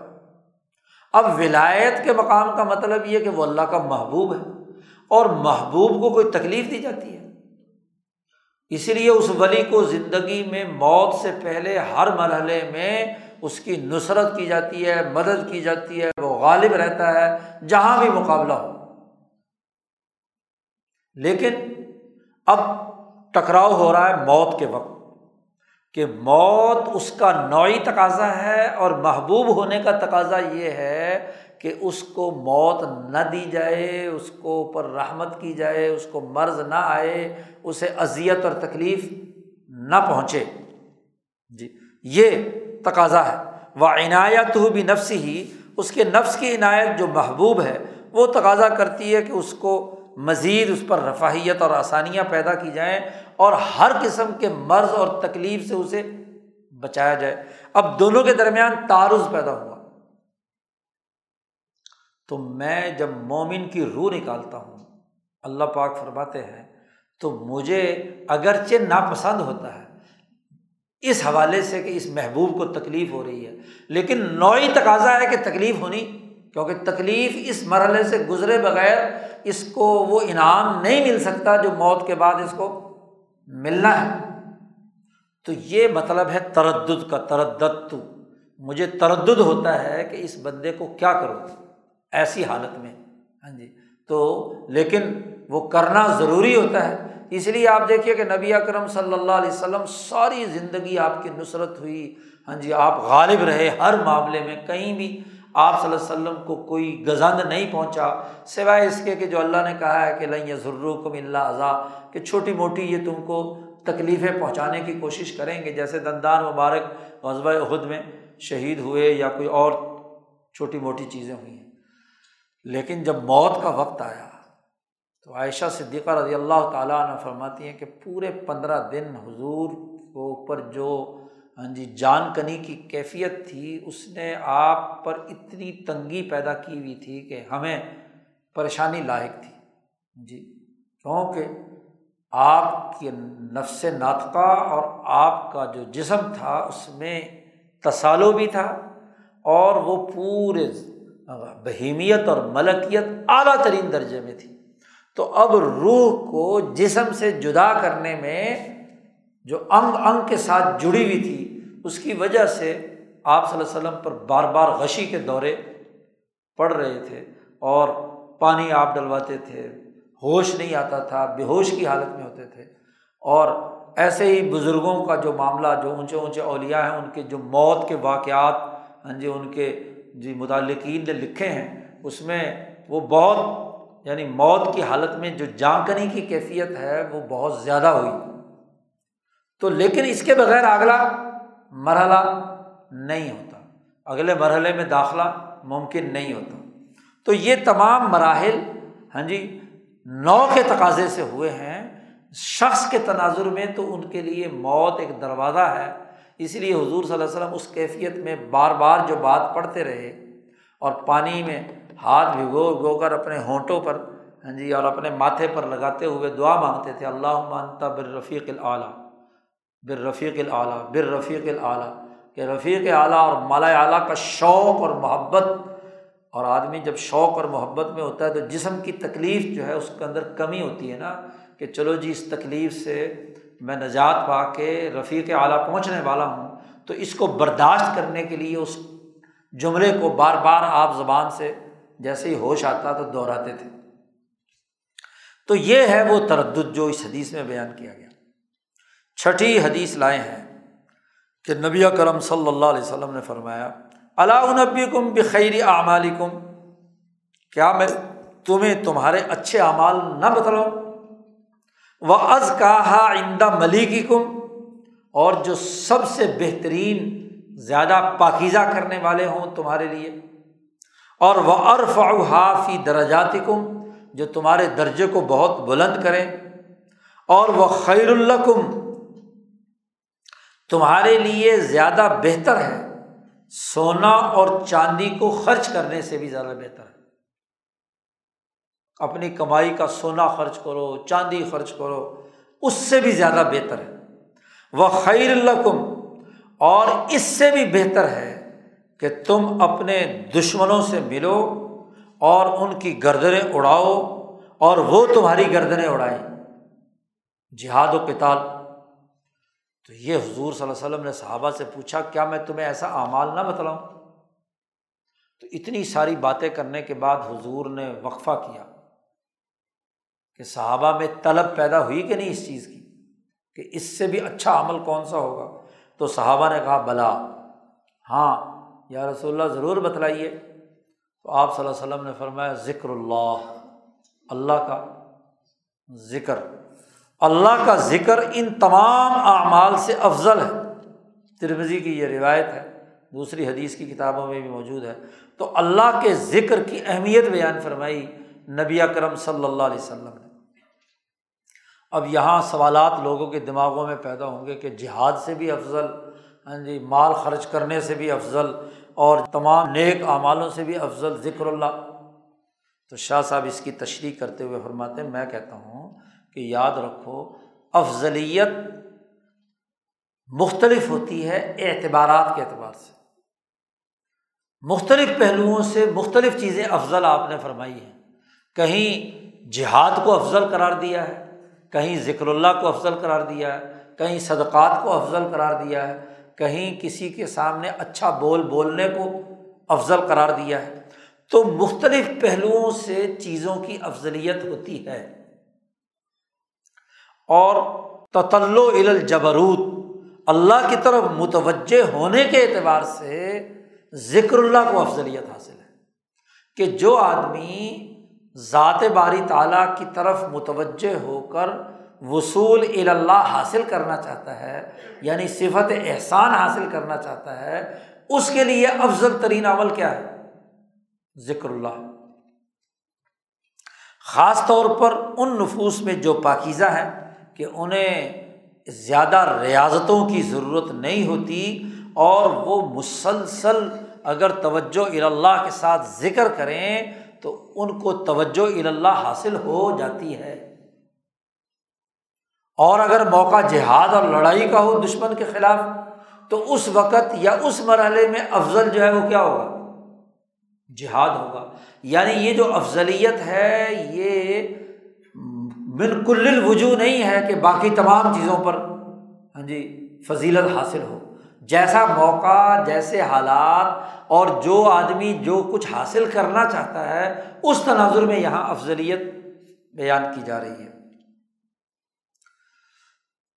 اب ولایت کے مقام کا مطلب یہ کہ وہ اللہ کا محبوب ہے۔ اور محبوب کو کوئی تکلیف دی جاتی ہے۔ اسی لیے اس ولی کو زندگی میں موت سے پہلے ہر مرحلے میں اس کی نصرت کی جاتی ہے، مدد کی جاتی ہے، وہ غالب رہتا ہے، جہاں بھی مقابلہ ہو۔ لیکن اب ٹکراؤ ہو رہا ہے موت کے وقت۔ کہ موت اس کا نوعی تقاضا ہے اور محبوب ہونے کا تقاضا یہ ہے کہ اس کو موت نہ دی جائے، اس کو اوپر رحمت کی جائے، اس کو مرض نہ آئے، اسے اذیت اور تکلیف نہ پہنچے۔ جی یہ تقاضا ہے۔ وہ عنایت ہو بھی نفس ہی اس کے نفس کی عنایت جو محبوب ہے، وہ تقاضا کرتی ہے کہ اس کو مزید اس پر رفاہیت اور آسانیاں پیدا کی جائیں اور ہر قسم کے مرض اور تکلیف سے اسے بچایا جائے۔ اب دونوں کے درمیان تعارض پیدا ہوا۔ تو میں جب مومن کی روح نکالتا ہوں، اللہ پاک فرماتے ہیں، تو مجھے اگرچہ ناپسند ہوتا ہے، اس حوالے سے کہ اس محبوب کو تکلیف ہو رہی ہے، لیکن نوعی تقاضا ہے کہ تکلیف ہونی کیونکہ تکلیف اس مرحلے سے گزرے بغیر اس کو وہ انعام نہیں مل سکتا جو موت کے بعد اس کو ملنا ہے۔ تو یہ مطلب ہے تردد کا، تردد۔ تو مجھے تردد ہوتا ہے کہ اس بندے کو کیا کروں ایسی حالت میں۔ ہاں جی۔ تو لیکن وہ کرنا ضروری ہوتا ہے۔ اس لیے آپ دیکھیے کہ نبی اکرم صلی اللہ علیہ وسلم ساری زندگی آپ کی نصرت ہوئی۔ ہاں جی آپ غالب رہے ہر معاملے میں کہیں بھی۔ آپ صلی اللہ علیہ وسلم کو کوئی گزند نہیں پہنچا، سوائے اس کے کہ جو اللہ نے کہا ہے کہ لیں ضرور اللہ اعضا کہ چھوٹی موٹی یہ تم کو تکلیفیں پہنچانے کی کوشش کریں گے، جیسے دندان مبارک غزبۂ عہد میں شہید ہوئے یا کوئی اور چھوٹی موٹی چیزیں ہوئی ہیں۔ لیکن جب موت کا وقت آیا تو عائشہ صدیقہ رضی اللہ تعالیٰ نے فرماتی ہیں کہ پورے پندرہ دن حضور کو اوپر جو ہاں جی جان کنی کی کیفیت تھی، اس نے آپ پر اتنی تنگی پیدا کی ہوئی تھی کہ ہمیں پریشانی لاحق تھی۔ جی کیونکہ آپ کے نفس ناطقہ اور آپ کا جو جسم تھا، اس میں تصالو بھی تھا اور وہ پورے بہیمیت اور ملکیت اعلیٰ ترین درجے میں تھی۔ تو اب روح کو جسم سے جدا کرنے میں جو انگ انگ کے ساتھ جڑی ہوئی تھی اس کی وجہ سے آپ صلی اللہ علیہ وسلم پر بار بار غشی کے دورے پڑ رہے تھے اور پانی آپ ڈلواتے تھے، ہوش نہیں آتا تھا، بے ہوش کی حالت میں ہوتے تھے۔ اور ایسے ہی بزرگوں کا جو معاملہ، جو اونچے اونچے اولیاء ہیں، ان کے جو موت کے واقعات ہاں جی ان کے جی متعلقین نے لکھے ہیں، اس میں وہ بہت یعنی موت کی حالت میں جو جانکنی کی کیفیت ہے، وہ بہت زیادہ ہوئی۔ تو لیکن اس کے بغیر اگلا مرحلہ نہیں ہوتا۔ اگلے مرحلے میں داخلہ ممکن نہیں ہوتا۔ تو یہ تمام مراحل ہاں جی نو کے تقاضے سے ہوئے ہیں۔ شخص کے تناظر میں تو ان کے لیے موت ایک دروازہ ہے۔ اس لیے حضور صلی اللہ علیہ وسلم اس کیفیت میں بار بار جو بات پڑھتے رہے اور پانی میں ہاتھ بھگو بھگو کر اپنے ہونٹوں پر ہاں جی اور اپنے ماتھے پر لگاتے ہوئے دعا مانگتے تھے اللہ مانتا بر رفیق العلیٰ بر رفیق العلیٰ بر رفیق العلیٰ کہ رفیق اعلیٰ اور مالا اعلیٰ کا شوق اور محبت، اور آدمی جب شوق اور محبت میں ہوتا ہے تو جسم کی تکلیف جو ہے اس کے اندر کمی ہوتی ہے نا، کہ چلو جی اس تکلیف سے میں نجات پا کے رفیق اعلیٰ پہنچنے والا ہوں، تو اس کو برداشت کرنے کے لیے اس جملے کو بار بار آپ زبان سے جیسے ہی ہوش آتا تو دہراتے تھے۔ تو یہ ہے وہ تردد جو اس حدیث میں بیان کیا گیا۔ چھٹی حدیث لائے ہیں کہ نبی کرم صلی اللہ علیہ وسلم نے فرمایا اللہ نبی کم بخیر اعمال کم کیا میں تمہیں تمہارے اچھے اعمال نہ بتلاؤں؟ وہ از کہا آئندہ ملیکی کم اور جو سب سے بہترین، زیادہ پاکیزہ کرنے والے ہوں تمہارے لیے۔ اور وہ عرف فی درجاتی کم جو تمہارے درجے کو بہت بلند کریں۔ اور وہ خیر القم تمہارے لیے زیادہ بہتر ہے۔ سونا اور چاندی کو خرچ کرنے سے بھی زیادہ بہتر ہے۔ اپنی کمائی کا سونا خرچ کرو، چاندی خرچ کرو، اس سے بھی زیادہ بہتر ہے۔ وہ خیر القم اور اس سے بھی بہتر ہے کہ تم اپنے دشمنوں سے ملو اور ان کی گردنیں اڑاؤ اور وہ تمہاری گردنیں اڑائیں۔ جہاد و کتال تو یہ حضور صلی اللہ علیہ وسلم نے صحابہ سے پوچھا، کیا میں تمہیں ایسا اعمال نہ بتلاؤں؟ تو اتنی ساری باتیں کرنے کے بعد حضور نے وقفہ کیا کہ صحابہ میں طلب پیدا ہوئی کہ نہیں اس چیز کی، کہ اس سے بھی اچھا عمل کون سا ہوگا؟ تو صحابہ نے کہا، بلا ہاں یا رسول اللہ ضرور بتلائیے۔ تو آپ صلی اللہ علیہ وسلم نے فرمایا، ذکر اللہ اللہ کا ذکر۔ اللہ کا ذکر ان تمام اعمال سے افضل ہے۔ ترمزی کی یہ روایت ہے، دوسری حدیث کی کتابوں میں بھی موجود ہے۔ تو اللہ کے ذکر کی اہمیت بیان فرمائی نبی کرم صلی اللہ علیہ وسلم نے۔ اب یہاں سوالات لوگوں کے دماغوں میں پیدا ہوں گے کہ جہاد سے بھی افضل ہاں جی مال خرچ کرنے سے بھی افضل اور تمام نیک اعمالوں سے بھی افضل ذکر اللہ۔ تو شاہ صاحب اس کی تشریح کرتے ہوئے فرماتے ہیں، میں کہتا ہوں کہ یاد رکھو، افضلیت مختلف ہوتی ہے اعتبارات کے اعتبار سے۔ مختلف پہلوؤں سے مختلف چیزیں افضل آپ نے فرمائی ہیں۔ کہیں جہاد کو افضل قرار دیا ہے، کہیں ذکر اللہ کو افضل قرار دیا ہے، کہیں صدقات کو افضل قرار دیا ہے، کہیں کسی کے سامنے اچھا بول بولنے کو افضل قرار دیا ہے۔ تو مختلف پہلوؤں سے چیزوں کی افضلیت ہوتی ہے۔ اور تطلو الجبروت، اللہ کی طرف متوجہ ہونے کے اعتبار سے ذکر اللہ کو افضلیت حاصل ہے کہ جو آدمی ذات باری تعالیٰ کی طرف متوجہ ہو کر وصول اللہ حاصل کرنا چاہتا ہے یعنی صفت احسان حاصل کرنا چاہتا ہے، اس کے لیے افضل ترین عمل کیا ہے؟ ذکر اللہ۔ خاص طور پر ان نفوس میں جو پاکیزہ ہیں کہ انہیں زیادہ ریاضتوں کی ضرورت نہیں ہوتی اور وہ مسلسل اگر توجہ اللہ کے ساتھ ذکر کریں تو ان کو توجہ اللہ حاصل ہو جاتی ہے۔ اور اگر موقع جہاد اور لڑائی کا ہو دشمن کے خلاف، تو اس وقت یا اس مرحلے میں افضل جو ہے وہ کیا ہوگا؟ جہاد ہوگا۔ یعنی یہ جو افضلیت ہے، یہ بالکل الوجو نہیں ہے کہ باقی تمام چیزوں پر ہاں جی فضیلت حاصل ہو۔ جیسا موقع، جیسے حالات اور جو آدمی جو کچھ حاصل کرنا چاہتا ہے، اس تناظر میں یہاں افضلیت بیان کی جا رہی ہے۔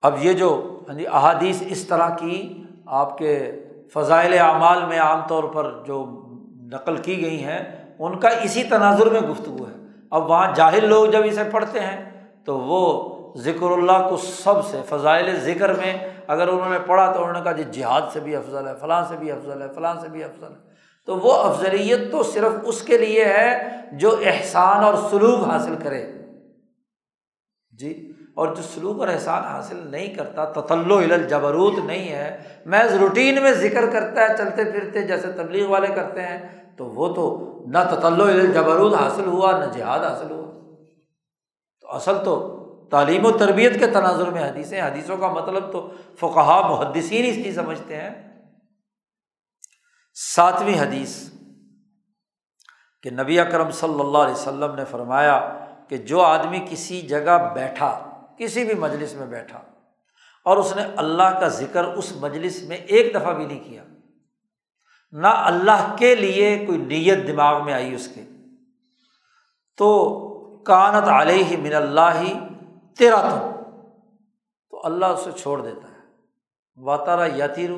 اب یہ جو ہاں جی احادیث اس طرح کی آپ کے فضائل اعمال میں عام طور پر جو نقل کی گئی ہیں، ان کا اسی تناظر میں گفتگو ہے۔ اب وہاں جاہل لوگ جب اسے پڑھتے ہیں تو وہ ذکر اللہ کو سب سے، فضائل ذکر میں اگر انہوں نے پڑھا تو انہوں نے کہا جی جہاد سے بھی افضل ہے، فلاں سے بھی افضل ہے، فلاں سے بھی افضل ہے۔ تو وہ افضلیت تو صرف اس کے لیے ہے جو احسان اور سلوک حاصل کرے۔ جی اور جو سلوک اور احسان حاصل نہیں کرتا تطلو الجبروت نہیں ہے۔ محض روٹین میں ذکر کرتا ہے، چلتے پھرتے جیسے تبلیغ والے کرتے ہیں، تو وہ تو نہ تطلو الجبروت حاصل ہوا، نہ جہاد حاصل ہوا۔ تو اصل تو تعلیم و تربیت کے تناظر میں حدیثیں، حدیثوں کا مطلب تو فقہ محدثین اس کی سمجھتے ہیں۔ ساتویں حدیث کہ نبی اکرم صلی اللہ علیہ وسلم نے فرمایا کہ جو آدمی کسی جگہ بیٹھا، کسی بھی مجلس میں بیٹھا اور اس نے اللہ کا ذکر اس مجلس میں ایک دفعہ بھی نہیں کیا، نہ اللہ کے لیے کوئی نیت دماغ میں آئی اس کے، تو کانت علیہ من اللہ تیرا تم تو اللہ اسے چھوڑ دیتا ہے۔ واتارا یاتیر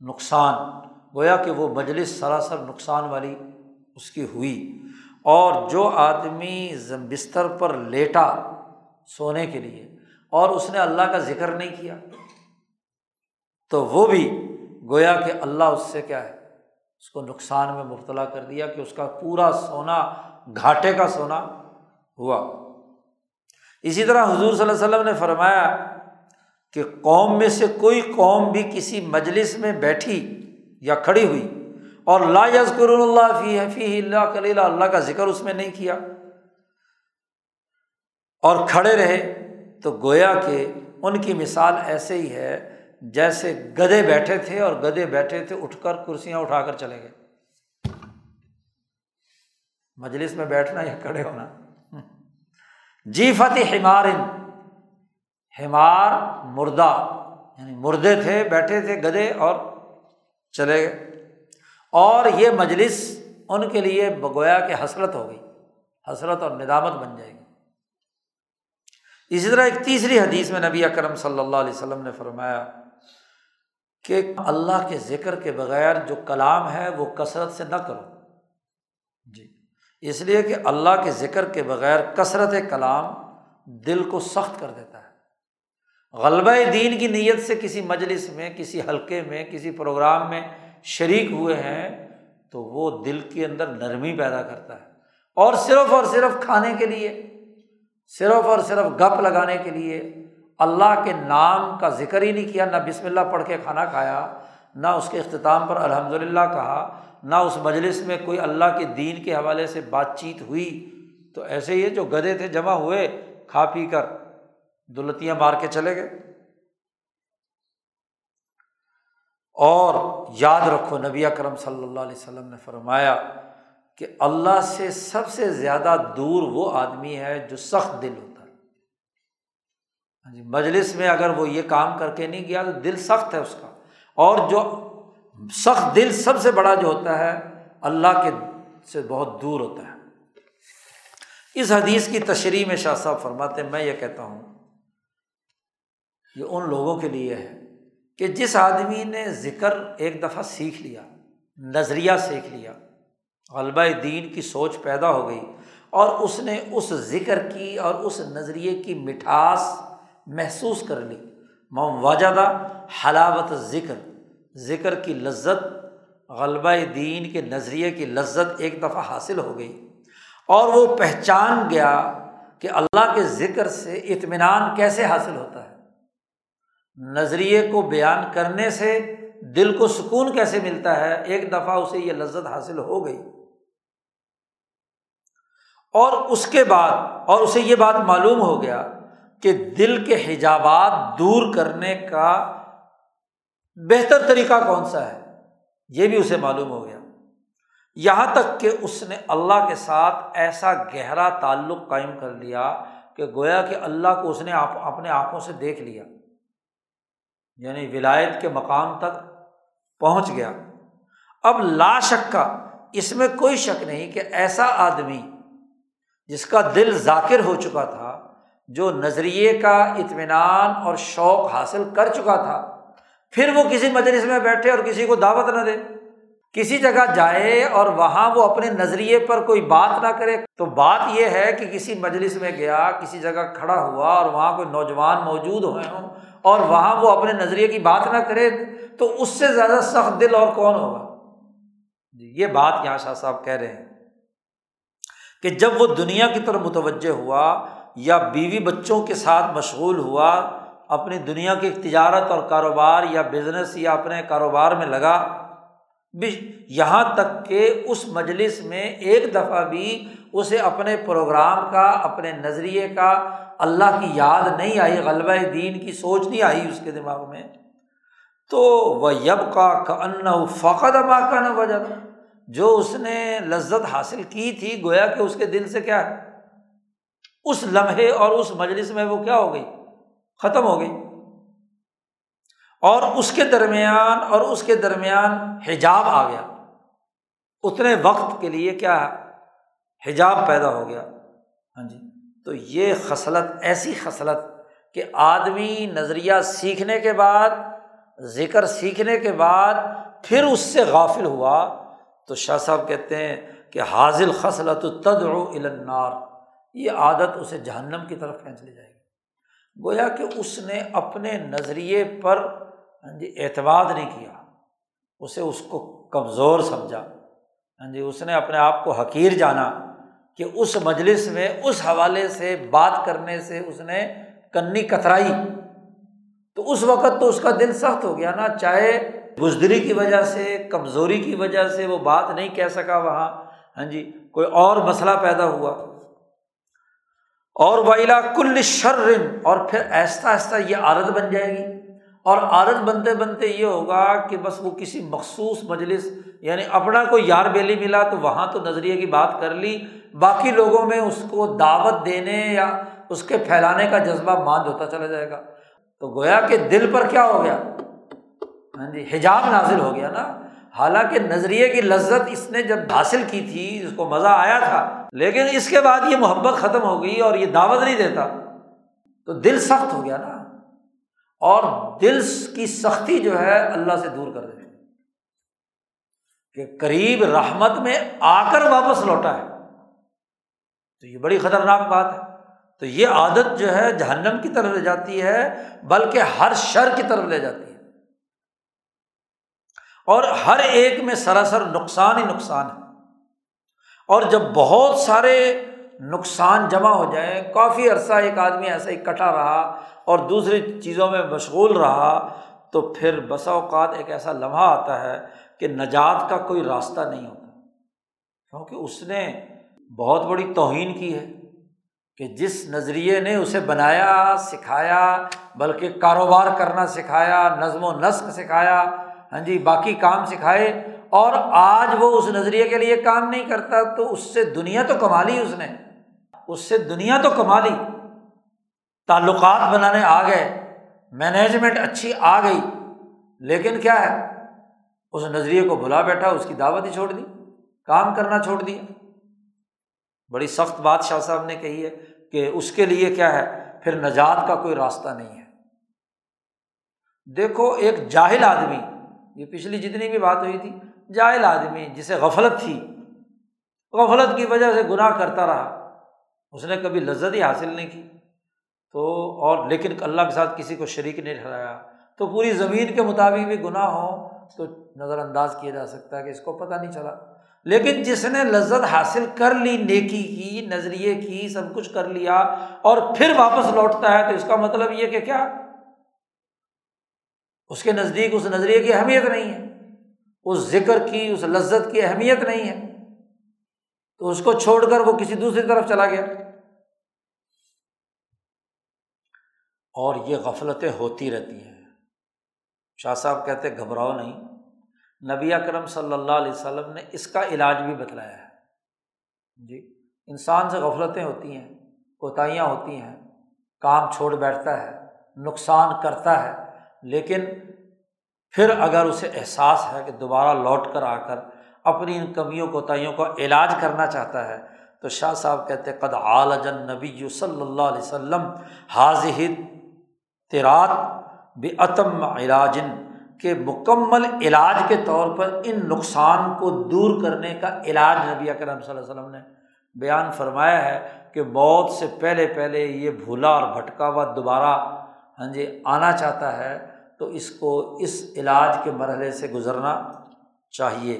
نقصان۔ گویا کہ وہ مجلس سراسر نقصان والی اس کی ہوئی۔ اور جو آدمی بستر پر لیٹا سونے کے لیے اور اس نے اللہ کا ذکر نہیں کیا، تو وہ بھی گویا کہ اللہ اس سے کیا ہے؟ اس کو نقصان میں مبتلا کر دیا کہ اس کا پورا سونا، گھاٹے کا سونا ہوا۔ اسی طرح حضور صلی اللہ علیہ وسلم نے فرمایا کہ قوم میں سے کوئی قوم بھی کسی مجلس میں بیٹھی یا کھڑی ہوئی اور لا یزکر اللہ فی فی اللہ کلیلہ اللہ کا ذکر اس میں نہیں کیا اور کھڑے رہے تو گویا کہ ان کی مثال ایسے ہی ہے جیسے گدے بیٹھے تھے اور گدے بیٹھے تھے اٹھ کر کرسیاں اٹھا کر چلے گئے۔ مجلس میں بیٹھنا یا کھڑے ہونا۔ جی فتح ہمار ہمار مردہ یعنی مردے تھے، بیٹھے تھے، گدے اور چلے گئے۔ اور یہ مجلس ان کے لیے بگویا کہ حسرت ہو گئی، حسرت اور ندامت بن جائے گی۔ اسی طرح ایک تیسری حدیث میں نبی اکرم صلی اللہ علیہ وسلم نے فرمایا کہ اللہ کے ذکر کے بغیر جو کلام ہے وہ کثرت سے نہ کرو۔ اس لیے کہ اللہ کے ذکر کے بغیر کثرت کلام دل کو سخت کر دیتا ہے۔ غلبہ دین کی نیت سے کسی مجلس میں، کسی حلقے میں، کسی پروگرام میں شریک ہوئے ہیں تو وہ دل کے اندر نرمی پیدا کرتا ہے۔ اور صرف اور صرف کھانے کے لیے، صرف اور صرف گپ لگانے کے لیے اللہ کے نام کا ذکر ہی نہیں کیا، نہ بسم اللہ پڑھ کے کھانا کھایا، نہ اس کے اختتام پر الحمد للہ کہا۔ نہ اس مجلس میں کوئی اللہ کے دین کے حوالے سے بات چیت ہوئی تو ایسے ہی جو گدے تھے جمع ہوئے کھا پی کر دلتیاں مار کے چلے گئے۔ اور یاد رکھو نبی اکرم صلی اللہ علیہ وسلم نے فرمایا کہ اللہ سے سب سے زیادہ دور وہ آدمی ہے جو سخت دل ہوتا ہے۔ ہاں جی مجلس میں اگر وہ یہ کام کر کے نہیں گیا تو دل سخت ہے اس کا۔ اور جو سخت دل سب سے بڑا جو ہوتا ہے، اللہ کے سے بہت دور ہوتا ہے۔ اس حدیث کی تشریح میں شاہ صاحب فرماتے میں یہ کہتا ہوں، یہ ان لوگوں کے لیے ہے کہ جس آدمی نے ذکر ایک دفعہ سیکھ لیا، نظریہ سیکھ لیا، غلبہ دین کی سوچ پیدا ہو گئی اور اس نے اس ذکر کی اور اس نظریے کی مٹھاس محسوس کر لی وجدہ حلاوت ذکر۔ ذکر کی لذت، غلبہ دین کے نظریے کی لذت ایک دفعہ حاصل ہو گئی۔ اور وہ پہچان گیا کہ اللہ کے ذکر سے اطمینان کیسے حاصل ہوتا ہے۔ نظریے کو بیان کرنے سے دل کو سکون کیسے ملتا ہے، ایک دفعہ اسے یہ لذت حاصل ہو گئی۔ اور اس کے بعد، اور اسے یہ بات معلوم ہو گیا کہ دل کے حجابات دور کرنے کا بہتر طریقہ کون سا ہے؟ یہ بھی اسے معلوم ہو گیا۔ یہاں تک کہ اس نے اللہ کے ساتھ ایسا گہرا تعلق قائم کر لیا کہ گویا کہ اللہ کو اس نے اپنے آنکھوں سے دیکھ لیا۔ یعنی ولایت کے مقام تک پہنچ گیا۔ اب لا شک کا، اس میں کوئی شک نہیں کہ ایسا آدمی جس کا دل ذاکر ہو چکا تھا، جو نظریے کا اطمینان اور شوق حاصل کر چکا تھا پھر وہ کسی مجلس میں بیٹھے اور کسی کو دعوت نہ دے۔ کسی جگہ جائے اور وہاں وہ اپنے نظریے پر کوئی بات نہ کرے، تو بات یہ ہے کہ کسی مجلس میں گیا، کسی جگہ کھڑا ہوا اور وہاں کوئی نوجوان موجود ہوئے ہوں اور وہاں وہ اپنے نظریے کی بات نہ کرے، تو اس سے زیادہ سخت دل اور کون ہوگا؟ جی یہ بات یہاں شاہ صاحب کہہ رہے ہیں کہ جب وہ دنیا کی طرف متوجہ ہوا یا بیوی بچوں کے ساتھ مشغول ہوا اپنی دنیا کی تجارت اور کاروبار یا بزنس یا اپنے کاروبار میں لگا۔ یہاں تک کہ اس مجلس میں ایک دفعہ بھی اسے اپنے پروگرام کا، اپنے نظریے کا اللہ کی یاد نہیں آئی، غلبہ دین کی سوچ نہیں آئی اس کے دماغ میں۔ تو وہ یب کا ان فقط ابا کا نہ وجہ جو اس نے لذت حاصل کی تھی، گویا کہ اس کے دل سے کیا ہے؟ اس لمحے اور اس مجلس میں وہ کیا ہو گئی؟ ختم ہو گئی۔ اور اس کے درمیان، اور اس کے درمیان حجاب آ گیا۔ اتنے وقت کے لیے کیا ہے حجاب پیدا ہو گیا۔ ہاں جی۔ تو یہ خصلت، ایسی خصلت کہ آدمی نظریہ سیکھنے کے بعد، ذکر سیکھنے کے بعد پھر اس سے غافل ہوا۔ تو شاہ صاحب کہتے ہیں کہ حاضل خصلت تدعو النار۔ یہ عادت اسے جہنم کی طرف کھینچ لے جائے گی۔ گویا کہ اس نے اپنے نظریے پر ہاں جی اعتماد نہیں کیا۔ اسے اس کو کمزور سمجھا۔ ہاں جی اس نے اپنے آپ کو حقیر جانا کہ اس مجلس میں اس حوالے سے بات کرنے سے اس نے کنی کترائی۔ تو اس وقت تو اس کا دل سخت ہو گیا نا۔ چاہے بزدری کی وجہ سے، کمزوری کی وجہ سے وہ بات نہیں کہہ سکا وہاں۔ ہاں جی کوئی اور مسئلہ پیدا ہوا۔ اور ویلا کل شرن اور پھر آہستہ آہستہ یہ عادت بن جائے گی۔ اور عادت بنتے بنتے یہ ہوگا کہ بس وہ کسی مخصوص مجلس یعنی اپنا کوئی یار بیلی ملا تو وہاں تو نظریے کی بات کر لی۔ باقی لوگوں میں اس کو دعوت دینے یا اس کے پھیلانے کا جذبہ ماند ہوتا چلا جائے گا۔ تو گویا کہ دل پر کیا ہو گیا؟ ہاں جی حجاب نازل ہو گیا نا۔ حالانکہ نظریے کی لذت اس نے جب حاصل کی تھی، اس کو مزہ آیا تھا، لیکن اس کے بعد یہ محبت ختم ہو گئی اور یہ دعوت نہیں دیتا۔ تو دل سخت ہو گیا نا۔ اور دل کی سختی جو ہے، اللہ سے دور کر دیتے کہ قریب رحمت میں آ کر واپس لوٹا ہے۔ تو یہ بڑی خطرناک بات ہے۔ تو یہ عادت جو ہے، جہنم کی طرف لے جاتی ہے، بلکہ ہر شر کی طرف لے جاتی ہے۔ اور ہر ایک میں سراسر نقصان ہی نقصان ہے۔ اور جب بہت سارے نقصان جمع ہو جائیں، کافی عرصہ ایک آدمی ایسا اکٹھا رہا اور دوسری چیزوں میں مشغول رہا، تو پھر بسا اوقات ایک ایسا لمحہ آتا ہے کہ نجات کا کوئی راستہ نہیں ہوتا۔ کیونکہ اس نے بہت بڑی توہین کی ہے کہ جس نظریے نے اسے بنایا، سکھایا، بلکہ کاروبار کرنا سکھایا، نظم و نسق سکھایا ہاں جی باقی کام سکھائے اور آج وہ اس نظریے کے لیے کام نہیں کرتا تو اس سے دنیا تو کما لی اس نے۔ اس سے دنیا تو کما لی۔ تعلقات بنانے آ گئے۔ مینجمنٹ اچھی آ گئی۔ لیکن کیا ہے؟ اس نظریے کو بھلا بیٹھا، اس کی دعوت ہی چھوڑ دی۔ کام کرنا چھوڑ دیا۔ بڑی سخت بات شاہ صاحب نے کہی ہے کہ اس کے لیے کیا ہے؟ پھر نجات کا کوئی راستہ نہیں ہے۔ دیکھو، ایک جاہل آدمی یہ پچھلی جتنی بھی بات ہوئی تھی، جاہل آدمی جسے غفلت تھی، غفلت کی وجہ سے گناہ کرتا رہا، اس نے کبھی لذت ہی حاصل نہیں کی۔ تو اور لیکن اللہ کے ساتھ کسی کو شریک نہیں ٹھہرایا۔ تو پوری زمین کے مطابق بھی گناہ ہو تو نظر انداز کیا جا سکتا ہے کہ اس کو پتہ نہیں چلا۔ لیکن جس نے لذت حاصل کر لی، نیکی کی، نظریے کی، سب کچھ کر لیا اور پھر واپس لوٹتا ہے تو اس کا مطلب یہ کہ کیا؟ اس کے نزدیک اس نظریے کی اہمیت نہیں ہے۔ اس ذکر کی، اس لذت کی اہمیت نہیں ہے۔ تو اس کو چھوڑ کر وہ کسی دوسری طرف چلا گیا۔ اور یہ غفلتیں ہوتی رہتی ہیں۔ شاہ صاحب کہتے گھبراؤ نہیں۔ نبی اکرم صلی اللہ علیہ وسلم نے اس کا علاج بھی بتلایا ہے۔ جی انسان سے غفلتیں ہوتی ہیں، کوتاہیاں ہوتی ہیں، کام چھوڑ بیٹھتا ہے، نقصان کرتا ہے۔ لیکن پھر اگر اسے احساس ہے کہ دوبارہ لوٹ کر آ کر اپنی ان کمیوں کوتاہیوں کا علاج کرنا چاہتا ہے، تو شاہ صاحب کہتے قد عالجن نبی صلی اللہ علیہ وسلم حاضح تیرات بے عتم علاجن کے مکمل علاج کے طور پر ان نقصان کو دور کرنے کا علاج نبی اکرم صلی اللہ علیہ وسلم نے بیان فرمایا ہے کہ موت سے پہلے پہلے یہ بھولا اور بھٹکا ہوا دوبارہ ہاں جی آنا چاہتا ہے تو اس کو اس علاج کے مرحلے سے گزرنا چاہیے،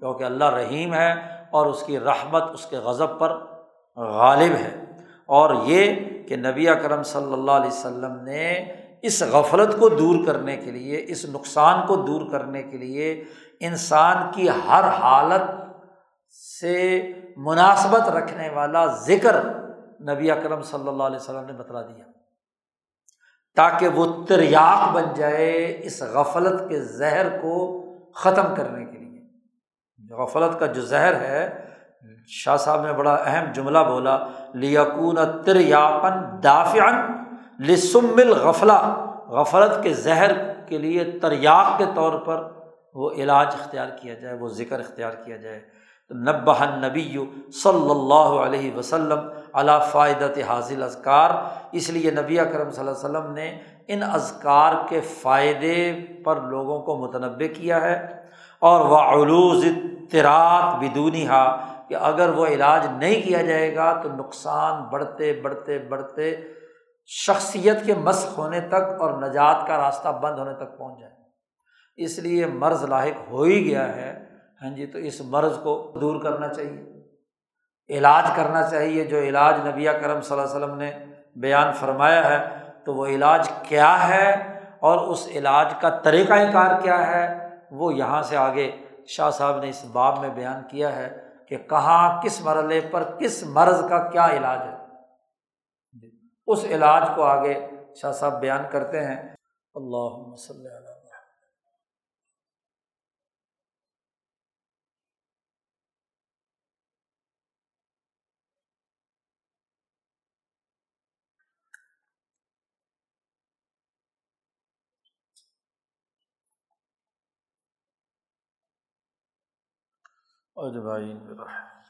کیونکہ اللہ رحیم ہے اور اس کی رحمت، اس کے غضب پر غالب ہے۔ اور یہ کہ نبی اکرم صلی اللہ علیہ وسلم نے اس غفلت کو دور کرنے کے لیے، اس نقصان کو دور کرنے کے لیے انسان کی ہر حالت سے مناسبت رکھنے والا ذکر نبی اکرم صلی اللہ علیہ وسلم نے بتلا دیا۔ تاکہ وہ تریاق بن جائے اس غفلت کے زہر کو ختم کرنے کے لیے۔ غفلت کا جو زہر ہے، شاہ صاحب نے بڑا اہم جملہ بولا، لیکون تریاقن دافعن لسم الغفلا غفلت کے زہر کے لیے تریاق کے طور پر وہ علاج اختیار کیا جائے، وہ ذکر اختیار کیا جائے۔ تو نبہ نبی صلی اللہ علیہ وسلم علا فائدت حاصل اذکار۔ اس لیے نبی اکرم صلی اللہ علیہ وسلم نے ان اذکار کے فائدے پر لوگوں کو متنوع کیا ہے۔ اور وہ علوز ترات بدونی ہا کہ اگر وہ علاج نہیں کیا جائے گا تو نقصان بڑھتے بڑھتے بڑھتے شخصیت کے مشق ہونے تک اور نجات کا راستہ بند ہونے تک پہنچ جائے۔ اس لیے مرض لاحق ہو ہی گیا ہے۔ ہاں جی تو اس مرض کو دور کرنا چاہیے۔ علاج کرنا چاہیے، جو علاج نبی کرم صلی اللہ علیہ وسلم نے بیان فرمایا ہے، تو وہ علاج کیا ہے اور اس علاج کا طریقۂ کار کیا ہے، وہ یہاں سے آگے شاہ صاحب نے اس باب میں بیان کیا ہے کہ کہاں، کس مرحلے پر، کس مرض کا کیا علاج ہے۔ جی، اس علاج کو آگے شاہ صاحب بیان کرتے ہیں۔ اللہ مسلم اجمعین۔ برحمتہ